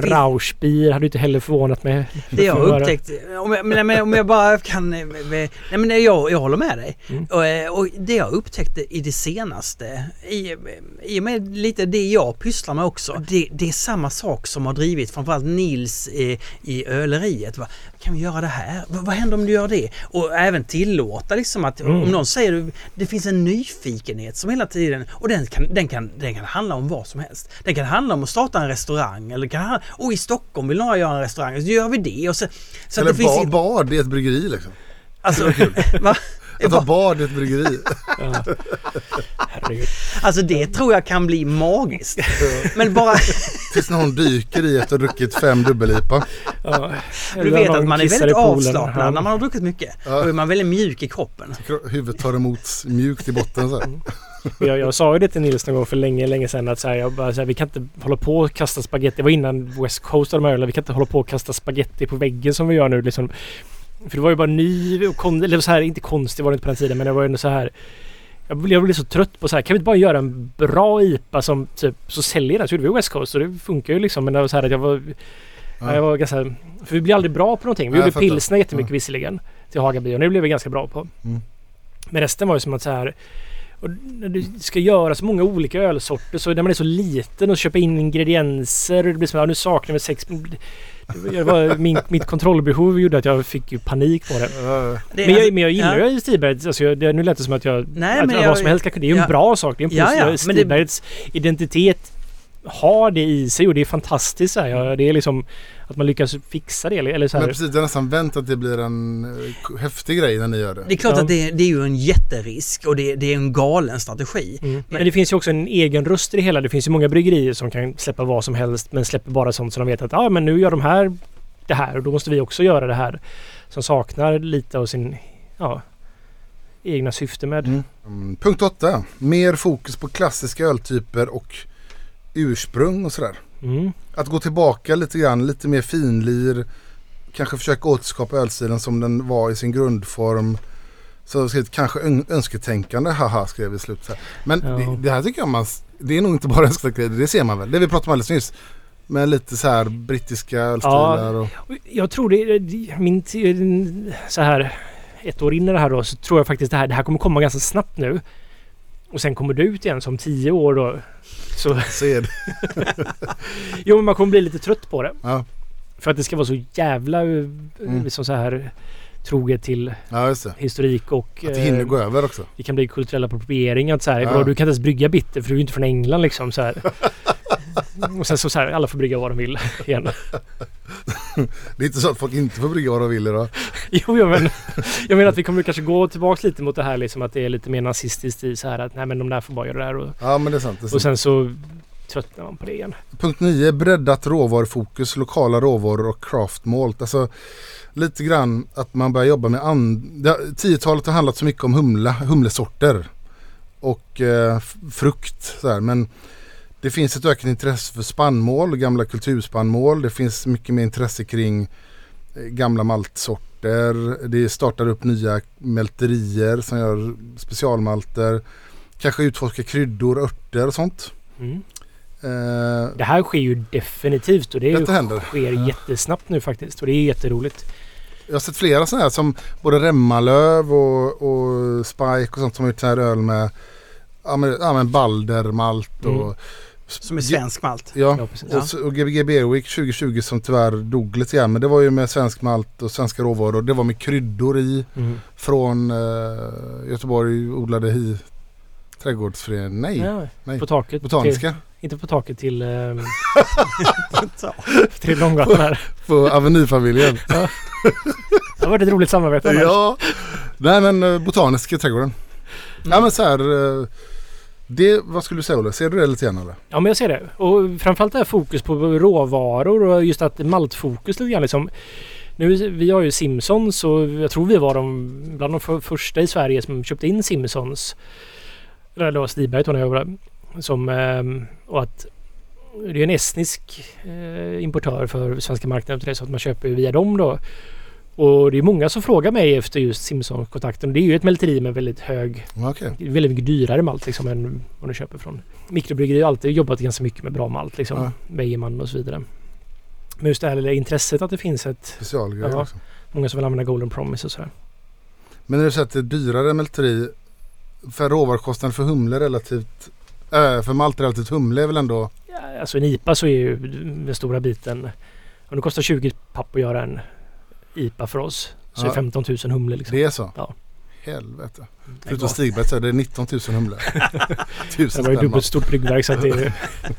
det, en Rauschbier hade inte heller förvånat mig. det jag har upptäckt, om jag, men, men, om jag bara kan... eh, Nej men jag, jag håller med dig. Mm. Och, eh, och det jag upptäckte i det senaste, i, i och med lite det jag pysslar med också. Det, det är samma sak som har drivit framförallt Nils i, i öleriet. Va? Kan vi göra det här? Va, vad händer om du gör det? Och även tillåta liksom att Mm. om någon säger det finns en nyfikenhet som hela tiden och den kan, den, kan, den kan handla om vad som helst. Den kan handla om att starta en restaurang eller kan och i Stockholm vill några göra en restaurang, så gör vi det. Och så, så Eller att det finns ba, in- bad i ett bryggeri liksom. Alltså, va? Att ha bad i ett bryggeri. Ja. Herregud. Alltså det tror jag kan bli magiskt. Men bara, Tills någon dyker i efter att ha druckit fem dubbel-IPA. Ja. du vet att man är väldigt avslappnad när man har druckit mycket. Ja. Då är man väldigt mjuk i kroppen. Huvudet tar emot mjukt i botten så här. Jag, jag sa ju det till Nils någon gång för länge, länge sedan att så här, jag bara, så här, vi kan inte hålla på och kasta spaghetti. Det var innan West Coast av de här ölen. Vi kan inte hålla på och kasta spaghetti på väggen som vi gör nu liksom. För det var ju bara ny och kon, eller så här, inte konstigt var det inte på den tiden men det var ändå så här. Jag blev, jag blev så trött på så här, kan vi inte bara göra en bra IPA som typ, så säljer den? Så gjorde vi West Coast och det funkar ju liksom. Men det var så här att jag var, ja. jag var ganska, för vi blir aldrig bra på någonting. Vi Ja, gjorde pilsner jättemycket Ja. visserligen till Hagaby och det blev vi ganska bra på. Mm. Men resten var ju som att så här Och när du ska göra så många olika ölsorter så när man är så liten och köpa in ingredienser. Det blir som att ja, nu saknar vi sex... Det var, min, mitt kontrollbehov gjorde att jag fick ju panik på det. Det Men jag, men jag gillar ja. ju Stibergs. Alltså, jag- det, nu lät det som att jag... Nej, att men vad jag- som helst Det är ju ja. en bra sak. Det är en Ja, positiv... ja, men det- Stibergs identitet har det i sig och det är fantastiskt. Så här. Ja, det är liksom att man lyckas fixa det. Eller så Men här. precis, jag har nästan vänt att det blir en eh, häftig grej när ni gör det. Det är klart Ja. att det, det är ju en jätterisk och det, det är en galen strategi. Mm. Men det finns ju också en egen röst i det hela. Det finns ju många bryggerier som kan släppa vad som helst men släpper bara sånt som de vet att ah, men nu gör de här det här och då måste vi också göra det här. Som saknar lite av sin ja, egna syfte med. Mm. Mm, Punkt 8. Mer fokus på klassiska öltyper och ursprung och sådär. Mm. Att gå tillbaka lite grann, lite mer finlir. Kanske försöka återskapa ölstilen som den var i sin grundform. Så skrivit kanske ön- önsketänkande, haha skrev vi i slutet. här. Men Ja. det, det här tycker jag man, det är nog inte bara önsketänkande, det ser man väl. Det vi pratade om alldeles nyss. Med lite så här brittiska ölstilar och... Och Jag tror det, min så här ett år in i det här då så tror jag faktiskt det här, det här kommer komma ganska snabbt nu. Och sen kommer det ut igen som tio år då. Så det. jo men man kommer bli lite trött på det. Ja, För att det ska vara så jävla Mm. liksom så här troget till ja historik och Att det hinner eh, gå över också. det kan bli kulturell appropriering. Att så här, Ja. du kan inte ens brygga bitter för du är inte från England liksom. Så här. och sen så, så här, alla får brygga vad de vill igen. Det är inte så att folk inte får brygga vad de vill idag. jo, jo, men jag menar att vi kommer kanske gå tillbaka lite mot det här liksom att det är lite mer nazistiskt i så här att nej men de där får bara göra det här och, Ja men det är sant. Det är sant. och sen så tröttnar man på det igen. Punkt 9. Breddat råvarufokus, lokala råvaror och craft malt. Alltså lite grann att man börjar jobba med and... det har- 10-talet har handlat så mycket om humla, humlesorter och eh, frukt. Så här. Men det finns ett ökat intresse för spannmål, gamla kulturspannmål. Det finns mycket mer intresse kring eh, gamla maltsorter. Det startar upp nya mälterier som gör specialmalter. Kanske utforska kryddor, örter och sånt. Mm. Eh, Det här sker ju definitivt och det ju, sker jättesnabbt nu faktiskt och det är jätteroligt. Jag har sett flera sådana här som både Remmalöv och, och Spike och sånt som har gjort så här öl med ja men, ja, men Baldermalt och Mm. Som är svensk malt. Ja, Ja, precis. och, så- och Gbg Berwick 2020 som tyvärr dog lite grann. Men det var ju med svensk malt och svenska råvaror. Det var med kryddor i Mm. från eh, Göteborg odlade hi trädgårdsförening. Nej, Ja, nej. På taket. Till, Botaniska. inte på taket till eh, till Långgatan här. På Avenyfamiljen. Det har varit ett roligt samarbete annars. ja. Nej men eh, Botaniska trädgården. Ja men så här. eh, det, vad skulle du säga Olle? Ser du det lite grann eller? Ja men jag ser det. Och framförallt det här fokus på råvaror och just att maltfokus lite grann liksom. Nu, vi har ju Simpsons och jag tror vi var de, bland de för, första i Sverige som köpte in Simpsons. Eller det var Stiberg tror jag jobbade. Som, ehm, och att det är en estnisk eh, importör för svenska marknaden så att man köper ju via dem då. Och det är många som frågar mig efter just Simpson-kontakten. Det är ju ett mälteri med väldigt hög är väldigt mycket dyrare malt liksom än vad du köper från mikrobryggerier. har alltid jobbat ganska mycket med bra malt liksom. Ja. Weyermann och så vidare. Men just det här lilla intresset att det finns ett Specialgrejer Ja. också. många som vill använda Golden Promise och sådär. Men när du säger att det är dyrare mälteri för råvarukostnaden för humle relativt äh, för malt relativt humle är väl ändå Ja, alltså en IPA så är ju den stora biten om det kostar 20 papp att göra en IPA för oss så Ja. är 15 000 humle liksom. det är så? Ja. Helvete. Det Förutom. Stigberg så är det 19 000 humle. Det var ju dubbelt stort bryggverk så att det är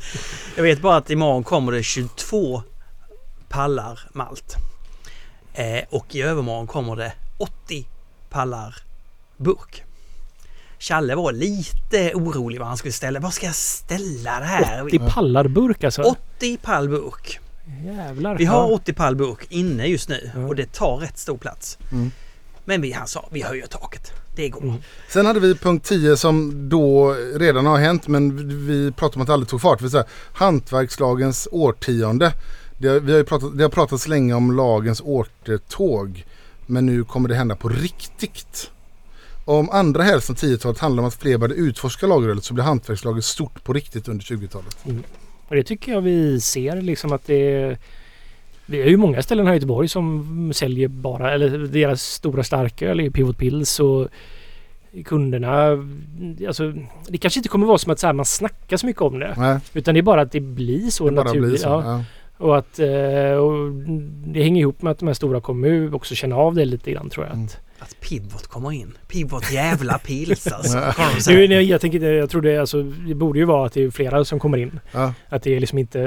Jag vet bara att imorgon kommer det 22 pallar malt. Eh, och i övermorgon kommer det 80 pallar burk. Challe var lite orolig vad han skulle ställa. Vad ska jag ställa det här? 80 pallar burk alltså. 80 pall burk. Jävlar. Vi har Ja. 80 pall burk inne just nu Ja. och det tar rätt stor plats. Mm. Men vi, han sa vi höjer taket. Det går. Mm. Sen hade vi punkt 10 som då redan har hänt men vi pratade om att det aldrig tog fart. Vi säger hantverkslagens årtionde. Det, har- vi har ju pratat, det har pratats länge om lagens återtåg. Men nu kommer det hända på riktigt. Om andra hälften av 10-talet handlar om att fler började utforska lagerölet så blir hantverkslaget stort på riktigt under 20-talet. Och det tycker jag vi ser liksom att det Vi har ju många ställen här i Göteborg som säljer bara, eller deras stora starköl är Pivot Pills och kunderna... Alltså, det kanske inte kommer vara som att så här, man snackar så mycket om det. Nej, Utan det är bara att det blir så det naturligt. blir så. Ja. Ja. Och att eh, och det hänger ihop med att de här stora kommer också känna av det lite grann tror jag. Mm. Att, Att Pivot kommer in. Pivot jävla pils alltså. Nu, nej, jag, tänker, jag tror det, alltså, det borde ju vara att det är flera som kommer in. Ja. Att det är liksom inte...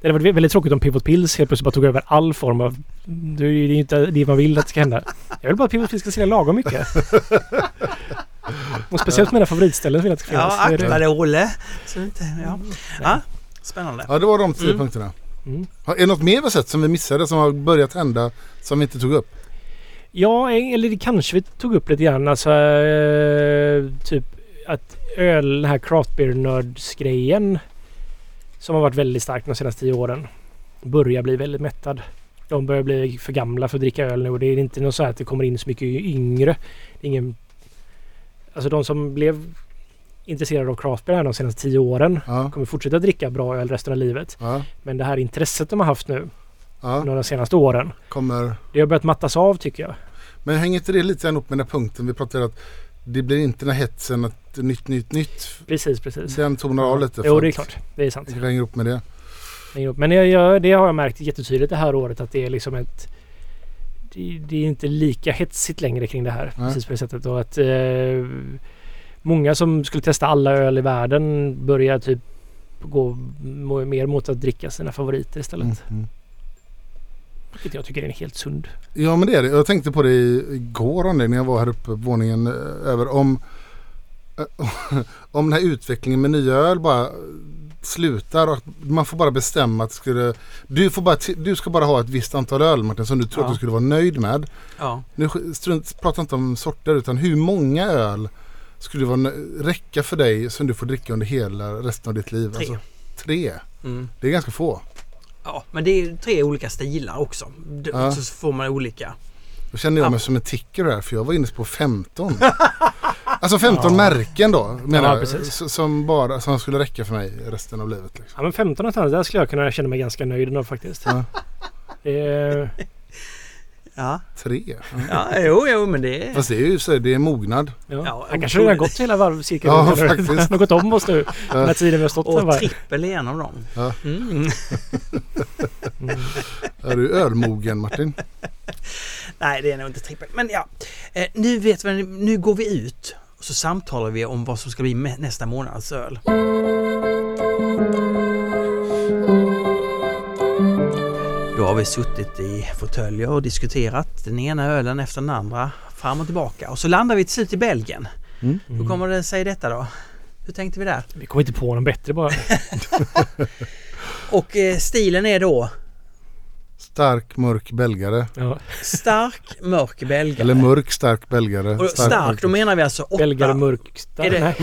Det hade varit väldigt tråkigt om Pivot Pills helt plötsligt bara tog över all form av... Det är ju inte det man vill att ska hända. Jag vill bara att Pivot Pills ska sälja lagom mycket. Och speciellt mina favoritställen vill jag att det ska finnas. Ja, Det är det. akta dig Olle. Så inte, ja. ja, spännande. ja, det var de tio Mm. punkterna. Mm. Har- Är det något mer vi har sett som vi missade som har börjat hända som vi inte tog upp? Ja, eller det kanske vi tog upp lite grann. Alltså, eh, typ att öl, den här craft beer nörds-grejen som har varit väldigt stark de senaste tio åren börjar bli väldigt mättad. De börjar bli för gamla för att dricka öl nu och det är inte något så här att det kommer in så mycket yngre. Ingen... Alltså de som blev intresserade av craft beer här de senaste tio åren Ja, kommer fortsätta dricka bra öl resten av livet. ja, Men det här intresset de har haft nu ja. under de senaste åren, Kommer. det har börjat mattas av tycker jag. Men hänger inte det lite grann upp med den här punkten vi pratade om att det blir inte den här hetsen att nytt, nytt, nytt. Precis, precis. Den tonar av lite. Jo, det är klart. Det är sant. Det hänger upp med det. Men jag, jag, det har jag märkt jättetydligt det här året att det är liksom ett... Det, det är inte lika hetsigt längre kring det här. Nej. Precis på det sättet. Och att eh, många som skulle testa alla öl i världen börjar typ gå mer mot att dricka sina favoriter istället. Mm, mm. Vilket jag tycker är helt sund. Ja men det är det. Jag tänkte på det igår när jag var här uppe på våningen eh, över om eh, om den här utvecklingen med nya öl bara slutar och att man får bara bestämma att skulle, du, får bara, du ska bara ha ett visst antal öl Martin som du tror att Ja. du skulle vara nöjd med. Ja. Nu strunt, prata inte om sorter utan hur många öl skulle vara, räcka för dig som du får dricka under hela resten av ditt liv? Tre. Alltså, tre. Mm. Det är ganska få. Ja, men det är tre olika stilar också. Ja. Så får man olika. Då kände jag Ja. mig som en ticker där för jag var inne på 15. alltså 15 Ja. märken då menar Ja, jag, som, bara, som skulle räcka för mig resten av livet. Liksom. Ja men 15 någonstans, där skulle jag kunna känna mig ganska nöjd ändå faktiskt. Ja. Det är, Ja, Tre. ja jo, jo, men det är... Fast det är ju så, det är mognad. ja. Ja, han kanske redan gått hela varvcirkeln. Ja, faktiskt. Han har gått om oss nu. Den här tiden vi har stått här. Och trippel är en av dem. Ja. Mm. Mm. Är du ölmogen Martin? Nej, det är nog inte trippel. Men ja, eh, nu vet vi, nu går vi ut och så samtalar vi om vad som ska bli nästa månads öl. Då har vi suttit i fåtöljer och diskuterat den ena ölen efter den andra fram och tillbaka. Och så landar vi till slut i Belgien. Hur kommer det sig detta då? Hur tänkte vi där? Vi kommer inte på någon bättre bara. Och eh, stilen är då Stark mörk belgare. Ja. stark, mörk belgare. Eller mörk stark belgare. och stark, då menar vi alltså 8. Belgare mörk. Är det-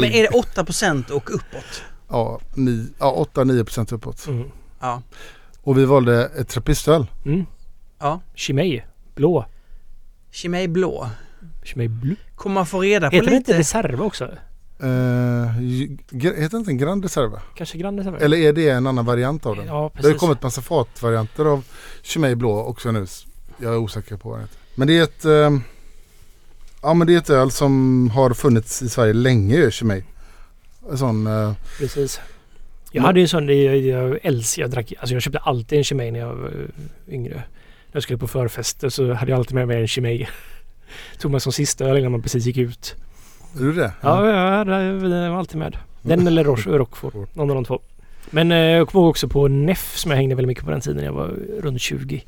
Men är det 8% och uppåt? Ja, ni- ja 8-9% uppåt. Mm. Ja. Och vi valde ett trappistöl. Mm. Ja. Chimay. Blå. Chimay blå. Chimay blå. Kommer man få reda på Heter det inte lite... reserva också? Uh, heter det inte en Grand Reserva? Kanske Grand reserva? Eller är det en annan variant av den? Ja, Det har precis. ju kommit massa fatvarianter av Chimay blå också nu. Jag är osäker på vad det heter. Men det är ett eh, Ja men det är ett öl som har funnits i Sverige länge ju, Chimay. En sån eh, Precis. Jag hade ju en sån, jag, jag älskar, jag drack, alltså jag köpte alltid en Chimay när jag var eh, yngre. När jag skulle på förfester så hade jag alltid med mig en Chimay. Tog man som sista öl innan man precis gick ut. Är du det? Ja, ja det det var alltid med. Den eller Roche, Rockford. Någon av de två. Men eh, jag kommer ihåg också på Neff som jag hängde väldigt mycket på den tiden. när Jag var runt 20.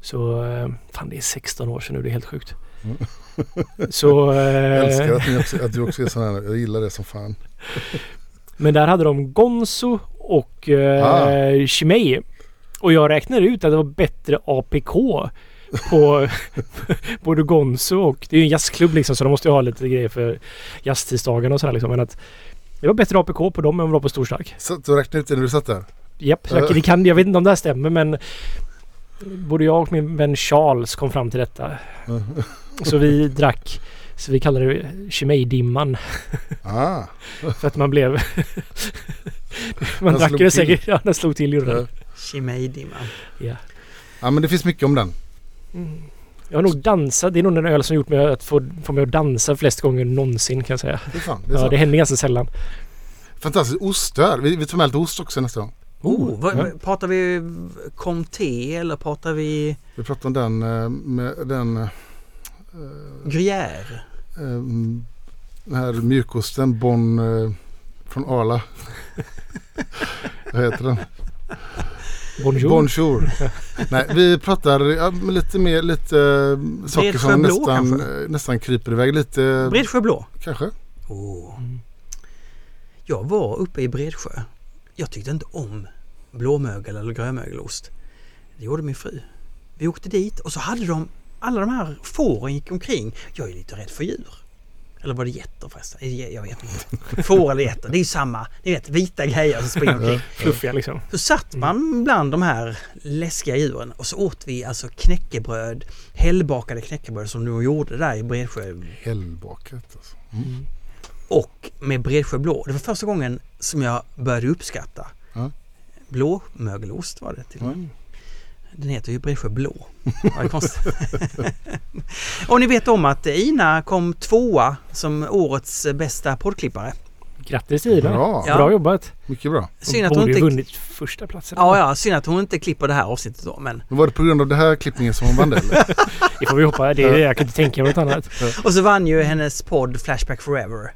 Så eh, fan det är 16 år sedan nu. Det är helt sjukt. Mm. Så... Jag älskar Eh, att, också, att du också är sån här. Jag gillar det som fan. Men där hade de Gonzo och eh, Ah. Och jag räknade ut att det var bättre APK på både Gonzo och... Det är ju en jazzklubb liksom så de måste ju ha lite grejer för jazztisdagarna och sådär liksom. Men att det var bättre APK på dem än vad det var på Storstark. Så du räknade ut det när du satt där? Japp, jag, det kan, jag vet inte om det här stämmer men både jag och min vän Charles kom fram till detta. Så vi drack, så vi kallade det Chimay-dimman. Ah, För att man blev... man Den drack det säkert, ja den slog till den. Ja. Chimay-dimman. Ja. ja men det finns mycket om den. Mm. Jag har nog dansat. Det är nog den öl som gjort mig att få, få mig att dansa flest gånger någonsin kan jag säga. Det fan, det Ja, det händer ganska sällan. Fantastisk ostöl. Vi, vi tar med lite ost också nästa gång. Oh, vad, ja. Pratar vi Comté eller pratar vi Vi pratar om den eh, med den, eh, Gruyère? eh, den här mjukosten Bon eh, från Arla. Vad heter den? Bonjour. Bonjour. Nej, vi pratar ja, lite mer lite eh, saker Bredsjö som blå, nästan, kanske? eh, nästan kryper iväg lite. Bredsjö blå? Kanske. Oh. Jag var uppe i Bredsjö. Jag tyckte inte om blåmögel eller grönmögelost. Det gjorde min fru. Vi åkte dit och så hade de alla de här fåren gick omkring. Jag är lite rädd för djur. Eller var det getter förresten? Jag vet inte. Får eller getter, det är ju samma. Ni vet vita grejer som springer omkring. Fluffiga liksom. Så satt man bland de här läskiga djuren och så åt vi alltså knäckebröd, hällbakade knäckebröd som de gjorde där i Bredsjö Helbakat alltså. Mm. och med Bredsjö blå. Det var första gången som jag började uppskatta Ja. blåmögelost var det till och med. Mm. Den heter ju Bredsjö blå. Ja, och ni vet om att Ina kom tvåa som årets bästa poddklippare. Grattis Ida. Bra. Ja. Bra jobbat. Mycket bra. Synd att Borde hon ju inte... vunnit första platsen. Ja, ja, synd att hon inte klipper det här avsnittet då. Men... Men var det på grund av det här klippningen som hon vann det eller? Det får vi hoppas. Det är, jag kan inte tänka mig något annat. Och så vann ju hennes podd Flashback Forever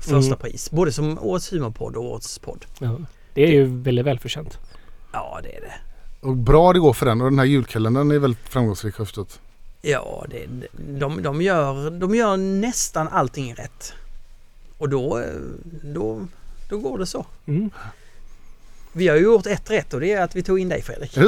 första Mm. pris. Både som årets humorpodd och årets podd. Ja. Det är ju väldigt välförtjänt. Ja, det är det. Och bra det går för den och den här julkalendern är väldigt framgångsrik har jag förstått. Ja, det, de, de, gör, de gör nästan allting rätt. Och då, då, då går det så. Mm. Vi har ju gjort ett rätt och det är att vi tog in dig Fredrik.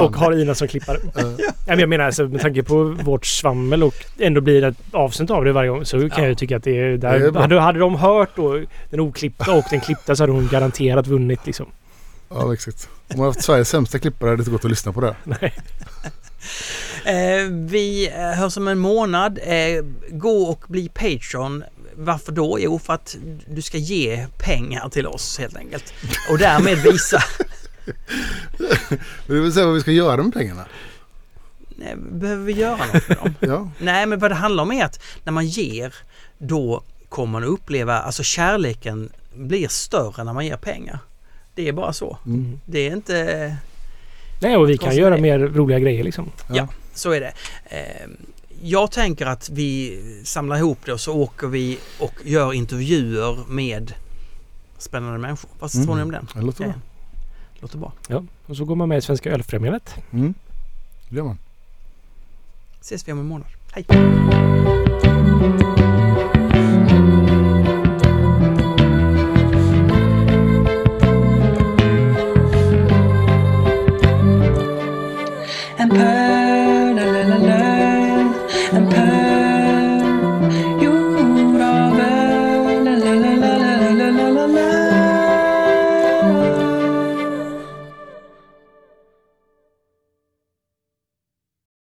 Och har Ina som klippare. Ja, men jag menar alltså, med tanke på vårt svammel och ändå blir det ett avsnitt av det varje gång så kan Ja. jag ju tycka att det är... Det är Där, hade, hade de hört då den oklippta och den klippta så hade hon garanterat vunnit liksom. Ja exakt. Om man har haft Sveriges sämsta klippare hade det inte gått att lyssna på det. Nej. Eh, vi eh, hörs om en månad. Eh, gå och bli Patreon. Varför då? Jo, för att du ska ge pengar till oss helt enkelt. Och därmed visa... Det vill säga vad vi ska göra med pengarna. Nej, behöver vi göra något med dem? Ja, Nej, men vad det handlar om är att när man ger, då kommer man att uppleva, alltså kärleken blir större när man ger pengar. Det är bara så. mm. Det är inte... Nej, och vi kan göra mer roliga grejer liksom. Ja, så är det. Eh, Jag tänker att vi samlar ihop det och så åker vi och gör intervjuer med spännande människor. Vad tror ni om den? det låter bra. Ja. Låter bra. Ja, och så går man med i Svenska Ölfrämjandet. Mm. Det gör man. Ses vi om en månad. Hej!